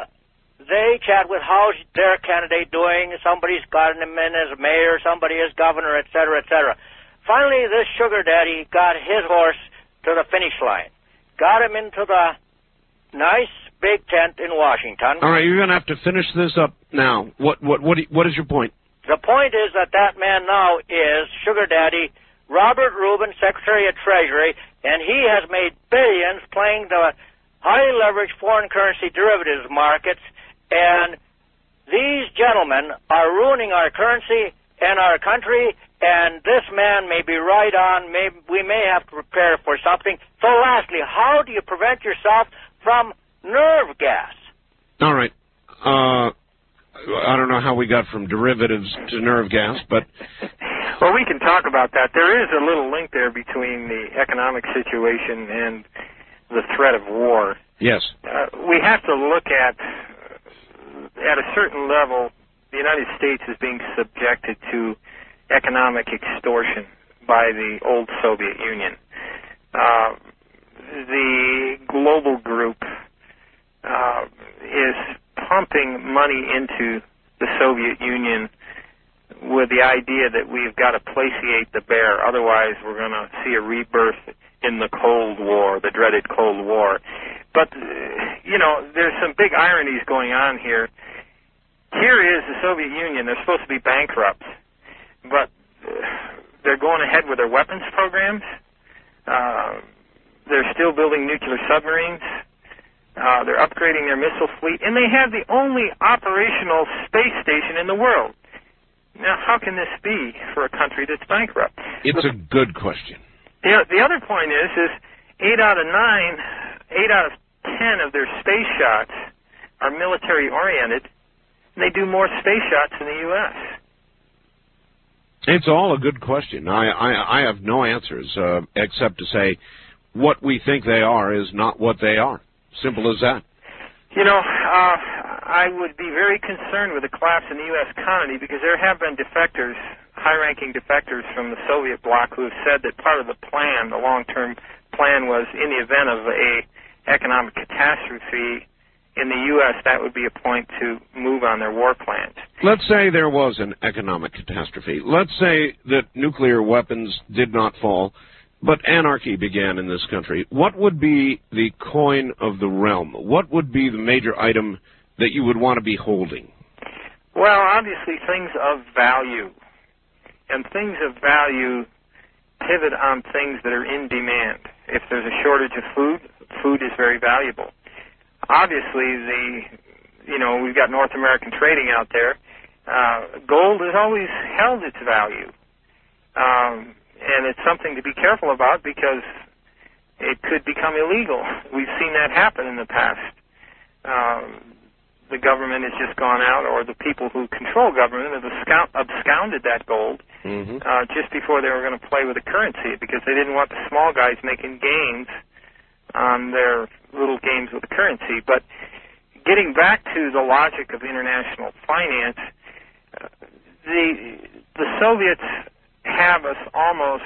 they chat with how's their candidate doing. Somebody's got him in as mayor, somebody as governor, et cetera, et cetera. Finally, this sugar daddy got his horse to the finish line. Got him into the nice big tent in Washington. All right, you're going to have to finish this up now. What what what what is your point? The point is that that man now is sugar daddy Robert Rubin, Secretary of Treasury, and he has made billions playing the highly leveraged foreign currency derivatives markets. And these gentlemen are ruining our currency and our country. And this man may be right on. May, we may have to prepare for something. So, lastly, how do you prevent yourself from nerve gas? All right. Uh, I don't know how we got from derivatives to nerve gas, but Well, we can talk about that. There is a little link there between the economic situation and the threat of war. yes. Uh, we have to look at, at a certain level, the United States is being subjected to economic extortion by the old Soviet Union. Uh, the global group uh, is pumping money into the Soviet Union with the idea that we've got to placiate the bear, otherwise we're going to see a rebirth in the Cold War, the dreaded Cold War. But uh, you know, there's some big ironies going on here. Here is the Soviet Union; they're supposed to be bankrupt, but uh, they're going ahead with their weapons programs. Uh, they're still building nuclear submarines. Uh, they're upgrading their missile fleet, and they have the only operational space station in the world. Now, how can this be for a country that's bankrupt? It's a good question. The, the other point is, is eight out of nine, eight out of ten of their space shots are military oriented, and they do more space shots in the U.S. It's all a good question. I, I, I have no answers uh, except to say what we think they are is not what they are. Simple as that. You know, uh, I would be very concerned with the collapse in the U.S. economy because there have been defectors, high-ranking defectors from the Soviet bloc who have said that part of the plan, the long-term plan, was in the event of a economic catastrophe in the U.S., that would be a point to move on their war plans. Let's say there was an economic catastrophe. Let's say that nuclear weapons did not fall, but anarchy began in this country. What would be the coin of the realm? What would be the major item that you would want to be holding? Well, obviously, things of value. And things of value pivot on things that are in demand. If there's a shortage of food, food is very valuable. Obviously, the you know we've got North American trading out there. Uh, gold has always held its value, um, and it's something to be careful about because it could become illegal. We've seen that happen in the past. Um, the government has just gone out, or the people who control government have absconded that gold Mm-hmm. uh, just before they were going to play with the currency because they didn't want the small guys making gains on their little games with the currency. But getting back to the logic of international finance, uh, the the Soviets have us almost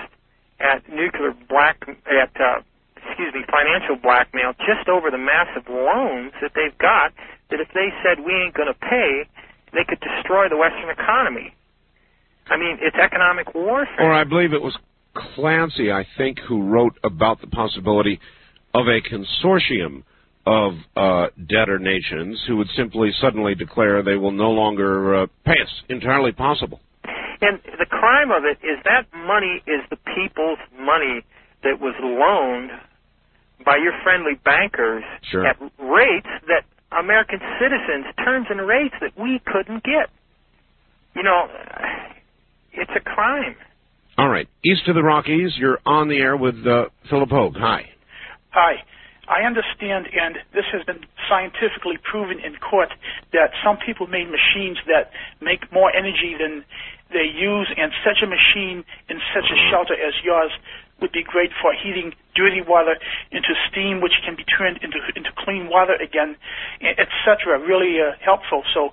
at nuclear black at uh, excuse me financial blackmail just over the massive loans that they've got. That if they said we ain't going to pay, they could destroy the Western economy. I mean, it's economic warfare. Or I believe it was Clancy, I think, who wrote about the possibility of a consortium of uh, debtor nations who would simply suddenly declare they will no longer uh, pay us. Entirely possible. And the crime of it is that money is the people's money that was loaned by your friendly bankers Sure. at rates that American citizens, terms and rates that we couldn't get. You know, it's a crime. All right. East of the Rockies, you're on the air with uh, Phillip Hoag. Hi. Hi. I understand, and this has been scientifically proven in court, that some people made machines that make more energy than they use, and such a machine in such a shelter as yours would be great for heating dirty water into steam, which can be turned into into clean water again, etc. Really uh, helpful. So,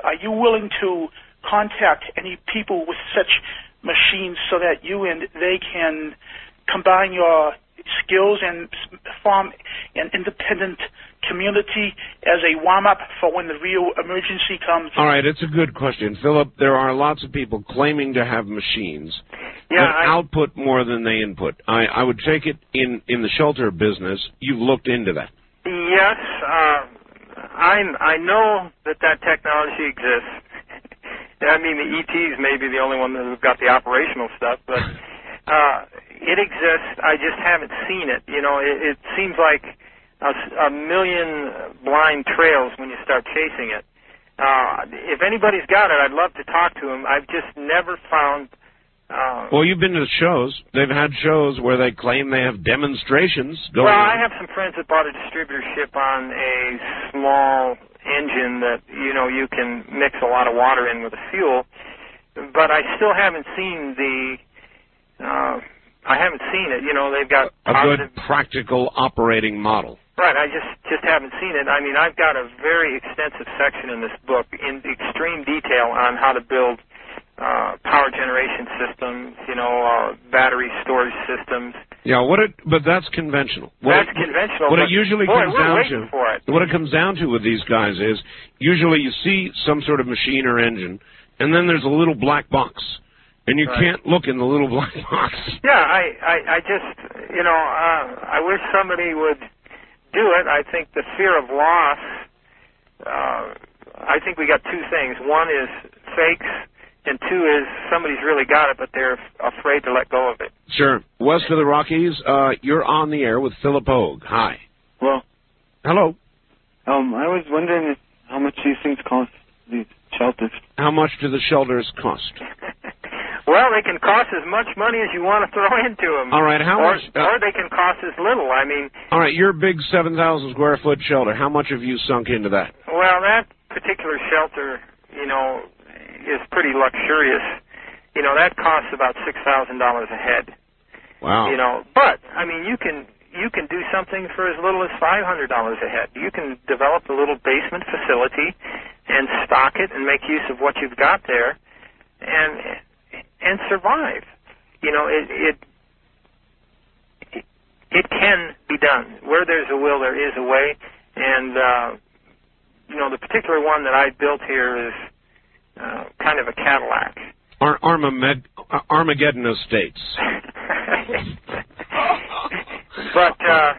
are you willing to contact any people with such machines so that you and they can combine your skills and s- form an independent community as a warm up for when the real emergency comes? All right, it's a good question, Phillip. There are lots of people claiming to have machines Yeah, that I, output more than they input. I, I would take it in in the shelter business. You've looked into that. yes, uh, I I know that that technology exists. I mean, the ETs may be the only one that have got the operational stuff, but uh, it exists. I just haven't seen it. You know, it, it seems like a, a million blind trails when you start chasing it. Uh, if anybody's got it, I'd love to talk to them. I've just never found. Uh, Well, you've been to shows. They've had shows where they claim they have demonstrations going Well. I have some friends that bought a distributorship on a small engine that you know you can mix a lot of water in with a fuel, but I still haven't seen the. Uh, I haven't seen it. You know, they've got a positive. good practical operating model. Right, I just just haven't seen it. I mean, I've got a very extensive section in this book in extreme detail on how to build uh, power generation systems, you know, uh, battery storage systems. Yeah, what it but that's conventional. What That's it, conventional. What it usually boy, comes down to what it comes down to with these guys is usually you see some sort of machine or engine and then there's a little black box. And you Right. can't look in the little black box. Yeah, I, I, I just, you know, uh, I wish somebody would do it. I think the fear of loss. Uh, I think we got two things. One is fakes, and two is somebody's really got it, but they're afraid to let go of it. Sure. West of the Rockies, uh, you're on the air with Phillip Hoag. Hi. Well, Hello. um, I was wondering how much these things cost, these shelters. How much do the shelters cost? Well, they can cost as much money as you want to throw into them. All right, how or, much- uh, or they can cost as little. I mean, All right, your big 7,000 square foot shelter, how much have you sunk into that? well, that particular shelter, you know, is pretty luxurious. You know, that costs about six thousand dollars a head. Wow. You know, but I mean, you can you can do something for as little as five hundred dollars a head. You can develop a little basement facility and stock it and make use of what you've got there, and and survive. You know, it it it, it can be done. Where there's a will, there is a way, and uh, you know, the particular one that I built here is uh, kind of a Cadillac. Ar- Armamed- Armageddon Estates. but uh,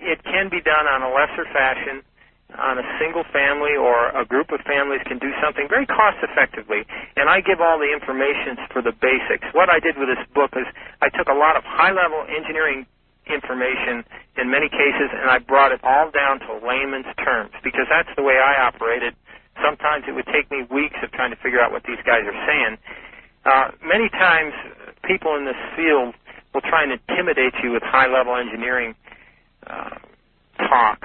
it can be done on a lesser fashion. On a single family or a group of families can do something very cost effectively. And I give all the information for the basics. What I did with this book is I took a lot of high level engineering information in many cases and I brought it all down to layman's terms because that's the way I operated. Sometimes it would take me weeks of trying to figure out what these guys are saying. Uh, many times, people in this field will try and intimidate you with high-level engineering uh, talk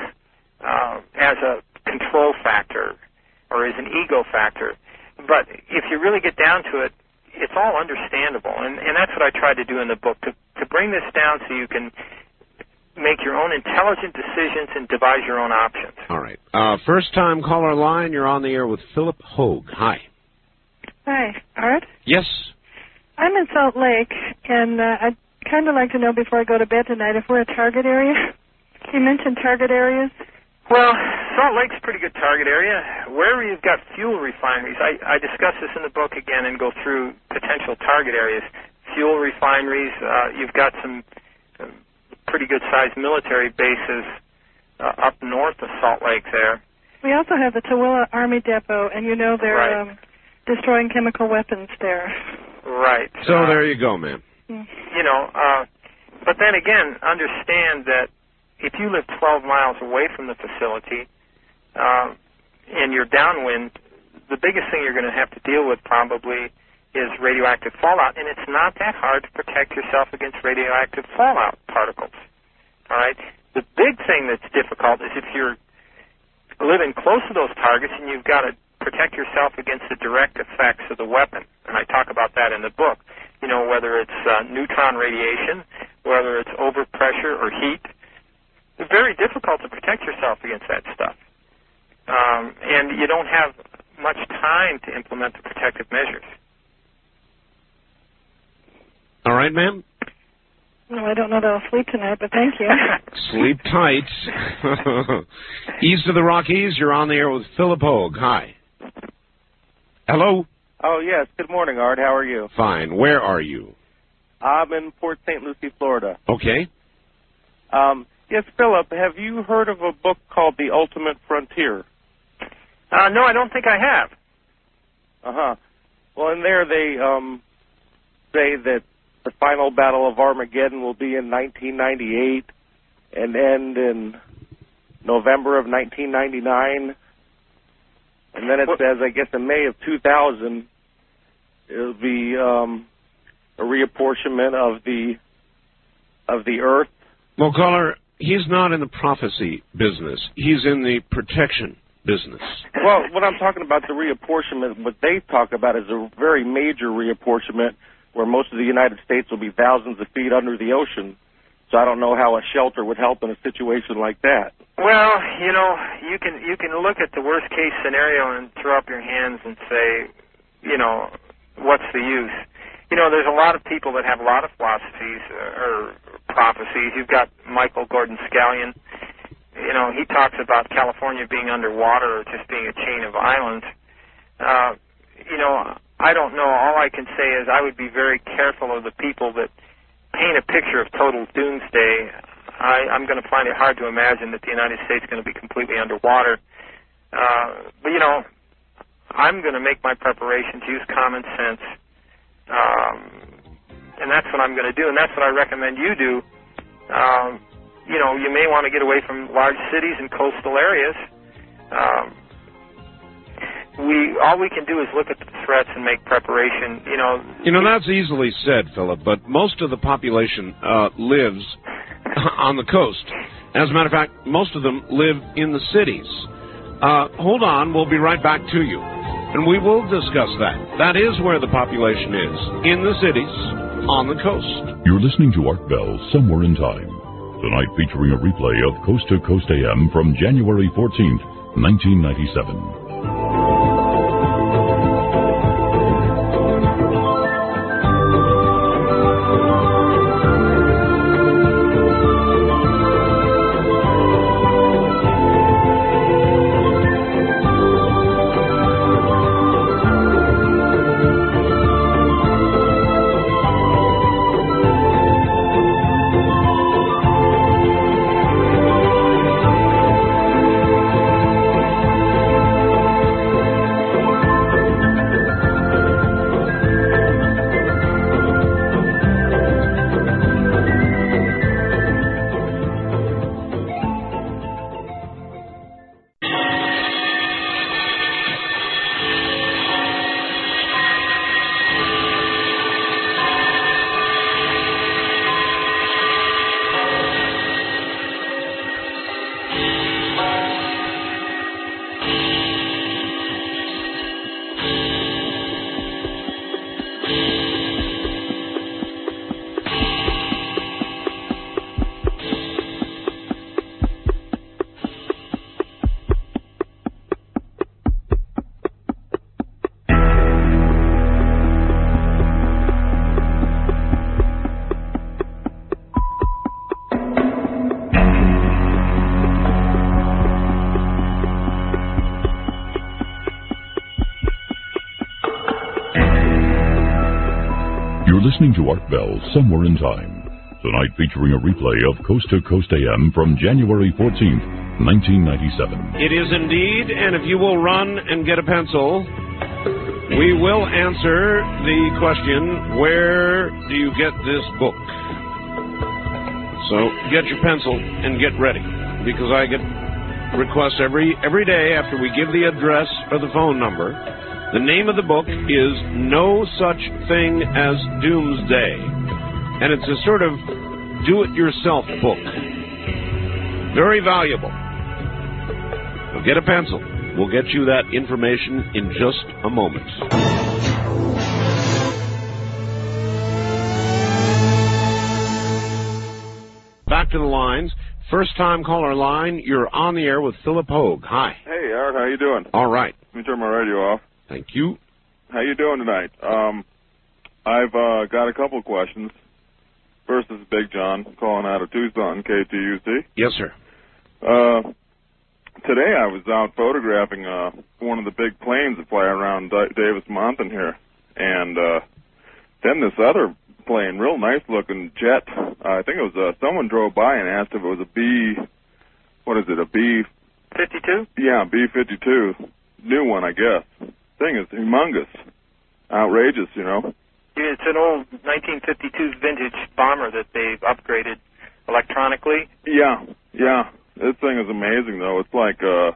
uh, as a control factor or as an ego factor. But if you really get down to it, it's all understandable, and, and that's what I tried to do in the book to to bring this down so you can make your own intelligent decisions and devise your own options. All right. Uh, first time caller line, you're on the air with Phillip Hoag. Hi. Hi, Art. Yes. I'm in Salt Lake, and uh, I'd kind of like to know before I go to bed tonight if we're a target area. You mentioned target areas. Well, Salt Lake's a pretty good target area. Wherever you've got fuel refineries, I, I discuss this in the book again and go through potential target areas. Fuel refineries, uh, you've got some uh, pretty good sized military bases uh, up north of Salt Lake there. We also have the Tooele Army Depot, and you know they're Right. um, destroying chemical weapons there. Right. So Uh, there you go, man. you know, uh, but then again, understand that if you live 12 miles away from the facility um, and you're downwind, the biggest thing you're going to have to deal with probably is radioactive fallout, and it's not that hard to protect yourself against radioactive fallout particles. All right. The big thing that's difficult is if you're living close to those targets and you've got to protect yourself against the direct effects of the weapon. And I talk about that in the book. You know, whether it's uh, neutron radiation, whether it's overpressure or heat. It's very difficult to protect yourself against that stuff. Um, and you don't have much time to implement the protective measures. All right, ma'am. No, I don't know that I'll sleep tonight, but thank you. Sleep tight. East of the Rockies, you're on the air with Phillip Hoag. Hi. Hello. Oh, yes. Good morning, Art. How are you? Fine. Where are you? I'm in Port St. Lucie, Florida. Okay. Um, yes, Phillip, have you heard of a book called The Ultimate Frontier? Uh, no, I don't think I have. Uh huh. Well, in there they um, say that the final battle of Armageddon will be in 1998 and end in November of 1999. And then it says, I guess in May of 2000, it'll be um, a reapportionment of the of the Earth. Well, caller, he's not in the prophecy business. He's in the protection business. Well, what I'm talking about the reapportionment, what they talk about is a very major reapportionment where most of the United States will be thousands of feet under the ocean. So I don't know how a shelter would help in a situation like that. Well, you know, you can you can look at the worst case scenario and throw up your hands and say, you know, what's the use? You know, there's a lot of people that have a lot of philosophies uh, or prophecies. You've got Michael Gordon Scallion. You know, he talks about California being underwater or just being a chain of islands. Uh, you know, I don't know. All I can say is I would be very careful of the people that paint a picture of total doomsday. I, I'm going to find it hard to imagine that the United States is going to be completely underwater. Uh, but you know, I'm going to make my preparations, use common sense, um, and that's what I'm going to do, and that's what I recommend you do. Um, you know, you may want to get away from large cities and coastal areas. Um, we all we can do is look at the threats and make preparation. You know, You know, that's easily said, Phillip, but most of the population uh, lives on the coast. As a matter of fact, most of them live in the cities. Uh, hold on, we'll be right back to you. And we will discuss that. That is where the population is in the cities, on the coast. You're listening to Art Bell Somewhere in Time. Tonight featuring a replay of Coast to Coast AM from January 14th, 1997. Listening to Art Bell Somewhere in Time. Tonight featuring a replay of Coast to Coast AM from January 14th, 1997. It is indeed, and if you will run and get a pencil, we will answer the question where do you get this book? So get your pencil and get ready because I get requests every every day after we give the address or the phone number. The name of the book is No Such Thing as Doomsday. And it's a sort of do it yourself book. Very valuable. So get a pencil. We'll get you that information in just a moment. Back to the lines. First time caller line, you're on the air with Phillip Hoag. Hi. Hey, Art, how you doing? All right. Let me turn my radio off. Thank you. How you doing tonight? Um, I've uh, got a couple of questions. First is Big John calling out of Tucson, KTUC. Yes, sir. Uh, today I was out photographing uh, one of the big planes that fly around Da- Davis-Monthan here, and uh, then this other plane, real nice looking jet. Uh, I think it was uh, someone drove by and asked if it was a B. What is it? A B? Fifty-two. Yeah, B fifty two, new one, I guess. Thing is humongous, outrageous, you know. It's an old 1952 vintage bomber that they've upgraded electronically. Yeah, yeah. This thing is amazing, though. It's like uh,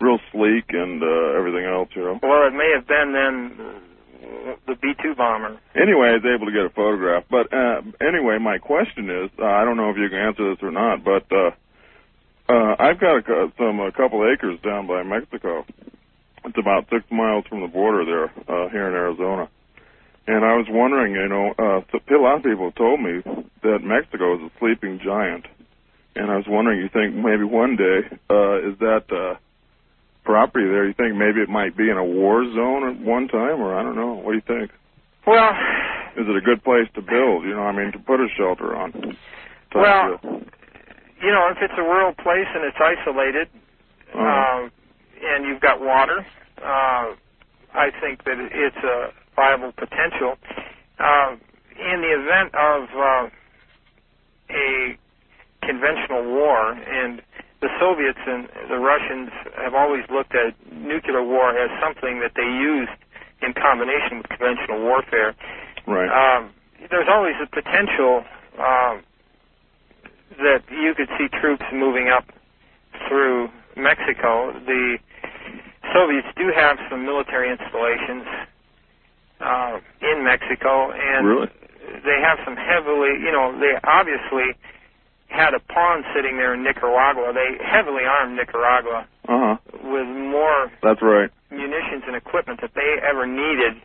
real sleek and uh, everything else, you know. Or it may have been then uh, the B-2 bomber. Anyway, I was able to get a photograph. But uh, anyway, my question is, uh, I don't know if you can answer this or not, but uh, uh, I've got a, some a couple acres down by Mexico. It's about six miles from the border there, uh, here in Arizona. And I was wondering, you know, uh, so a lot of people told me that Mexico is a sleeping giant. And I was wondering, you think maybe one day, uh, is that, uh, property there, you think maybe it might be in a war zone at one time, or I don't know. What do you think? Well, Is it a good place to build, you know, I mean, to put a shelter on? Well, you know, if it's a rural place and it's isolated, Uh-huh. uh, and you've got water, uh, I think that it's a viable potential. Uh, in the event of uh, a conventional war, and the Soviets and the Russians have always looked at nuclear war as something that they used in combination with conventional warfare. Right. Um, there's always a potential um, that you could see troops moving up through Mexico. The Soviets do have some military installations uh, in Mexico, and Really? they have some heavily, you know, they obviously had a pawn sitting there in Nicaragua. They heavily armed Nicaragua Uh huh. with more That's right. munitions and equipment that they ever needed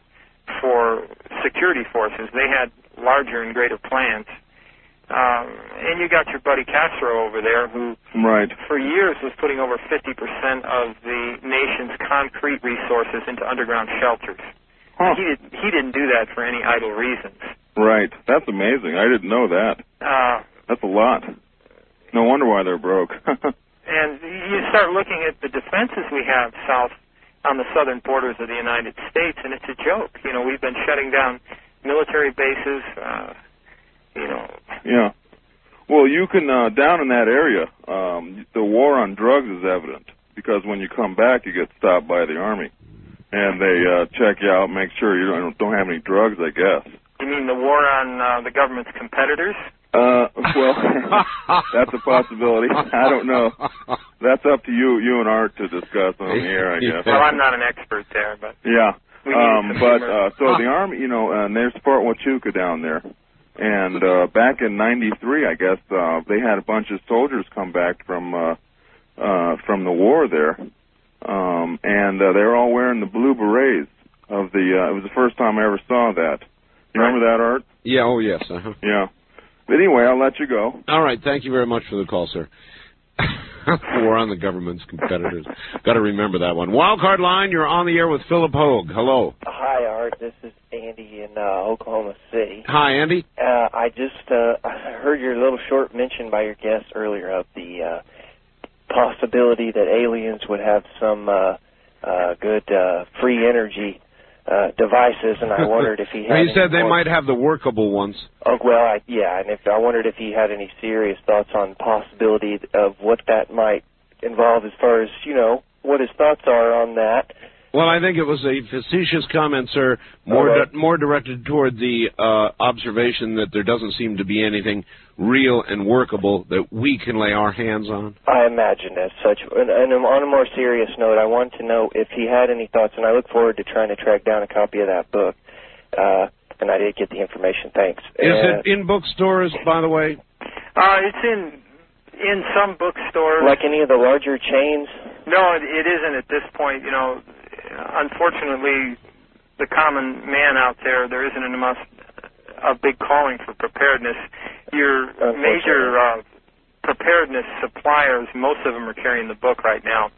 for security forces. They had larger and greater plans. Um, and you got your buddy Castro over there, who Right. for years was putting over 50% of the nation's concrete resources into underground shelters. Huh. He, did, he didn't do that for any idle reasons. Right. That's amazing. I didn't know that. Uh, That's a lot. No wonder why they're broke. And you start looking at the defenses we have south on the southern borders of the United States, and it's a joke. You know, we've been shutting down military bases. Uh, you know, yeah. Well, you can uh, down in that area. Um, the war on drugs is evident because when you come back, you get stopped by the army, and they uh, check you out, make sure you don't don't have any drugs. I guess. you mean the war on uh, the government's competitors? Uh, well, that's a possibility. I don't know. That's up to you, you and Art to discuss on the air, I guess. Well, I'm not an expert there, but Yeah. Um, but uh, so the army, you know, and there's Fort Huachuca down there, and uh, back in '93, I guess uh, they had a bunch of soldiers come back from uh, uh, from the war there, um, and uh, they were all wearing the blue berets of the. Uh, it was the first time I ever saw that. You remember that, Art? Yeah, oh yes. Uh-huh. Yeah. But anyway, I'll let you go. All right, thank you very much for the call, sir. War on the government's competitors. Got to remember that one. Wildcard line, you're on the air with Phillip Hoag. Hello. Hi, Art. This is Andy in uh, Oklahoma City. Hi, Andy. Uh, I just uh, I heard your little short mention by your guest earlier of the uh, possibility that aliens would have some uh, uh, good uh, free energy uh, devices, and I wondered if he had. He said they more- might have the workable ones. Oh well, I, yeah, and if I wondered if he had any serious thoughts on possibility of what that might involve, as far as you know, what his thoughts are on that. Well, I think it was a facetious comment, sir, more All right. di- more directed toward the uh, observation that there doesn't seem to be anything real and workable that we can lay our hands on. I imagined as such. And, and on a more serious note, I wanted to know if he had any thoughts, and I look forward to trying to track down a copy of that book. Uh, and I did get the information. Thanks. Is Uh, it in bookstores, by the way? Uh, it's in in some bookstores. like any of the larger chains? No, it, it isn't at this point. You know, unfortunately, the common man out there, there isn't enough a big calling for preparedness. Your major uh, preparedness suppliers, most of them are carrying the book right now.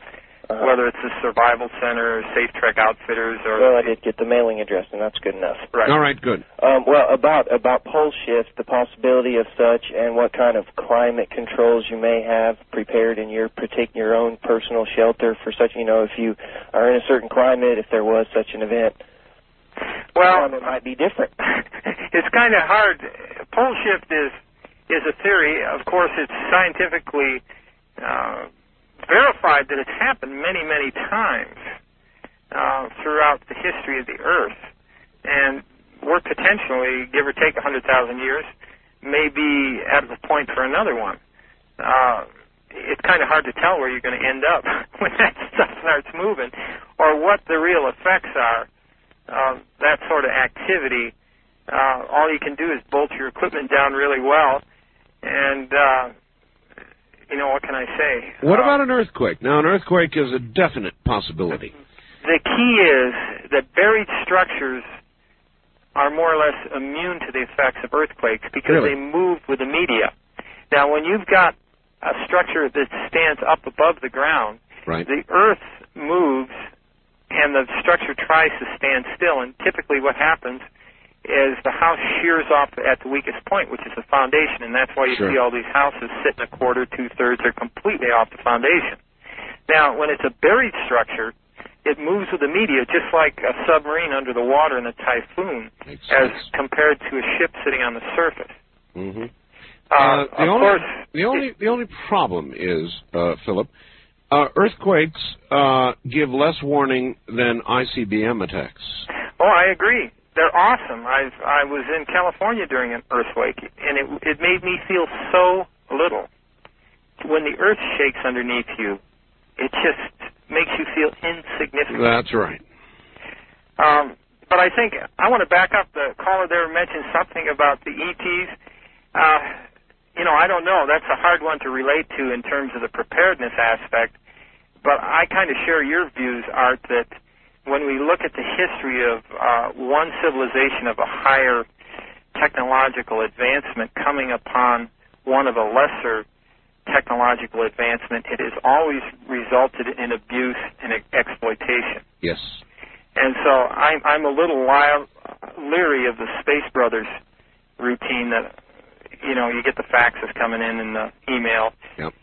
Uh-huh. Whether it's the Survival Center, or Safe Trek Outfitters, or Well, I did get the mailing address, and that's good enough. Right. All right, good. Um, well, about about pole shift, the possibility of such, and what kind of climate controls you may have prepared in your partic- your own personal shelter for such. You know, if you are in a certain climate, if there was such an event, well, it might be different. it's kind of hard. Pole shift is is a theory. Of course, it's scientifically uh, verified that it's happened many, many times uh, throughout the history of the Earth, and we're potentially, give or take, 100,000 years, maybe at the point for another one. Uh, it's kind of hard to tell where you're going to end up when that stuff starts moving, or what the real effects are of that sort of activity. Uh, all you can do is bolt your equipment down really well, and uh, you know what can I say? What about um, an earthquake? Now, an earthquake is a definite possibility. The key is that buried structures are more or less immune to the effects of earthquakes because Really? they move with the media. Now, when you've got a structure that stands up above the ground, Right. the earth moves and the structure tries to stand still. And typically, what happens is the house shears off at the weakest point, which is the foundation, and that's why you Sure. see all these houses sitting a quarter, two thirds, or completely off the foundation. Now, when it's a buried structure, it moves with the media just like a submarine under the water in a typhoon, as compared to a ship sitting on the surface. hmm Uh, Uh, the of only course, the only the only problem is, uh, Phillip, uh, earthquakes uh, give less warning than ICBM attacks. Oh, I agree. They're awesome. I I was in California during an earthquake, and it it made me feel so little. When the earth shakes underneath you, it just makes you feel insignificant. That's right. Um, but I think I want to back up. The caller there mentioned something about the ETs. Uh, you know, I don't know. That's a hard one to relate to in terms of the preparedness aspect. But I kind of share your views, Art, that when we look at the history of uh, one civilization of a higher technological advancement coming upon one of a lesser technological advancement, it has always resulted in abuse and exploitation. Yes. And so I'm, I'm a little li- leery of the Space Brothers routine that, you know, you get the faxes coming in and the email. Yep.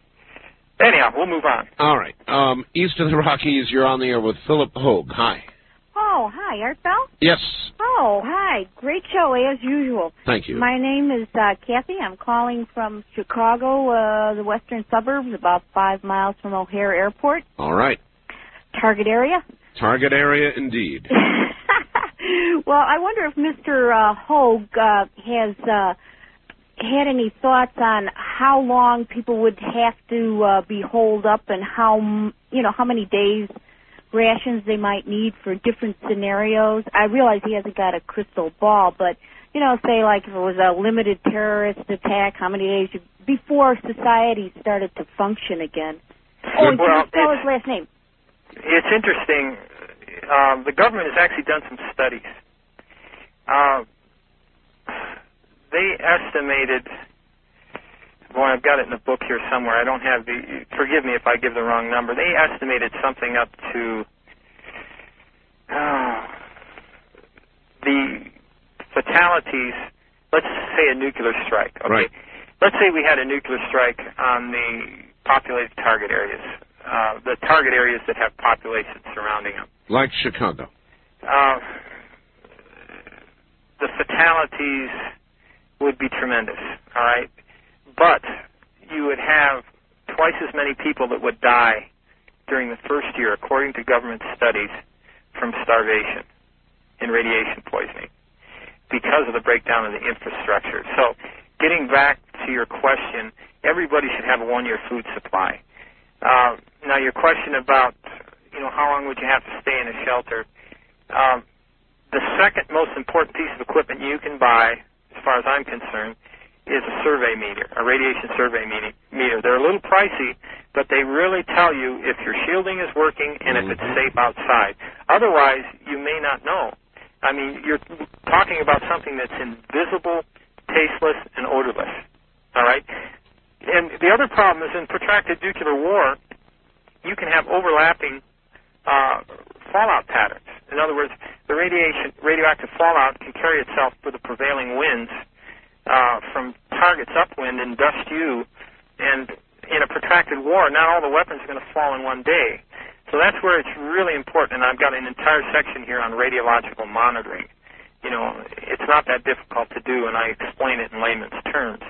Anyhow, we'll move on. All right. Um, east of the Rockies, you're on the air with Phillip Hoag. Hi. Oh, hi, Art Bell. Yes. Oh, hi. Great show as usual. Thank you. My name is uh, Kathy. I'm calling from Chicago, uh, the western suburbs, about five miles from O'Hare Airport, All right. target area. Target area indeed. well, I wonder if Mr. Uh, Hoag uh, has uh, had any thoughts on how long people would have to uh, be holed up and how m- you know how many days rations they might need for different scenarios. I realize he hasn't got a crystal ball, but you know, say like if it was a limited terrorist attack, how many days you- before society started to function again? Oh, and Well, spell his last name? It's interesting. Um, the government has actually done some studies. Uh, they estimated. Boy, I've got it in the book here somewhere. I don't have the. Forgive me if I give the wrong number. They estimated something up to uh, the fatalities. Let's say a nuclear strike. Okay. Right. Let's say we had a nuclear strike on the populated target areas, uh, the target areas that have populations surrounding them. Like Chicago. Uh, the fatalities would be tremendous, all right? But you would have twice as many people that would die during the first year, according to government studies, from starvation and radiation poisoning because of the breakdown of the infrastructure. So, getting back to your question, everybody should have a one-year food supply. Uh, now, your question about, you know, how long would you have to stay in a shelter? Um, the second most important piece of equipment you can buy, far as I'm concerned, is a survey meter, a radiation survey meter. meter. They're a little pricey, but they really tell you if your shielding is working and if it's safe outside. Otherwise, you may not know. I mean, you're talking about something that's invisible, tasteless, and odorless. All right? And the other problem is in protracted nuclear war, you can have overlapping uh, fallout patterns. In other words, the radiation, radioactive fallout can carry itself with the prevailing winds uh, from targets upwind and dust you. And in a protracted war, not all the weapons are going to fall in one day. So that's where it's really important. And I've got an entire section here on radiological monitoring. You know, it's not that difficult to do, and I explain it in layman's terms.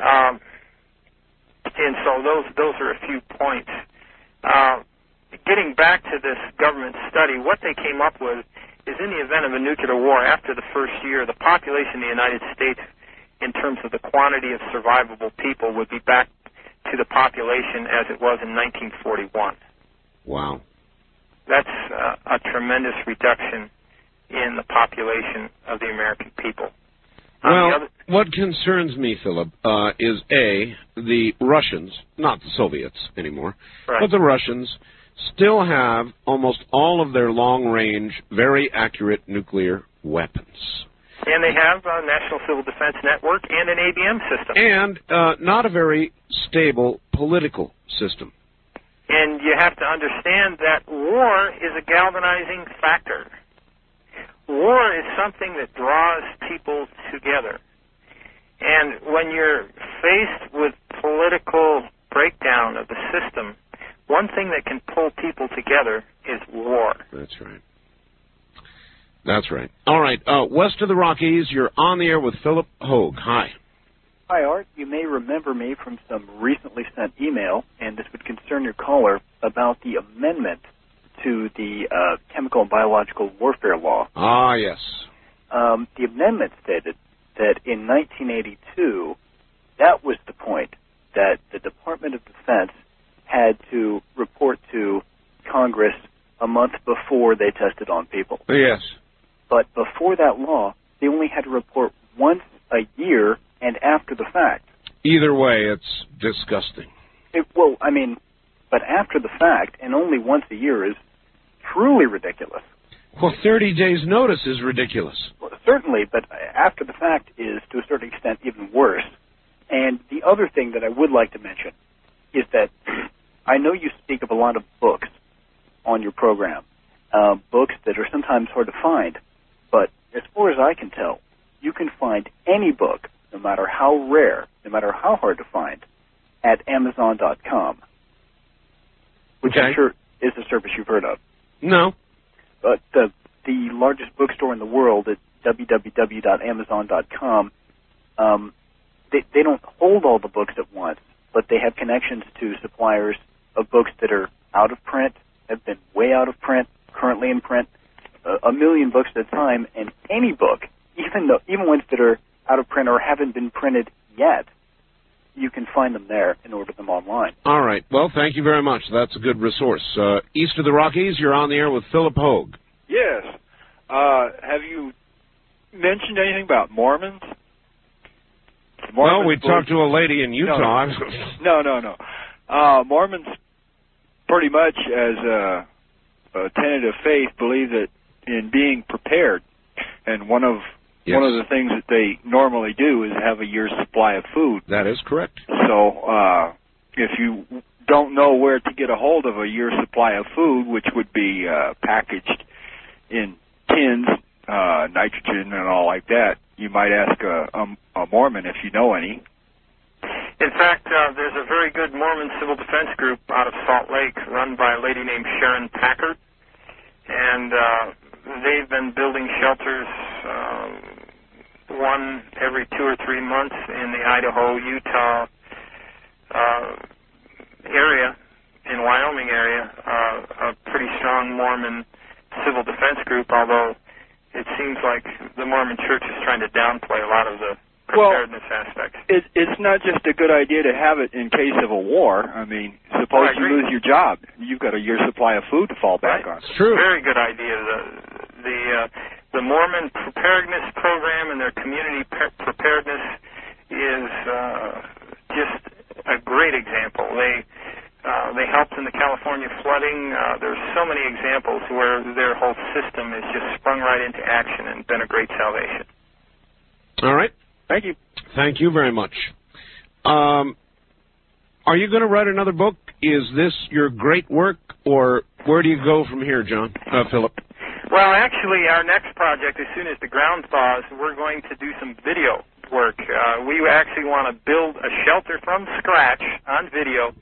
Um, and so those those are a few points. Uh, getting back to this government study, what they came up with is in the event of a nuclear war after the first year, the population of the United States, in terms of the quantity of survivable people, would be back to the population as it was in 1941. Wow. That's uh, a tremendous reduction in the population of the American people. Well, other- what concerns me, Phillip, uh, is A, the Russians, not the Soviets anymore, Right. but the Russians still have almost all of their long range, very accurate nuclear weapons. and they have a National Civil Defense Network and an ABM system. And uh, not a very stable political system. And you have to understand that war is a galvanizing factor. War is something that draws people together. And when you're faced with political breakdown of the system, one thing that can pull people together is war. That's right. That's right. All right. Uh, west of the Rockies, you're on the air with Phillip Hoag. Hi. Hi, Art. You may remember me from some recently sent email, and this would concern your caller about the amendment to the uh, chemical and biological warfare law. Ah, yes. Um, the amendment stated that in 1982, that was the point that the Department of Defense had to report to Congress a month before they tested on people. Yes. But before that law, they only had to report once a year and after the fact. Either way, it's disgusting. It, well, I mean, but after the fact and only once a year is truly ridiculous. Well, 30 days' notice is ridiculous. Well, certainly, but after the fact is to a certain extent even worse. And the other thing that I would like to mention is that I know you speak of a lot of books on your program, uh, books that are sometimes hard to find. But as far as I can tell, you can find any book, no matter how rare, no matter how hard to find, at Amazon.com, which I'm sure is a service you've heard of. No. But the the largest bookstore in the world at www.amazon.com, um, they they don't hold all the books at once, but they have connections to suppliers of books that are out of print, have been way out of print, currently in print, uh, a million books at a time, and any book, even though even ones that are out of print or haven't been printed yet, you can find them there and order them online. All right. Well, thank you very much. That's a good resource. Uh, east of the Rockies, you're on the air with Phillip Hoag. Yes. Uh, have you mentioned anything about Mormons? well, we believe- talked to a lady in Utah. No, no, no. Uh, Mormons, pretty much as a, a tenet of faith, believe that in being prepared, and one of Yes. one of the things that they normally do is have a year's supply of food. That is correct. So, uh, if you don't know where to get a hold of a year's supply of food, which would be uh, packaged in tins, uh, nitrogen, and all like that, you might ask a, a, a Mormon if you know any. In fact, uh, there's a very good Mormon civil defense group out of Salt Lake run by a lady named Sharon Packard. And uh, they've been building shelters, um, one every two or three months in the Idaho, Utah uh, area, in Wyoming area, uh, a pretty strong Mormon civil defense group, although it seems like the Mormon church is trying to downplay a lot of the Well, preparedness aspects. It, it's not just a good idea to have it in case of a war. I mean, suppose I you lose your job, you've got a year's supply of food to fall back on. True. Very good idea. The the uh, the Mormon preparedness program and their community pre- preparedness is uh, just a great example. They uh, they helped in the California flooding. Uh, there's so many examples where their whole system has just sprung right into action and been a great salvation. All right. Thank you. Thank you very much. Um, are you going to write another book? Is this your great work, or where do you go from here, John? Uh, Phillip. Well, actually, our next project, as soon as the ground thaws, we're going to do some video work. Uh, we actually want to build a shelter from scratch on video,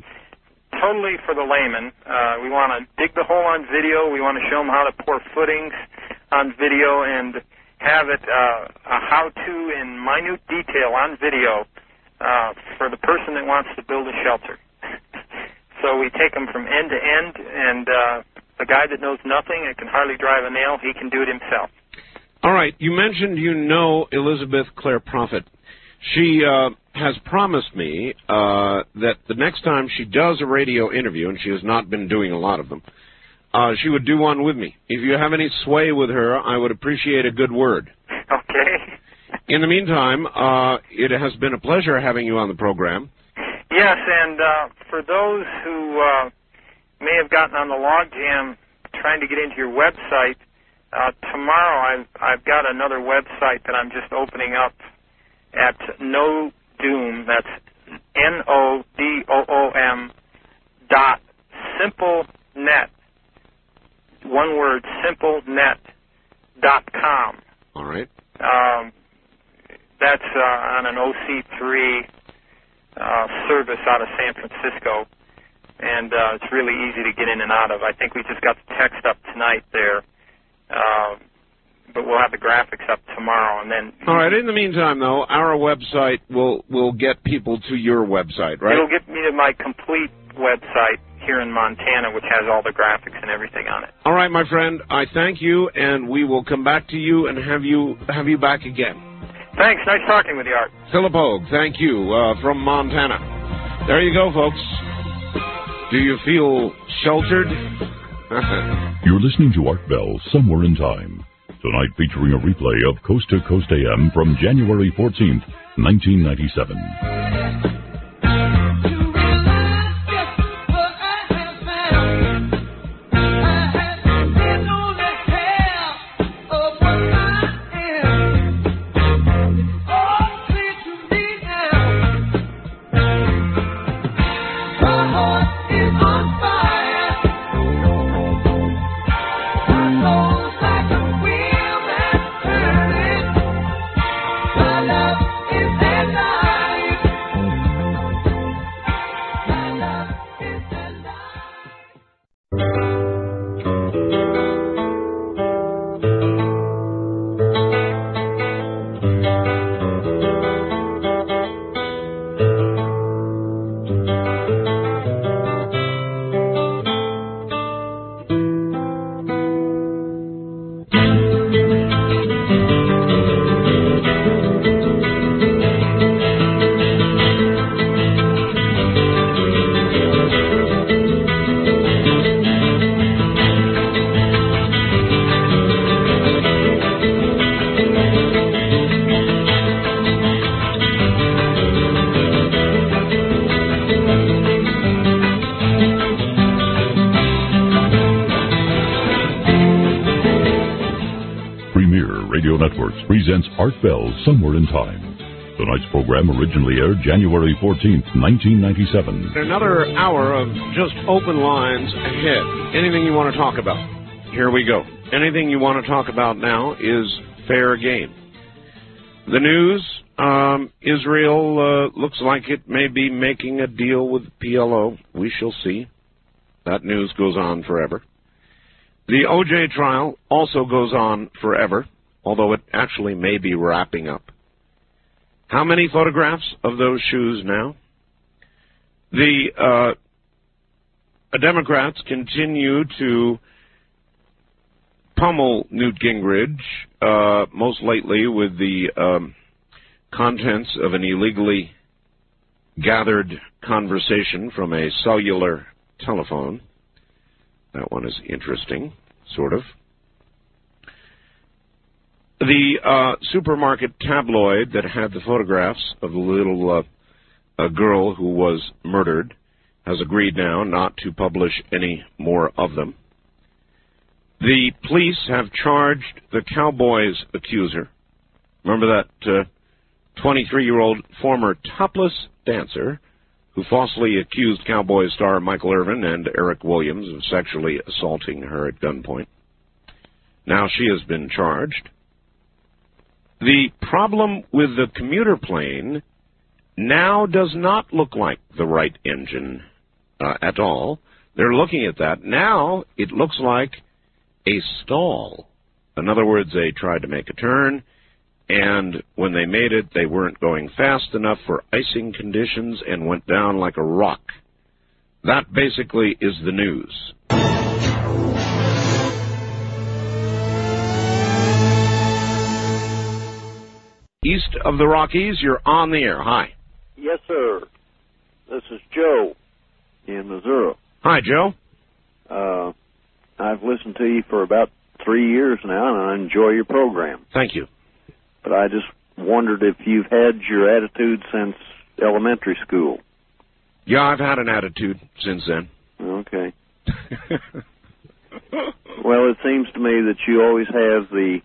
totally for the layman. Uh, we want to dig the hole on video. We want to show them how to pour footings on video and have it uh, a how-to in minute detail on video uh, for the person that wants to build a shelter. So we take them from end to end, and uh, the guy that knows nothing and can hardly drive a nail, he can do it himself. All right. You mentioned you know Elizabeth Clare Prophet. She uh, has promised me uh, that the next time she does a radio interview, and she has not been doing a lot of them, uh, she would do one with me. If you have any sway with her, I would appreciate a good word. Okay. In the meantime, uh, it has been a pleasure having you on the program. Yes, and uh, for those who uh, may have gotten on the logjam trying to get into your website, uh, tomorrow I've I've got another website that I'm just opening up at No Doom. That's N O D O O M dot simple net. One word, simplenet dot com. All right. Um, that's uh, on an OC3 uh, service out of San Francisco. and uh, it's really easy to get in and out of. I think we just got the text up tonight there, uh, but we'll have the graphics up tomorrow, and then All right. In the meantime, though, our website will will get people to your website, right? it'll get me to my complete website here in Montana, which has all the graphics and everything on it. All right, my friend. I thank you, and we will come back to you and have you have you back again. Thanks. Nice talking with you, Art. Phillip Hoag, thank you uh, from Montana. There you go, folks. Do you feel sheltered? You're listening to Art Bell Somewhere in Time. Tonight featuring a replay of Coast to Coast AM from January 14th, 1997. Program originally aired January 14th, 1997. Another hour of just open lines ahead. Anything you want to talk about? Here we go. Anything you want to talk about now is fair game. The news um, Israel uh, looks like it may be making a deal with PLO. We shall see. That news goes on forever. The OJ trial also goes on forever, although it actually may be wrapping up. How many photographs of those shoes now? The uh, Democrats continue to pummel Newt Gingrich, uh, most lately with the um, contents of an illegally gathered conversation from a cellular telephone. That one is interesting, sort of. The uh, supermarket tabloid that had the photographs of the little uh, girl who was murdered has agreed now not to publish any more of them. The police have charged the Cowboys accuser. Remember that 23 year old former topless dancer who falsely accused Cowboy star Michael Irvin and Erik Williams of sexually assaulting her at gunpoint. Now she has been charged. The problem with the commuter plane now does not look like the right engine uh, at all. They're looking at that. Now it looks like a stall. In other words, they tried to make a turn, and when they made it, they weren't going fast enough for icing conditions and went down like a rock. That basically is the news. East of the Rockies, you're on the air. Hi. Yes, sir. This is Joe in Missouri. Hi, Joe. Uh, I've listened to you for about three years now, and I enjoy your program. Thank you. But I just wondered if you've had your attitude since elementary school. Yeah, I've had an attitude since then. Okay. well, it seems to me that you always have the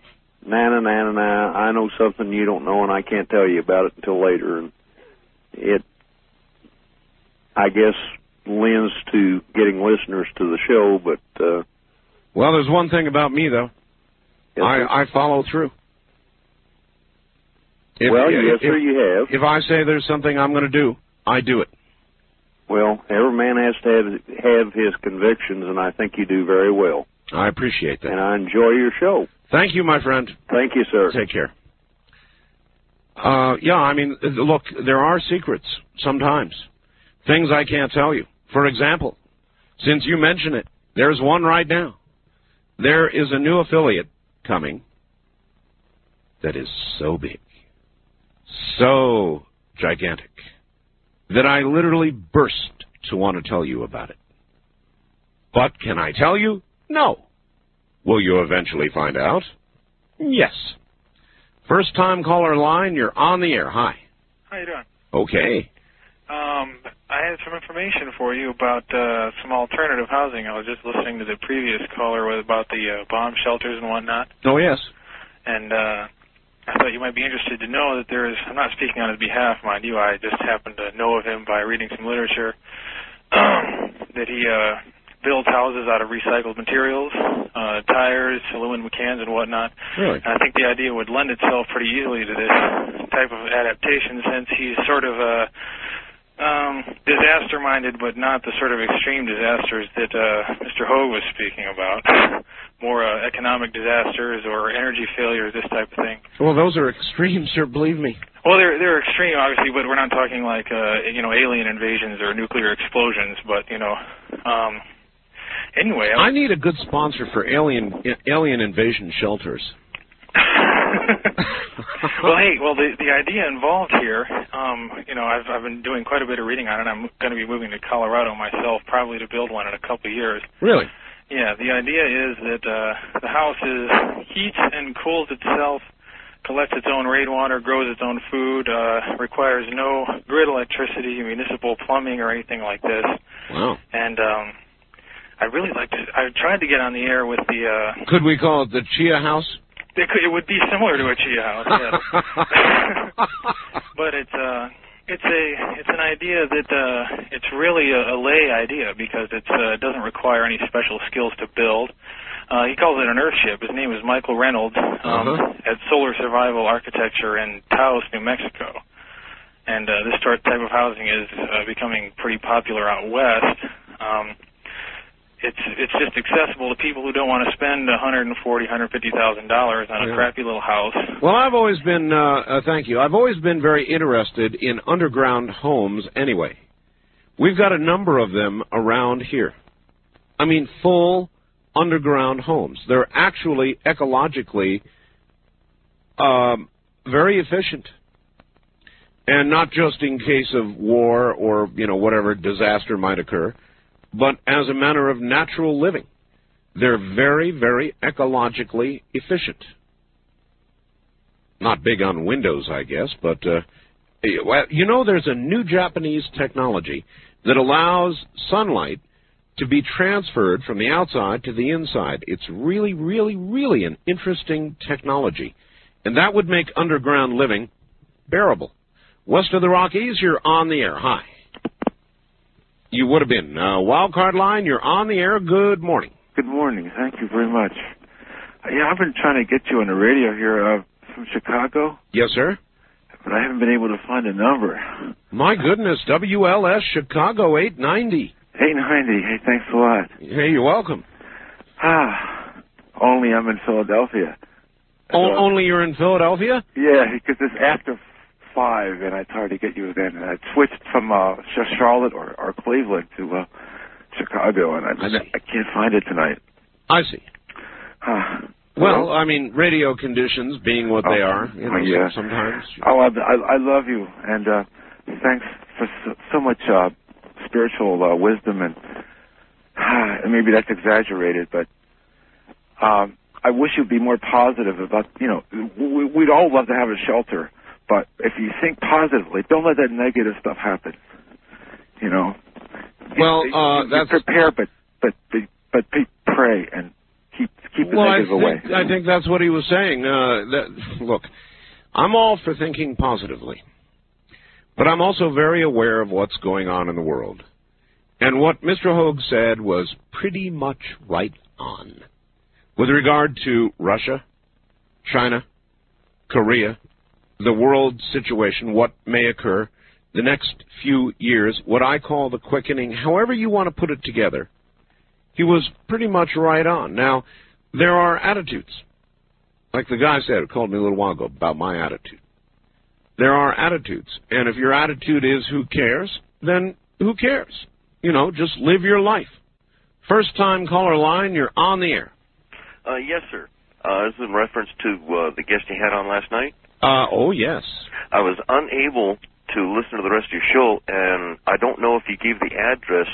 na na na na na. I know something you don't know, and I can't tell you about it until later. And it, I guess, lends to getting listeners to the show. But uh, Well, there's one thing about me though. I I follow through. If- well, if- yes, sir, you have. If I say there's something I'm going to do, I do it. Well, Every man has to have, have his convictions, and I think you do very well. I appreciate that. And I enjoy your show. Thank you, my friend. Thank you, sir. Take care. Uh, yeah, I mean, look, there are secrets sometimes. Things I can't tell you. For example, since you mention it, there's one right now. There is a new affiliate coming that is so big, so gigantic, that I literally burst to want to tell you about it. But can I tell you? No. Will you eventually find out? Yes. First time caller line, you're on the air. Hi. How you doing? Okay. Um, I had some information for you about uh, some alternative housing. I was just listening to the previous caller with about the uh, bomb shelters and whatnot, Oh, yes. and uh, I thought you might be interested to know that there is. I'm not speaking on his behalf, mind you. I just happened to know of him by reading some literature. Um, that he uh, builds houses out of recycled materials, uh, tires, aluminum cans, and whatnot. Really? And I think the idea would lend itself pretty easily to this type of adaptation since he's sort of uh, um, disaster minded, but not the sort of extreme disasters that uh, Mr. Hoag was speaking about. More uh, economic disasters or energy failures, this type of thing. Well, those are extremes, sir, believe me. Well, they're they're extreme, obviously, but we're not talking like uh, you know alien invasions or nuclear explosions. But you know, um, anyway, I I need a good sponsor for alien alien invasion shelters. well, hey, well, the the idea involved here, um, you know, I've I've been doing quite a bit of reading on it. I'm going to be moving to Colorado myself, probably to build one in a couple of years. Really? Yeah, the idea is that uh, the house is heats and cools itself, collects its own rainwater, grows its own food, uh, requires no grid electricity, municipal plumbing, or anything like this. Wow. And um, I'd really like to. I tried to get on the air with the. Uh, Could we call it the Chia House? it, could, it would be similar to a chia house, yes. but it's uh it's a it's an idea that uh it's really a, a lay idea because it's uh doesn't require any special skills to build. Uh he calls it an earthship. His name is Michael Reynolds um Uh-huh. at Solar Survival Architecture in Taos, New Mexico. And uh this sort type of housing is uh, becoming pretty popular out west. Um it's it's just accessible to people who don't want to spend a hundred and forty, hundred fifty thousand dollars on a Yeah. crappy little house. Well, I've always been, uh, uh, thank you. I've always been very interested in underground homes anyway. We've got a number of them around here. I mean, full underground homes. They're actually ecologically um, very efficient. And not just in case of war or, you know, whatever disaster might occur, but as a matter of natural living. They're very, very ecologically efficient not big on Windows, I guess, but uh, well, you know, there's a new Japanese technology that allows sunlight to be transferred from the outside to the inside. It's really, really, really an interesting technology, and that would make underground living bearable. West of the Rockies, you're on the air. Hi. You would have been. Uh, wildcard line, you're on the air. Good morning. Good morning. Thank you very much. Yeah, I've been trying to get you on the radio here uh, from Chicago, Yes, sir. but I haven't been able to find a number. My goodness, WLS Chicago 890. 890. Hey, thanks a lot. Hey, you're welcome. Ah, only I'm in Philadelphia. O- only you're in Philadelphia? Yeah, because it's after five, and I tried to get you then. And I switched from uh, Charlotte or, or Cleveland to uh, Chicago, and I, I can't find it tonight. I see. Well, I mean, radio conditions being what they Oh, are, you know, yeah. sometimes. Oh, I, I, I love you, and uh, thanks for so, so much uh, spiritual uh, wisdom, and and maybe that's exaggerated, but um, I wish you'd be more positive about. You know, we, we'd all love to have a shelter, but if you think positively, don't let that negative stuff happen. You know. Well, You- uh, you that's- prepare, but but but, pray and keep keep the well, I negative away. think, I think that's what he was saying. Uh, that, look, I'm all for thinking positively, but I'm also very aware of what's going on in the world. And what Mr. Hoag said was pretty much right on. With regard to Russia, China, Korea, the world situation, what may occur, the next few years, what I call the quickening, however you want to put it together, he was pretty much right on. Now, there are attitudes. Like the guy said, called me a little while ago about my attitude. There are attitudes. And if your attitude is who cares, then who cares? You know, just live your life. First time caller line, you're on the air. Uh, yes, sir. Uh, this is in reference to uh, the guest you had on last night. Uh, oh, yes. I was unable to listen to the rest of your show, and I don't know if you gave the address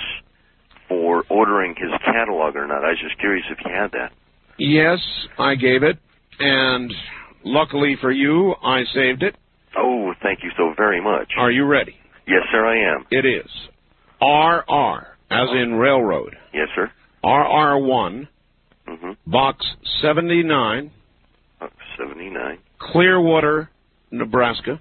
for ordering his catalog or not. I was just curious if you had that. Yes, I gave it. And luckily for you, I saved it. Oh, thank you so very much. Are you ready? Yes, sir, I am. It is RR, as in railroad. Yes, sir. RR1, Mm-hmm. Box 79, Uh, 79. Clearwater, Nebraska.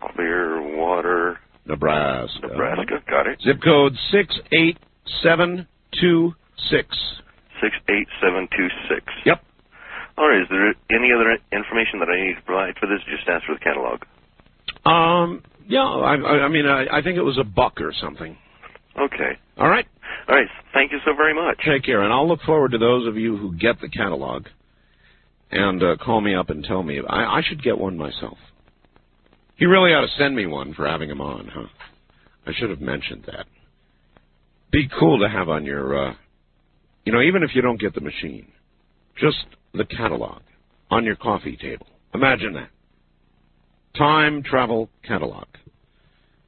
Clearwater, Nebraska. Nebraska. Got it. Zip code 68726. 68726. Yep. All right. Is there any other information that I need to provide for this? Just ask for the catalog. Um, yeah, I, I I mean, I, I think it was a buck or something. Okay. All right. All right. Thank you so very much. Take care, and I'll look forward to those of you who get the catalog and uh, call me up and tell me. I, I should get one myself. He really ought to send me one for having him on, huh? I should have mentioned that. Be cool to have on your, uh, you know, even if you don't get the machine, just the catalog on your coffee table. Imagine that. Time travel catalog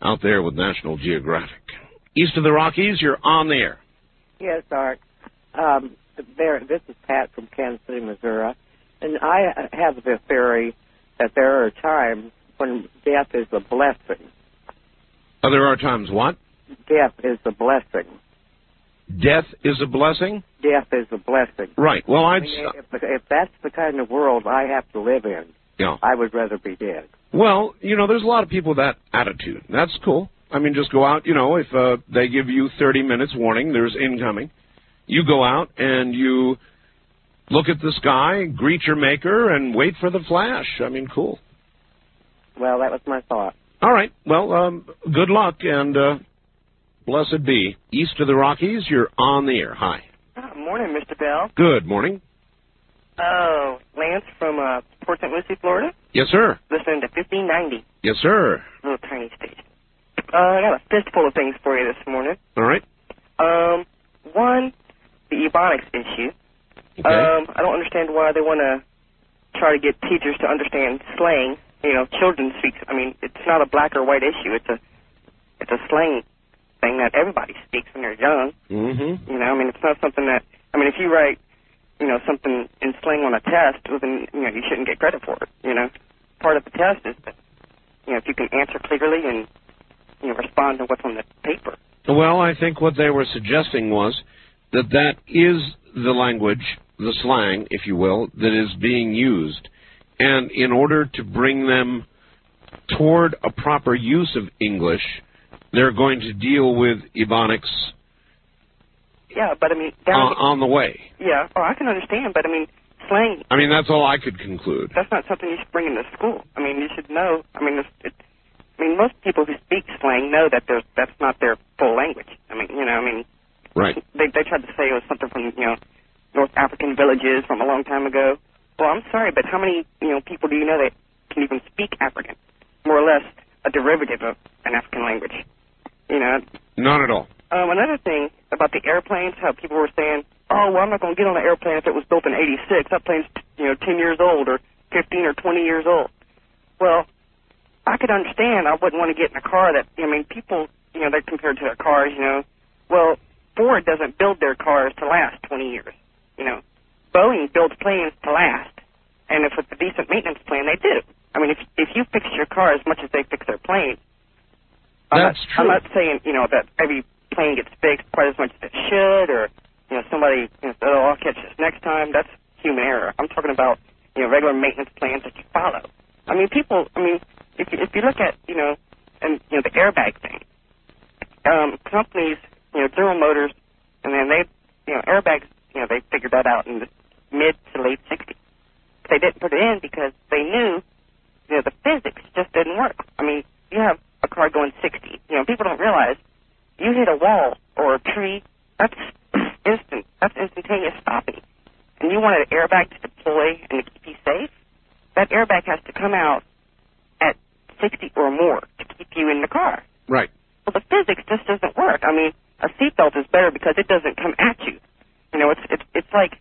out there with National Geographic. East of the Rockies, you're on the air. Yes, Art. Um, this is Pat from Kansas City, Missouri, and I have the theory that there are times when death is a blessing. Oh, there are times what? Death is a blessing. Death is a blessing? Death is a blessing. Right. Well, I I'd. mean, if, if that's the kind of world I have to live in, Yeah. I would rather be dead. Well, you know, there's a lot of people with that attitude. That's cool. I mean, just go out, you know, if uh, they give you 30 minutes warning, there's incoming. You go out and you look at the sky, greet your maker, and wait for the flash. I mean, cool. Well, that was my thought. All right. Well, um, good luck and uh, blessed be. East of the Rockies, you're on the air. Hi. Oh, morning, Mr. Bell. Good morning. Oh, Lance from uh, Port St. Lucie, Florida. Yes, sir. Listening to 1590, Yes, sir. little tiny station. Uh, I got a fistful of things for you this morning. All right. Um, one, the ebonics issue. Okay. Um, I don't understand why they want to try to get teachers to understand slang. You know, children speak. I mean, it's not a black or white issue. It's a it's a slang thing that everybody speaks when they're young. Mm-hmm. You know, I mean, it's not something that. I mean, if you write, you know, something in slang on a test, well, then you know you shouldn't get credit for it. You know, part of the test is that you know if you can answer clearly and you know respond to what's on the paper. Well, I think what they were suggesting was that that is the language, the slang, if you will, that is being used. And in order to bring them toward a proper use of English, they're going to deal with Ebonics Yeah, but I mean, on, down. on the way. yeah, oh, I can understand, but I mean, slang. I mean, that's all I could conclude. That's not something you should bring into school. I mean, you should know. I mean, it, I mean, most people who speak slang know that there's that's not their full language. I mean, you know, I mean, Right. they they tried to say it was something from you know North African villages from a long time ago. Well, I'm sorry, but how many you know people do you know that can even speak African? More or less a derivative of an African language. You know. Not at all. Um, another thing about the airplanes, how people were saying, "Oh, well, I'm not going to get on an airplane if it was built in '86. That plane's you know 10 years old or 15 or 20 years old." Well, I could understand. I wouldn't want to get in a car that I mean, people, you know, they're compared to their cars. You know, well, Ford doesn't build their cars to last 20 years. You know, Boeing builds planes to last, and if it's a decent maintenance plan, they do. I mean, if if you fix your car as much as they fix their planes, I'm That's not, true. I'm not saying you know that every plane gets fixed quite as much as it should, or you know somebody you know, oh, I'll catch this next time. That's human error. I'm talking about you know regular maintenance plans that you follow. I mean, people. I mean, if you, if you look at you know, and you know the airbag thing, um, companies, you know, General Motors, and then they, you know, airbags, you know, they figured that out in the mid to late 60s. They didn't put it in because they knew, you know, the physics just didn't work. I mean, you have a car going 60. You know, people don't realize you hit a wall or a tree, that's instant, that's instantaneous stopping. And you want an airbag to deploy and to keep you safe, that airbag has to come out at 60 or more to keep you in the car. Right. Well, the physics just doesn't work. I mean, a seatbelt is better because it doesn't come at you. You know, it's it's it's like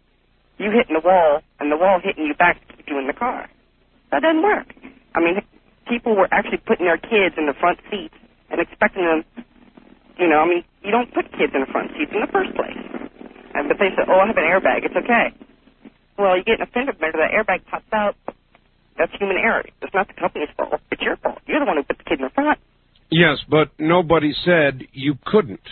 you hitting the wall and the wall hitting you back to keep you in the car. That doesn't work. I mean, people were actually putting their kids in the front seats and expecting them. You know, I mean, you don't put kids in the front seats in the first place. And but they said, "Oh, I have an airbag. It's okay." Well, you get in a fender bender, that airbag pops out. That's human error. It's not the company's fault. It's your fault. You're the one who put the kid in the front. Yes, but nobody said you couldn't.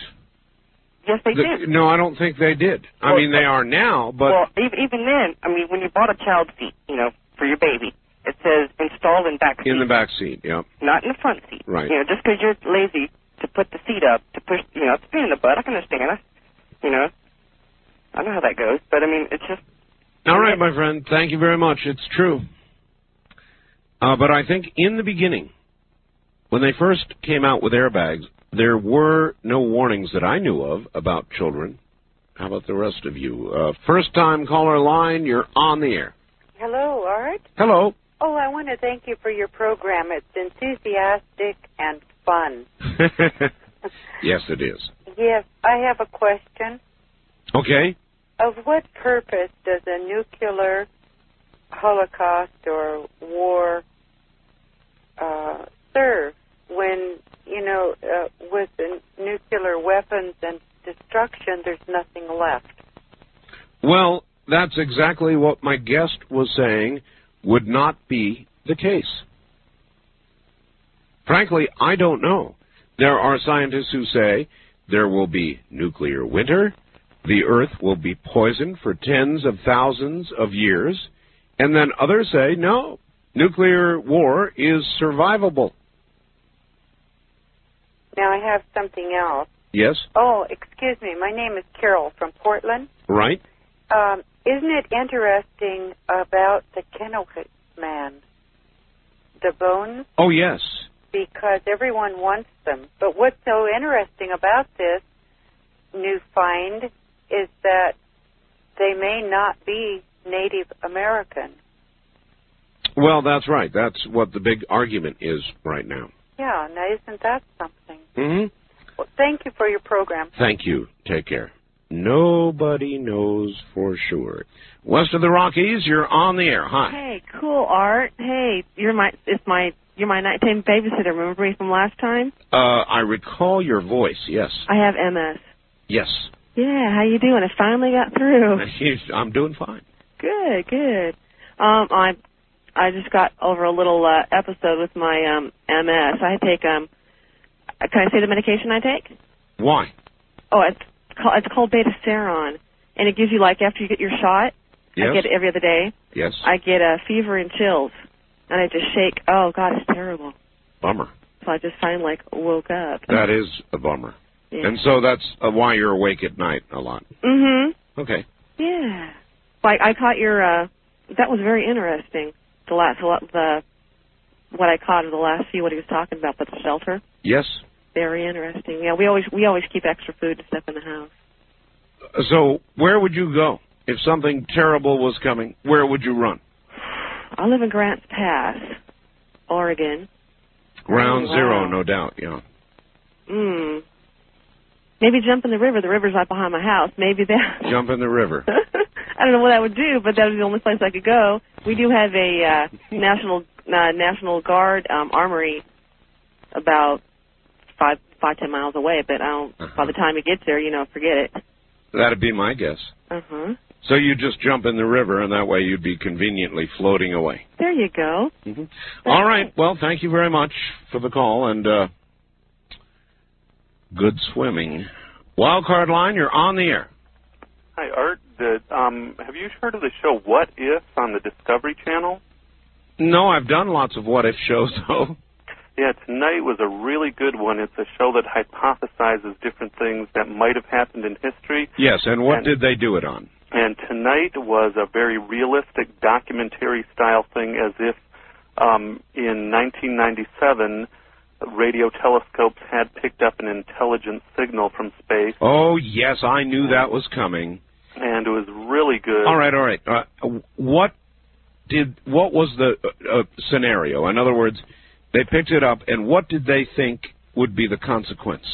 Yes, they The- did. No, I don't think they did. I mean, they are now, but well, even, even then, I mean, when you bought a child seat, you know, for your baby, it says installed in back seat, in the back seat, yeah. not in the front seat. Right. You know, just because you're lazy to put the seat up to push, you know, it's a pain in the butt. I can understand it. You know, I know how that goes, but I mean, it's just All right, my friend. Thank you very much. It's true. Uh, but I think in the beginning, when they first came out with airbags, there were no warnings that I knew of about children. How about the rest of you? Uh, first time caller line, you're on the air. Hello, Art. Hello. Oh, I want to thank you for your program. It's enthusiastic and fun. yes, it is. Yes, I have a question. Okay. Of what purpose does a nuclear holocaust or war uh, serve when, you know, uh, with nuclear weapons and destruction, there's nothing left? Well, that's exactly what my guest was saying would not be the case. Frankly, I don't know. There are scientists who say there will be nuclear winter, the Earth will be poisoned for tens of thousands of years, and then others say no, nuclear war is survivable. Now, I have something else. Yes, Oh, excuse me. My name is Carol from Portland. right? Um, isn't it interesting about the Kennewick man? The bones? Oh, yes. Because everyone wants them. But what's so interesting about this new find is that they may not be Native American. Well, that's right. That's what the big argument is right now. Yeah, now isn't that something? hmm Well, thank you for your program. Thank you. Take care. Nobody knows for sure. West of the Rockies, you're on the air. Hi. Hey, cool, Art. Hey, you're my it's my you're my nighttime babysitter. Remember me from last time? Uh, I recall your voice. Yes. I have MS. Yes. Yeah, how you doing? I finally got through. I'm doing fine. Good, good. Um, I I just got over a little uh, episode with my um MS. I take um. Can I say the medication I take? Why? Oh, it's called it's called Betaseron, and it gives you like after you get your shot. Yes. I get it every other day. Yes. I get a fever and chills, and I just shake. Oh God, it's terrible. Bummer. So I just finally like woke up. That is a bummer. Yeah. And so that's uh, why you're awake at night a lot. Mm-hmm. Okay. Yeah. Like I caught your. uh That was very interesting. The last the what I caught of the last few what he was talking about, but the shelter. Yes. Very interesting. Yeah, we always we always keep extra food and stuff in the house. So where would you go if something terrible was coming? Where would you run? I live in Grants Pass, Oregon. Ground Oh, wow. zero, no doubt. Yeah. Hmm. Maybe jump in the river. The river's right behind my house. Maybe that. Jump in the river. I don't know what I would do, but that was the only place I could go. We do have a uh, national uh, National Guard um, armory about five five ten miles away, but I don't. By the time it gets there, you know, forget it. That'd be my guess. Uh huh. So you just jump in the river, and that way you'd be conveniently floating away. There you go. Mhm. All right. Well, thank you very much for the call, and uh, good swimming. Wild card line, you're on the air. Hi, Art. The, um, have you heard of the show What If on the Discovery Channel? No, I've done lots of what if shows though. Yeah, tonight was a really good one. It's a show that hypothesizes different things that might have happened in history. Yes, and what And- did they do it on? And tonight was a very realistic documentary style thing, as if um, in 1997 radio telescopes had picked up an intelligent signal from space, Oh yes, I knew that was coming. and it was really good. All right, all right. Uh, what did what was the uh, uh, scenario? In other words, they picked it up, and what did they think would be the consequence?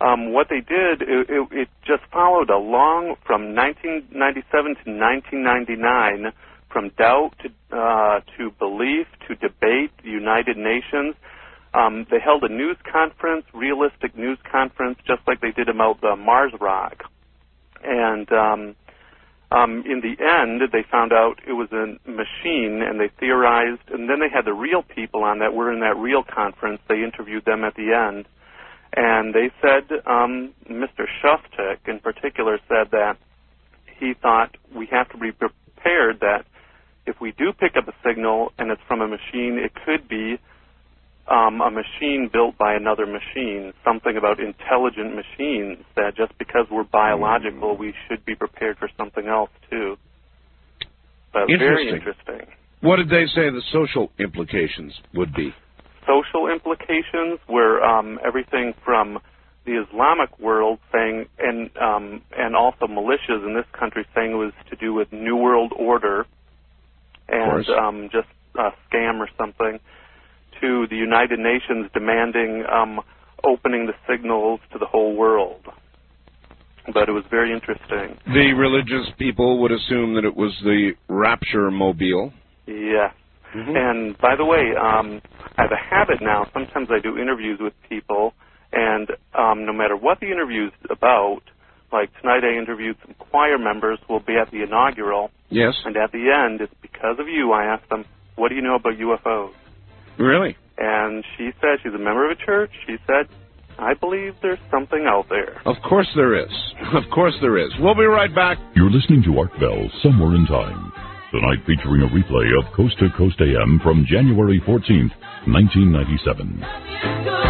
Um, what they did, it, it, it just followed along from 1997 to 1999, from doubt to, uh, to belief to debate, the United Nations. Um, they held a news conference, realistic news conference, just like they did about the Mars rock. And um, um, in the end, they found out it was a machine, and they theorized. And then they had the real people on that were in that real conference. They interviewed them at the end, and they said, um, Mr. Shostak in particular said that he thought we have to be prepared that if we do pick up a signal and it's from a machine, it could be um, a machine built by another machine. Something about intelligent machines that just because we're biological, we should be prepared for something else too. But very Interesting. interesting. What did they say the social implications would be? social implications were um, everything from the Islamic world saying, and um, and also militias in this country saying it was to do with New World Order and um, just a scam or something, to the United Nations demanding um, opening the signals to the whole world. But it was very interesting. The religious people would assume that it was the rapture mobile. Yes. And by the way, um, I have a habit now. Sometimes I do interviews with people, and um, no matter what the interview's about, like tonight I interviewed some choir members who will be at the inaugural, Yes. and at the end, it's because of you. I asked them, "What do you know about UFOs?" Really? And she said she's a member of a church. She said, "I believe there's something out there." Of course there is. Of course there is. We'll be right back. You're listening to Art Bell Somewhere in Time. Tonight featuring a replay of Coast to Coast AM from January 14th, 1997.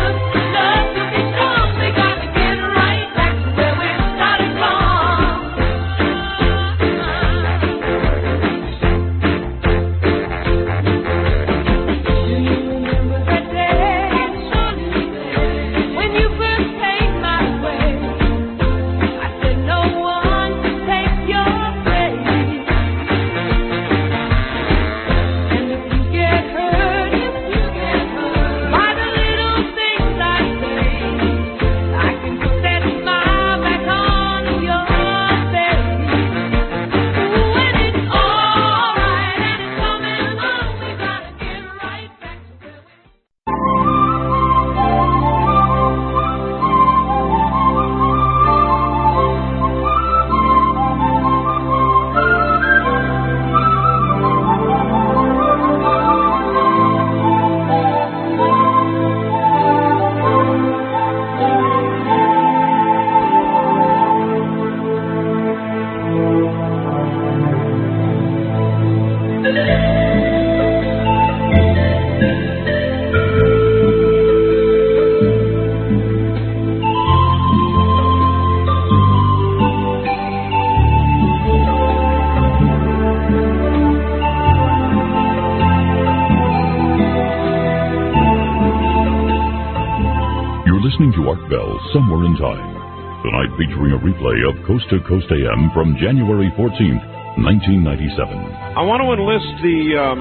Replay of Coast to Coast AM from January 14th, 1997. I want to enlist the um,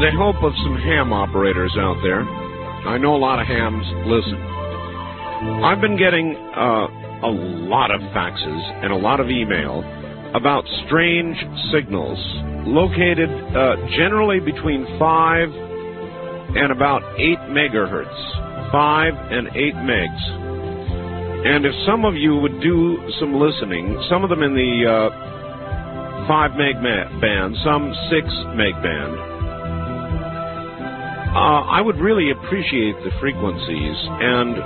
the help of some ham operators out there. I know a lot of hams listen. I've been getting uh, a lot of faxes and a lot of email about strange signals located uh, generally between 5 and about 8 megahertz. 5 and 8 megs. And if some of you would do some listening, some of them in the uh, 5 meg band, some 6 meg band, uh, I would really appreciate the frequencies. And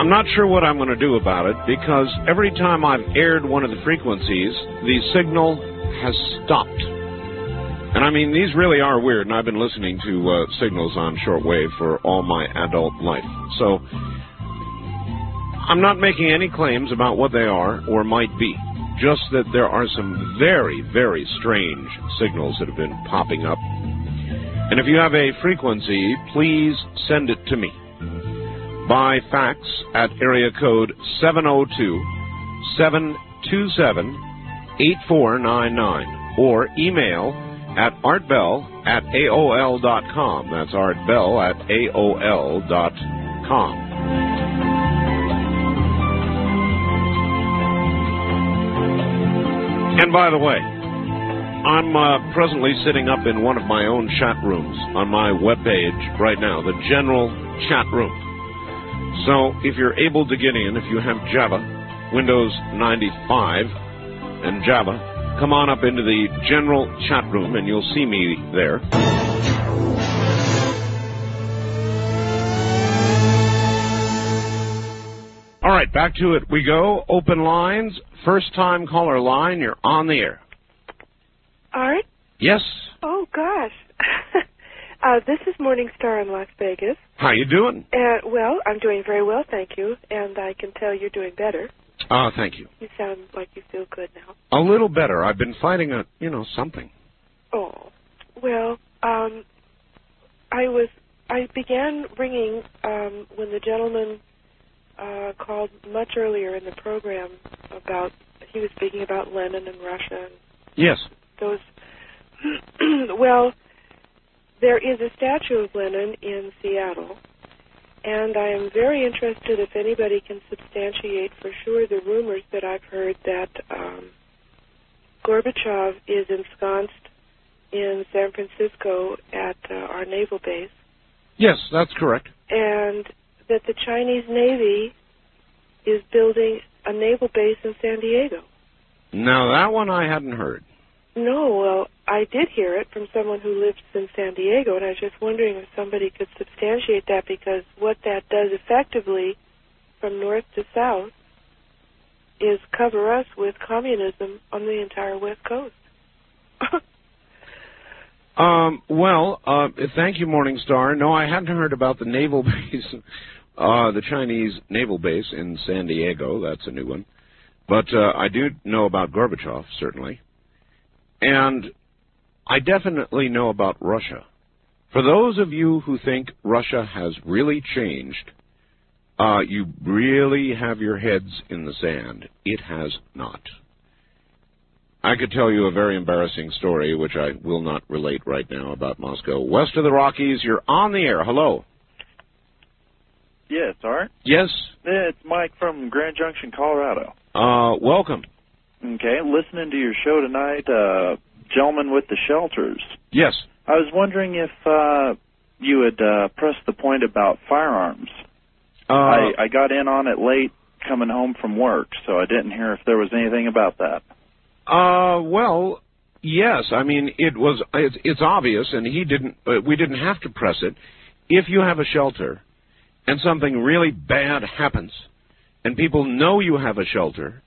I'm not sure what I'm going to do about it because every time I've aired one of the frequencies, the signal has stopped. And I mean, these really are weird, and I've been listening to uh, signals on shortwave for all my adult life. So I'm not making any claims about what they are or might be. Just that there are some very, very strange signals that have been popping up. And if you have a frequency, please send it to me by fax at area code 702 727 8499 or email at artbell at AOL dot com. That's artbell at AOL And by the way, I'm uh, presently sitting up in one of my own chat rooms on my webpage right now, the general chat room. So if you're able to get in, if you have Java, Windows 95, and Java, come on up into the general chat room and you'll see me there. All right, back to it we go. Open lines. First time caller line. You're on the air. Art? Yes. Oh gosh. uh, this is Morning Star in Las Vegas. How you doing? Uh, well, I'm doing very well, thank you, and I can tell you're doing better. Ah, thank you. You sound like you feel good now. A little better. I've been fighting a, you know, something. Oh, well, um, I was I began ringing um, when the gentleman uh, called much earlier in the program about he was speaking about Lenin and Russia and Yes. those. well, there is a statue of Lenin in Seattle, and I am very interested if anybody can substantiate for sure the rumors that I've heard that um, Gorbachev is ensconced in San Francisco at uh, our naval base, Yes, that's correct. and that the Chinese Navy is building a naval base in San Diego. Now that one I hadn't heard. No, well, I did hear it from someone who lives in San Diego, and I was just wondering if somebody could substantiate that because what that does effectively, from north to south, is cover us with communism on the entire West Coast. Um, well, uh, thank you, Morning Star. No, I hadn't heard about the naval base, uh, the Chinese naval base in San Diego. That's a new one. But uh, I do know about Gorbachev, certainly. And I definitely know about Russia. For those of you who think Russia has really changed, uh, you really have your heads in the sand. It has not. I could tell you a very embarrassing story, which I will not relate right now about Moscow. West of the Rockies, you're on the air. Hello. Yes, Art. Yes. It's Mike from Grand Junction, Colorado. Uh, welcome. Okay, listening to your show tonight, uh, gentleman with the shelters. Yes. I was wondering if uh, you had uh, pressed the point about firearms. Uh, I, I got in on it late coming home from work, so I didn't hear if there was anything about that. Uh, well, yes. I mean, it was. It's, it's obvious, and he didn't. Uh, we didn't have to press it. If you have a shelter, and something really bad happens, and people know you have a shelter,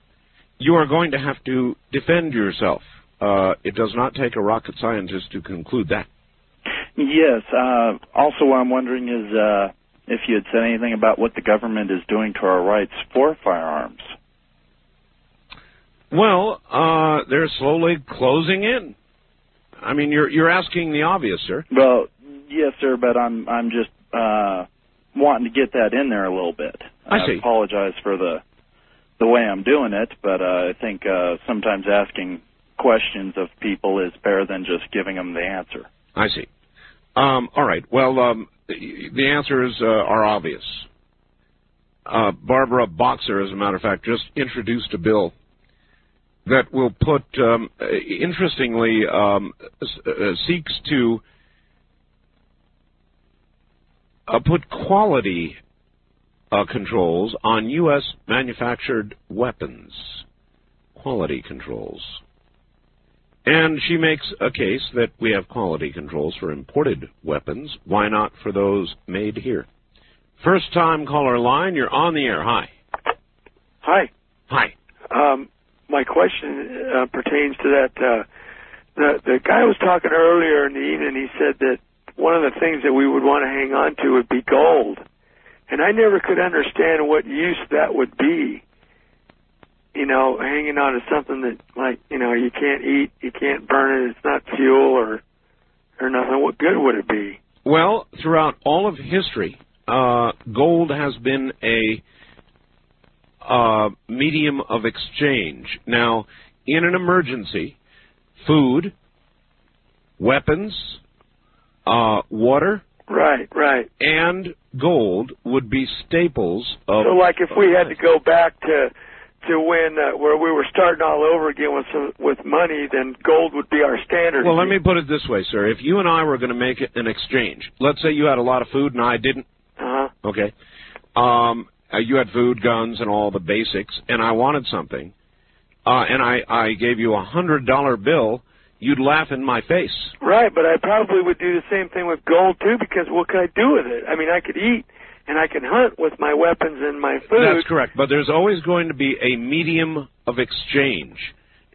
you are going to have to defend yourself. Uh, it does not take a rocket scientist to conclude that. Yes. Uh, also, what I'm wondering is uh, if you had said anything about what the government is doing to our rights for firearms. Well, uh, they're slowly closing in. I mean, you're you're asking the obvious, sir. Well, yes, sir, but I'm I'm just uh, wanting to get that in there a little bit. I see. apologize for the the way I'm doing it, but uh, I think uh, sometimes asking questions of people is better than just giving them the answer. I see. Um, all right. Well, um, the answers uh, are obvious. Uh, Barbara Boxer, as a matter of fact, just introduced a bill that will put, um, interestingly, um, uh, seeks to uh, put quality uh, controls on U.S. manufactured weapons. Quality controls. And she makes a case that we have quality controls for imported weapons. Why not for those made here? First time caller line, you're on the air. Hi. Hi. Hi. Um, my question uh, pertains to that. Uh, the the guy was talking earlier in the evening. He said that one of the things that we would want to hang on to would be gold, and I never could understand what use that would be. You know, hanging on to something that, like, you know, you can't eat, you can't burn it, it's not fuel, or or nothing, what good would it be? Well, throughout all of history, uh, gold has been a uh, medium of exchange. Now, in an emergency, food, weapons, uh, water, Right, right. and gold would be staples of. So, like, if we had to go back to to when uh, where we were starting all over again with some with money, then gold would be our standard. Well, let me put it this way, sir. If you and I were going to make an exchange, let's say you had a lot of food and I didn't. Uh-huh. Okay. Um, uh, you had food, guns, and all the basics, and I wanted something, uh, and I I gave you a hundred dollar bill. You'd laugh in my face. Right, but I probably would do the same thing with gold too, because what could I do with it? I mean, I could eat and I can hunt with my weapons and my food. That's correct. But there's always going to be a medium of exchange.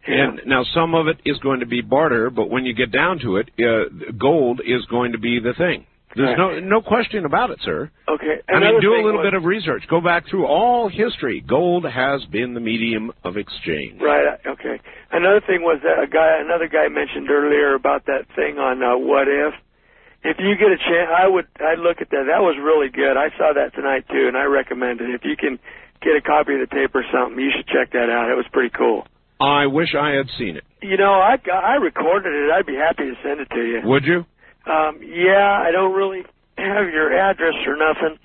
And now some of it is going to be barter, but when you get down to it, uh, gold is going to be the thing. There's no no question about it, sir. Okay. I mean, do a little was- bit of research. Go back through all history. Gold has been the medium of exchange. Right. uh, Okay. Another thing was that a guy, another guy mentioned earlier about that thing on uh, what if. If you get a chance, I would. I'd look at that. That was really good. I saw that tonight too, and I recommend it. If you can get a copy of the tape or something, you should check that out. It was pretty cool. I wish I had seen it. You know, I I recorded it. I'd be happy to send it to you. Would you? Um, yeah, I don't really have your address or nothing.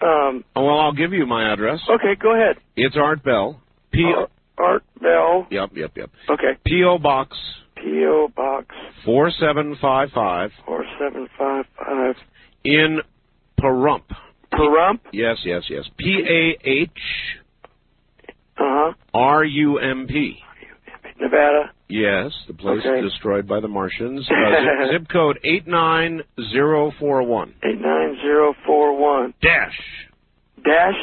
Um, Oh, well, I'll give you my address. okay, go ahead. It's Art Bell. P. Art, Art Bell. Yep, yep, yep. Okay. P.O. Box P.O. Box 4755 four seven five five. in Pahrump. Pahrump. Yes, yes, yes. P A H Uh huh. R U M P. Nevada. Yes, the place Okay. destroyed by the Martians. Uh, zip, zip code 89041. Eight nine zero four one. Dash. Dash.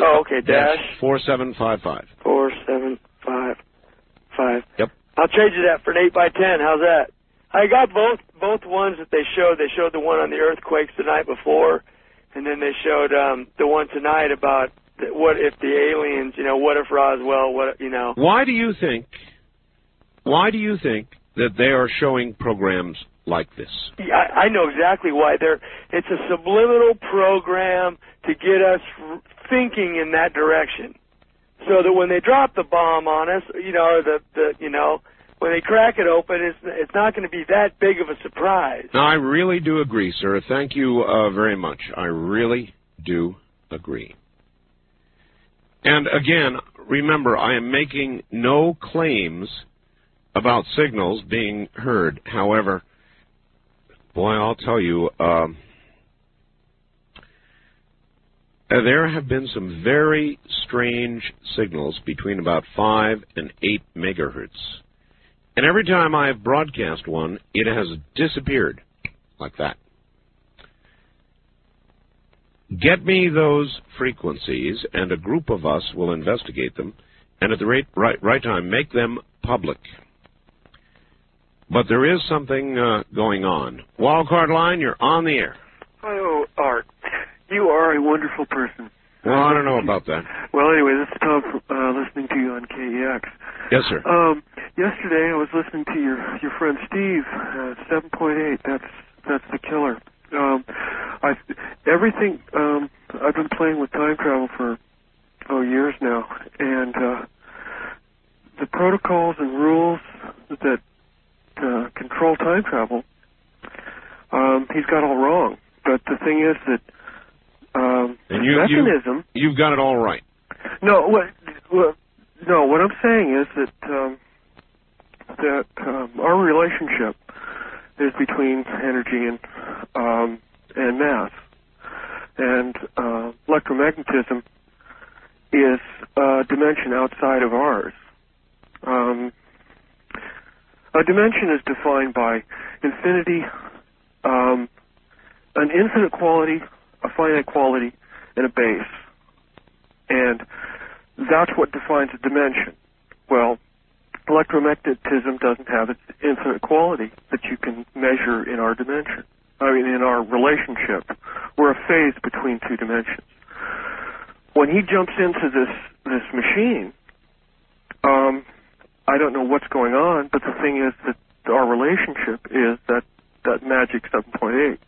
Oh, okay. Dash 4755. four seven five five. Yep. I'll trade you that for an eight by ten. How's that? I got both both ones that they showed. They showed the one on the earthquakes the night before, and then they showed um the one tonight about the, what if the aliens. You know, what if Roswell? What you know? Why do you think why do you think that they are showing programs like this? Yeah, I, I know exactly why. They're it's a subliminal program to get us thinking in that direction, so that when they drop the bomb on us, you know, the the you know, when they crack it open, it's it's not going to be that big of a surprise. Now, I really do agree, sir. Thank you uh, very much. I really do agree. And again, remember, I am making no claims about signals being heard. However, boy, I'll tell you, um, uh, there have been some very strange signals between about 5 and 8 megahertz. And every time I have broadcast one, it has disappeared like that. Get me those frequencies, and a group of us will investigate them, and at the right, right, right time, make them public. But there is something uh, going on. Wildcard line, you're on the air. Hello, Art. You are a wonderful person. Well, I don't know about that. Well, anyway, this is Tom uh, listening to you on KEX. Yes, sir. Um, yesterday I was listening to your your friend Steve, uh, seven point eight. That's that's the killer. Um, I everything. Um, I've been playing with time travel for oh years now, and uh, the protocols and rules that uh, control time travel. Um, he's got it all wrong. But the thing is that um, And the you, you, mechanism. you've got it all right. No, what, what? No, what I'm saying is that um, that um, our relationship is between energy and um, and mass, and uh, electromagnetism is a dimension outside of ours. Um, a dimension is defined by infinity, um, an infinite quality, a finite quality, and a base. And that's what defines a dimension. Well, electromagnetism doesn't have its infinite quality that you can measure in our dimension. I mean, in our relationship. We're a phase between two dimensions. When he jumps into this, this machine, um, I don't know what's going on, but the thing is that our relationship is that that magic 7.8,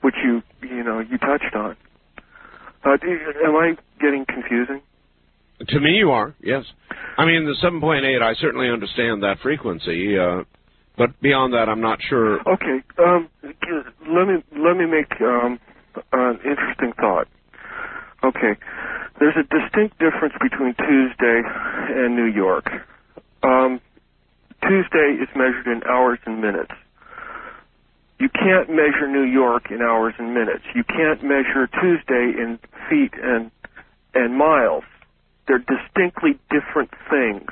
which you you know you touched on. Uh, do am I getting confusing? To me, you are. Yes. I mean, the 7.8. I certainly understand that frequency, uh, but beyond that, I'm not sure. Okay. Um, let me let me make um, an interesting thought. Okay. There's a distinct difference between Tuesday and New York. Um, Tuesday is measured in hours and minutes. You can't measure New York in hours and minutes. You can't measure Tuesday in feet and and miles. They're distinctly different things.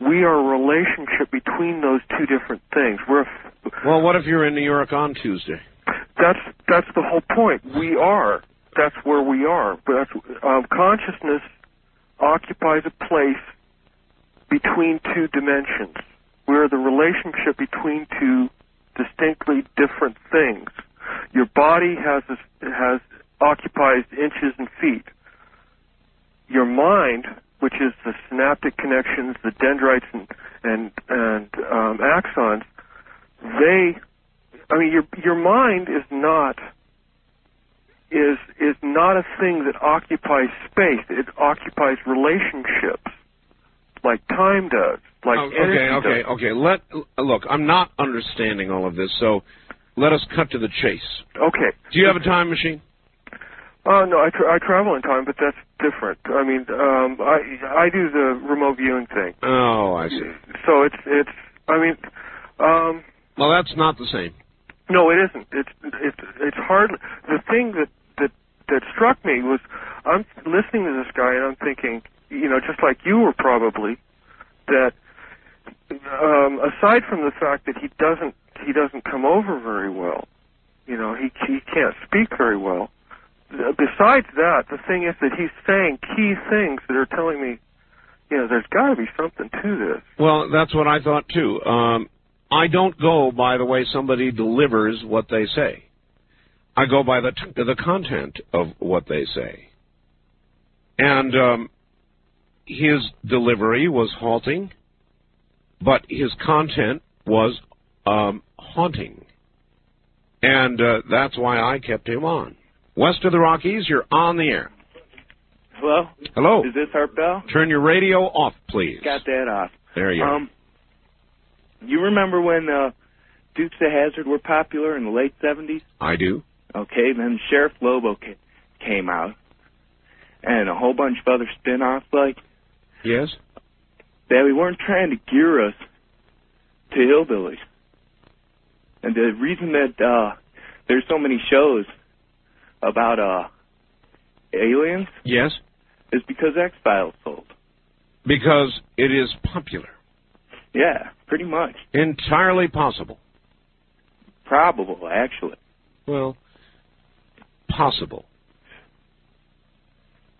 We are a relationship between those two different things. We're Well, what if you're in New York on Tuesday? that's that's the whole point. We are. That's where we are. But that's, um, consciousness occupies a place between two dimensions. We're the relationship between two distinctly different things. Your body has a, has occupies inches and feet. Your mind, which is the synaptic connections, the dendrites and and, and um, axons, they, I mean, your your mind is not is is not a thing that occupies space. It occupies relationships, like time does, like Oh, okay, energy okay, does. okay. Let look. I'm not understanding all of this, so let us cut to the chase. Okay. Do you have a time machine? Oh no, I, tra- I travel in time, but that's different. I mean, um, I I do the remote viewing thing, Oh, I see. so it's it's. I mean, um, Well, that's not the same. no, it isn't. It's it's it's hard. The thing that that that struck me was I'm listening to this guy and I'm thinking, you know, just like you were probably, that um, aside from the fact that he doesn't he doesn't come over very well, you know, he he can't speak very well. Besides that, the thing is that he's saying key things that are telling me, you know, there's got to be something to this. Well, that's what I thought too. Um, I don't go by the way somebody delivers what they say. I go by the t- the content of what they say. And um, his delivery was halting, but his content was um, haunting, and uh, that's why I kept him on. West of the Rockies, you're on the air. Hello? Hello. Is this Art Bell? Turn your radio off, please. Got that off. There you are. Um, you remember when uh, Dukes of Hazzard were popular in the late 70s? I do. Okay, then Sheriff Lobo ca- came out, and a whole bunch of other spin-offs like Yes. that. We weren't trying to gear us to hillbillies. And the reason that uh, there's so many shows about uh, aliens Yes. is because X-Files sold. Because it is popular. Yeah, pretty much. Entirely possible. Probable, actually. Well, possible.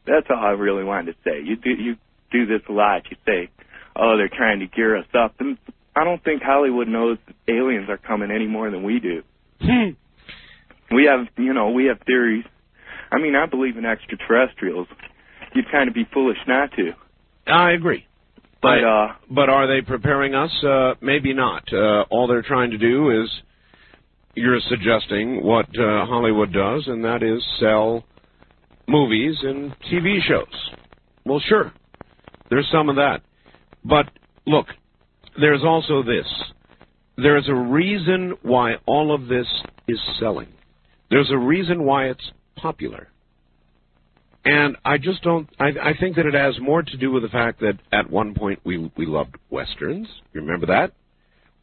That's all I really wanted to say. You do you do this a lot. You say, "Oh, they're trying to gear us up." And I don't think Hollywood knows that aliens are coming any more than we do. we have, you know, we have theories. I mean, I believe in extraterrestrials. You'd kind of be foolish not to. I agree. But uh, But are they preparing us? Uh, maybe not. Uh, all they're trying to do is you're suggesting what uh, Hollywood does, and that is sell movies and TV shows. Well, sure, there's some of that. But look, there's also this. There's a reason why all of this is selling. There's a reason why it's popular. And I just don't. I, I think that it has more to do with the fact that at one point we we loved westerns. You remember that,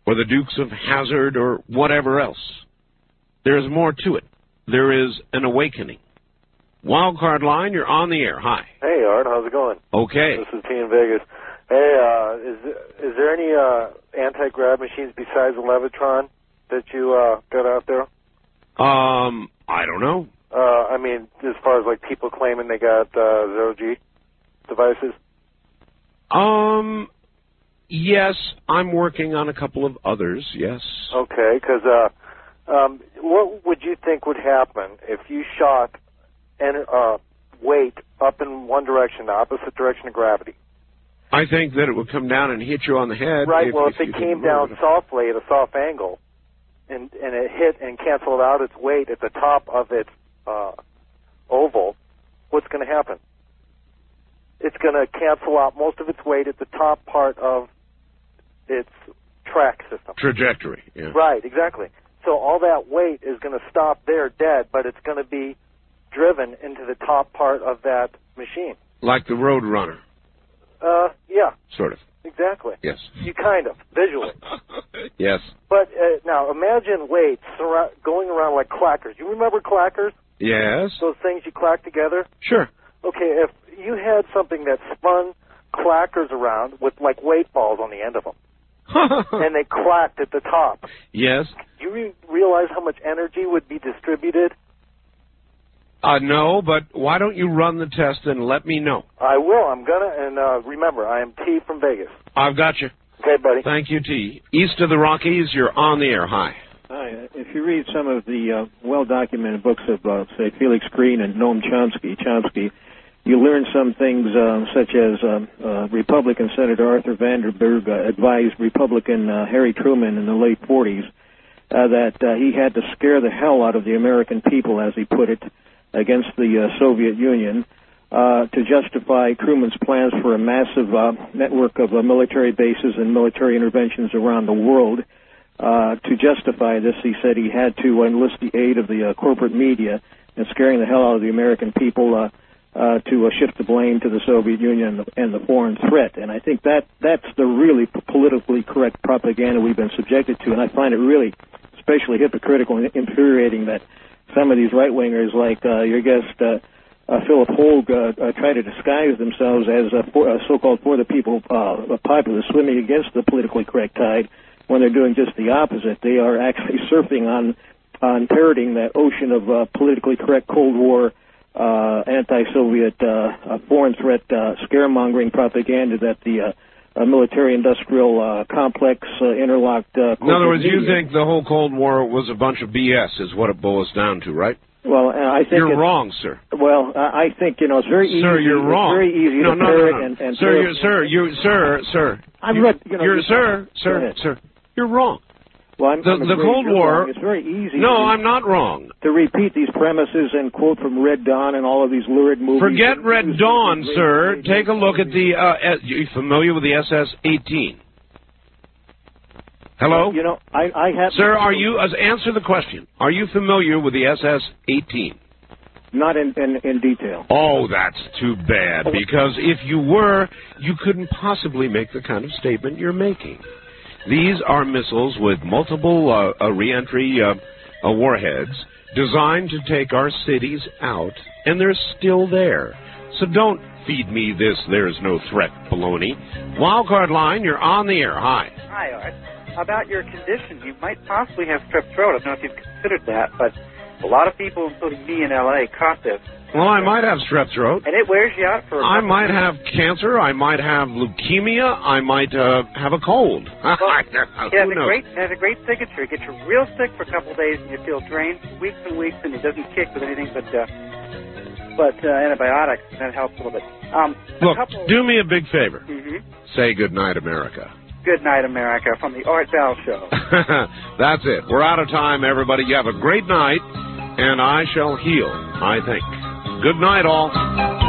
or the Dukes of Hazzard, or whatever else. There's more to it. There is an awakening. Wildcard line, you're on the air. Hi. Hey Art, how's it going? Okay. This is T in Vegas. Hey, uh, is is there any uh, anti-grav machines besides the Levitron that you uh, got out there? Um, I don't know. Uh, I mean, as far as like people claiming they got uh, zero G devices. Um, yes, I'm working on a couple of others. Yes. Okay, because uh, um, what would you think would happen if you shot en- uh, weight up in one direction, the opposite direction of gravity? I think that it would come down and hit you on the head. right. If, well, if, you it came down it. softly at a soft angle, and and it hit and canceled out its weight at the top of its uh, oval, what's going to happen? It's going to cancel out most of its weight at the top part of its track system. Trajectory. Yeah. Right, exactly. So all that weight is going to stop there dead, but it's going to be driven into the top part of that machine. Like the Road Runner, Uh, yeah, sort of. exactly. Yes. You kind of visually. Yes. But uh, now imagine weights surra- going around like clackers. You remember clackers? Yes. Those things you clack together? Sure. Okay, if you had something that spun clackers around with like weight balls on the end of them, and they clacked at the top, Yes. do you re- realize how much energy would be distributed? Uh, no, but why don't you run the test and let me know? I will. I'm gonna. And uh, remember, I am T from Vegas. I've got you. Okay, buddy. Thank you, T. East of the Rockies, you're on the air. Hi. Hi. uh, If you read some of the uh, well-documented books of, uh, say, Felix Greene and Noam Chomsky, Chomsky, you learn some things uh, such as um, uh, Republican Senator Arthur Vandenberg uh, advised Republican uh, Harry Truman in the late 40s uh, that uh, he had to scare the hell out of the American people, as he put it, against the uh, Soviet Union uh, to justify Truman's plans for a massive uh, network of uh, military bases and military interventions around the world. Uh, to justify this, he said he had to enlist the aid of the uh, corporate media and scaring the hell out of the American people uh, uh, to uh, shift the blame to the Soviet Union and the, and the foreign threat. And I think that that's the really politically correct propaganda we've been subjected to. And I find it really, especially hypocritical and infuriating that some of these right wingers, like uh, your guest uh, uh, Phillip Hoag, uh, uh, try to disguise themselves as uh, for, uh, so-called for the people uh, populists swimming against the politically correct tide when they're doing just the opposite. They are actually surfing on on parroting that ocean of uh, politically correct Cold War, uh, anti-Soviet, uh, uh, foreign threat, uh, scaremongering propaganda that the uh, uh, military-industrial uh, complex uh, interlocked. In other words, you think the whole Cold War was a bunch of BS, is what it boils down to, right? Well, I think You're wrong, sir. Well, I I think you know it's very easy. Sir, you're wrong. Very easy no, to no, no, no. and, and sir, you, sir, you, sir, sir. I've you, read- you know, you're, you- sir, sir, sir. You're wrong. Well, I'm, The- I'm the Cold War- wrong. It's very easy. No, I'm not wrong. to repeat these premises and quote from Red Dawn and all of these lurid movies. Forget Red Dawn, sir. Take a look at the. Uh, you familiar with the SS-18? Hello. You know, I, I have. Sir, are you? Uh, answer the question. Are you familiar with the SS-18? Not in, in in detail. Oh, that's too bad. Because if you were, you couldn't possibly make the kind of statement you're making. These are missiles with multiple uh, uh, reentry uh, uh, warheads designed to take our cities out, and they're still there. So don't feed me this "there's no threat" baloney. Wildcard line, you're on the air. Hi. Hi, Art. How about your condition, you might possibly have strep throat. I don't know if you've considered that, but a lot of people, including me in LA, caught this, Well, I might have strep throat. and it wears you out for. a I might have cancer. I might have leukemia. I might uh, have a cold. It has a knows? great, it has a great signature. It gets you real sick for a couple of days, and you feel drained for weeks and weeks, and it doesn't kick with anything but uh, but uh, antibiotics. That helps a little bit. Um, Look, couple, do me a big favor. Mhm. Say good night, America. Good night, America, from the Art Bell Show. That's it. We're out of time, everybody. You have a great night, and I shall heal, I think. Good night, all.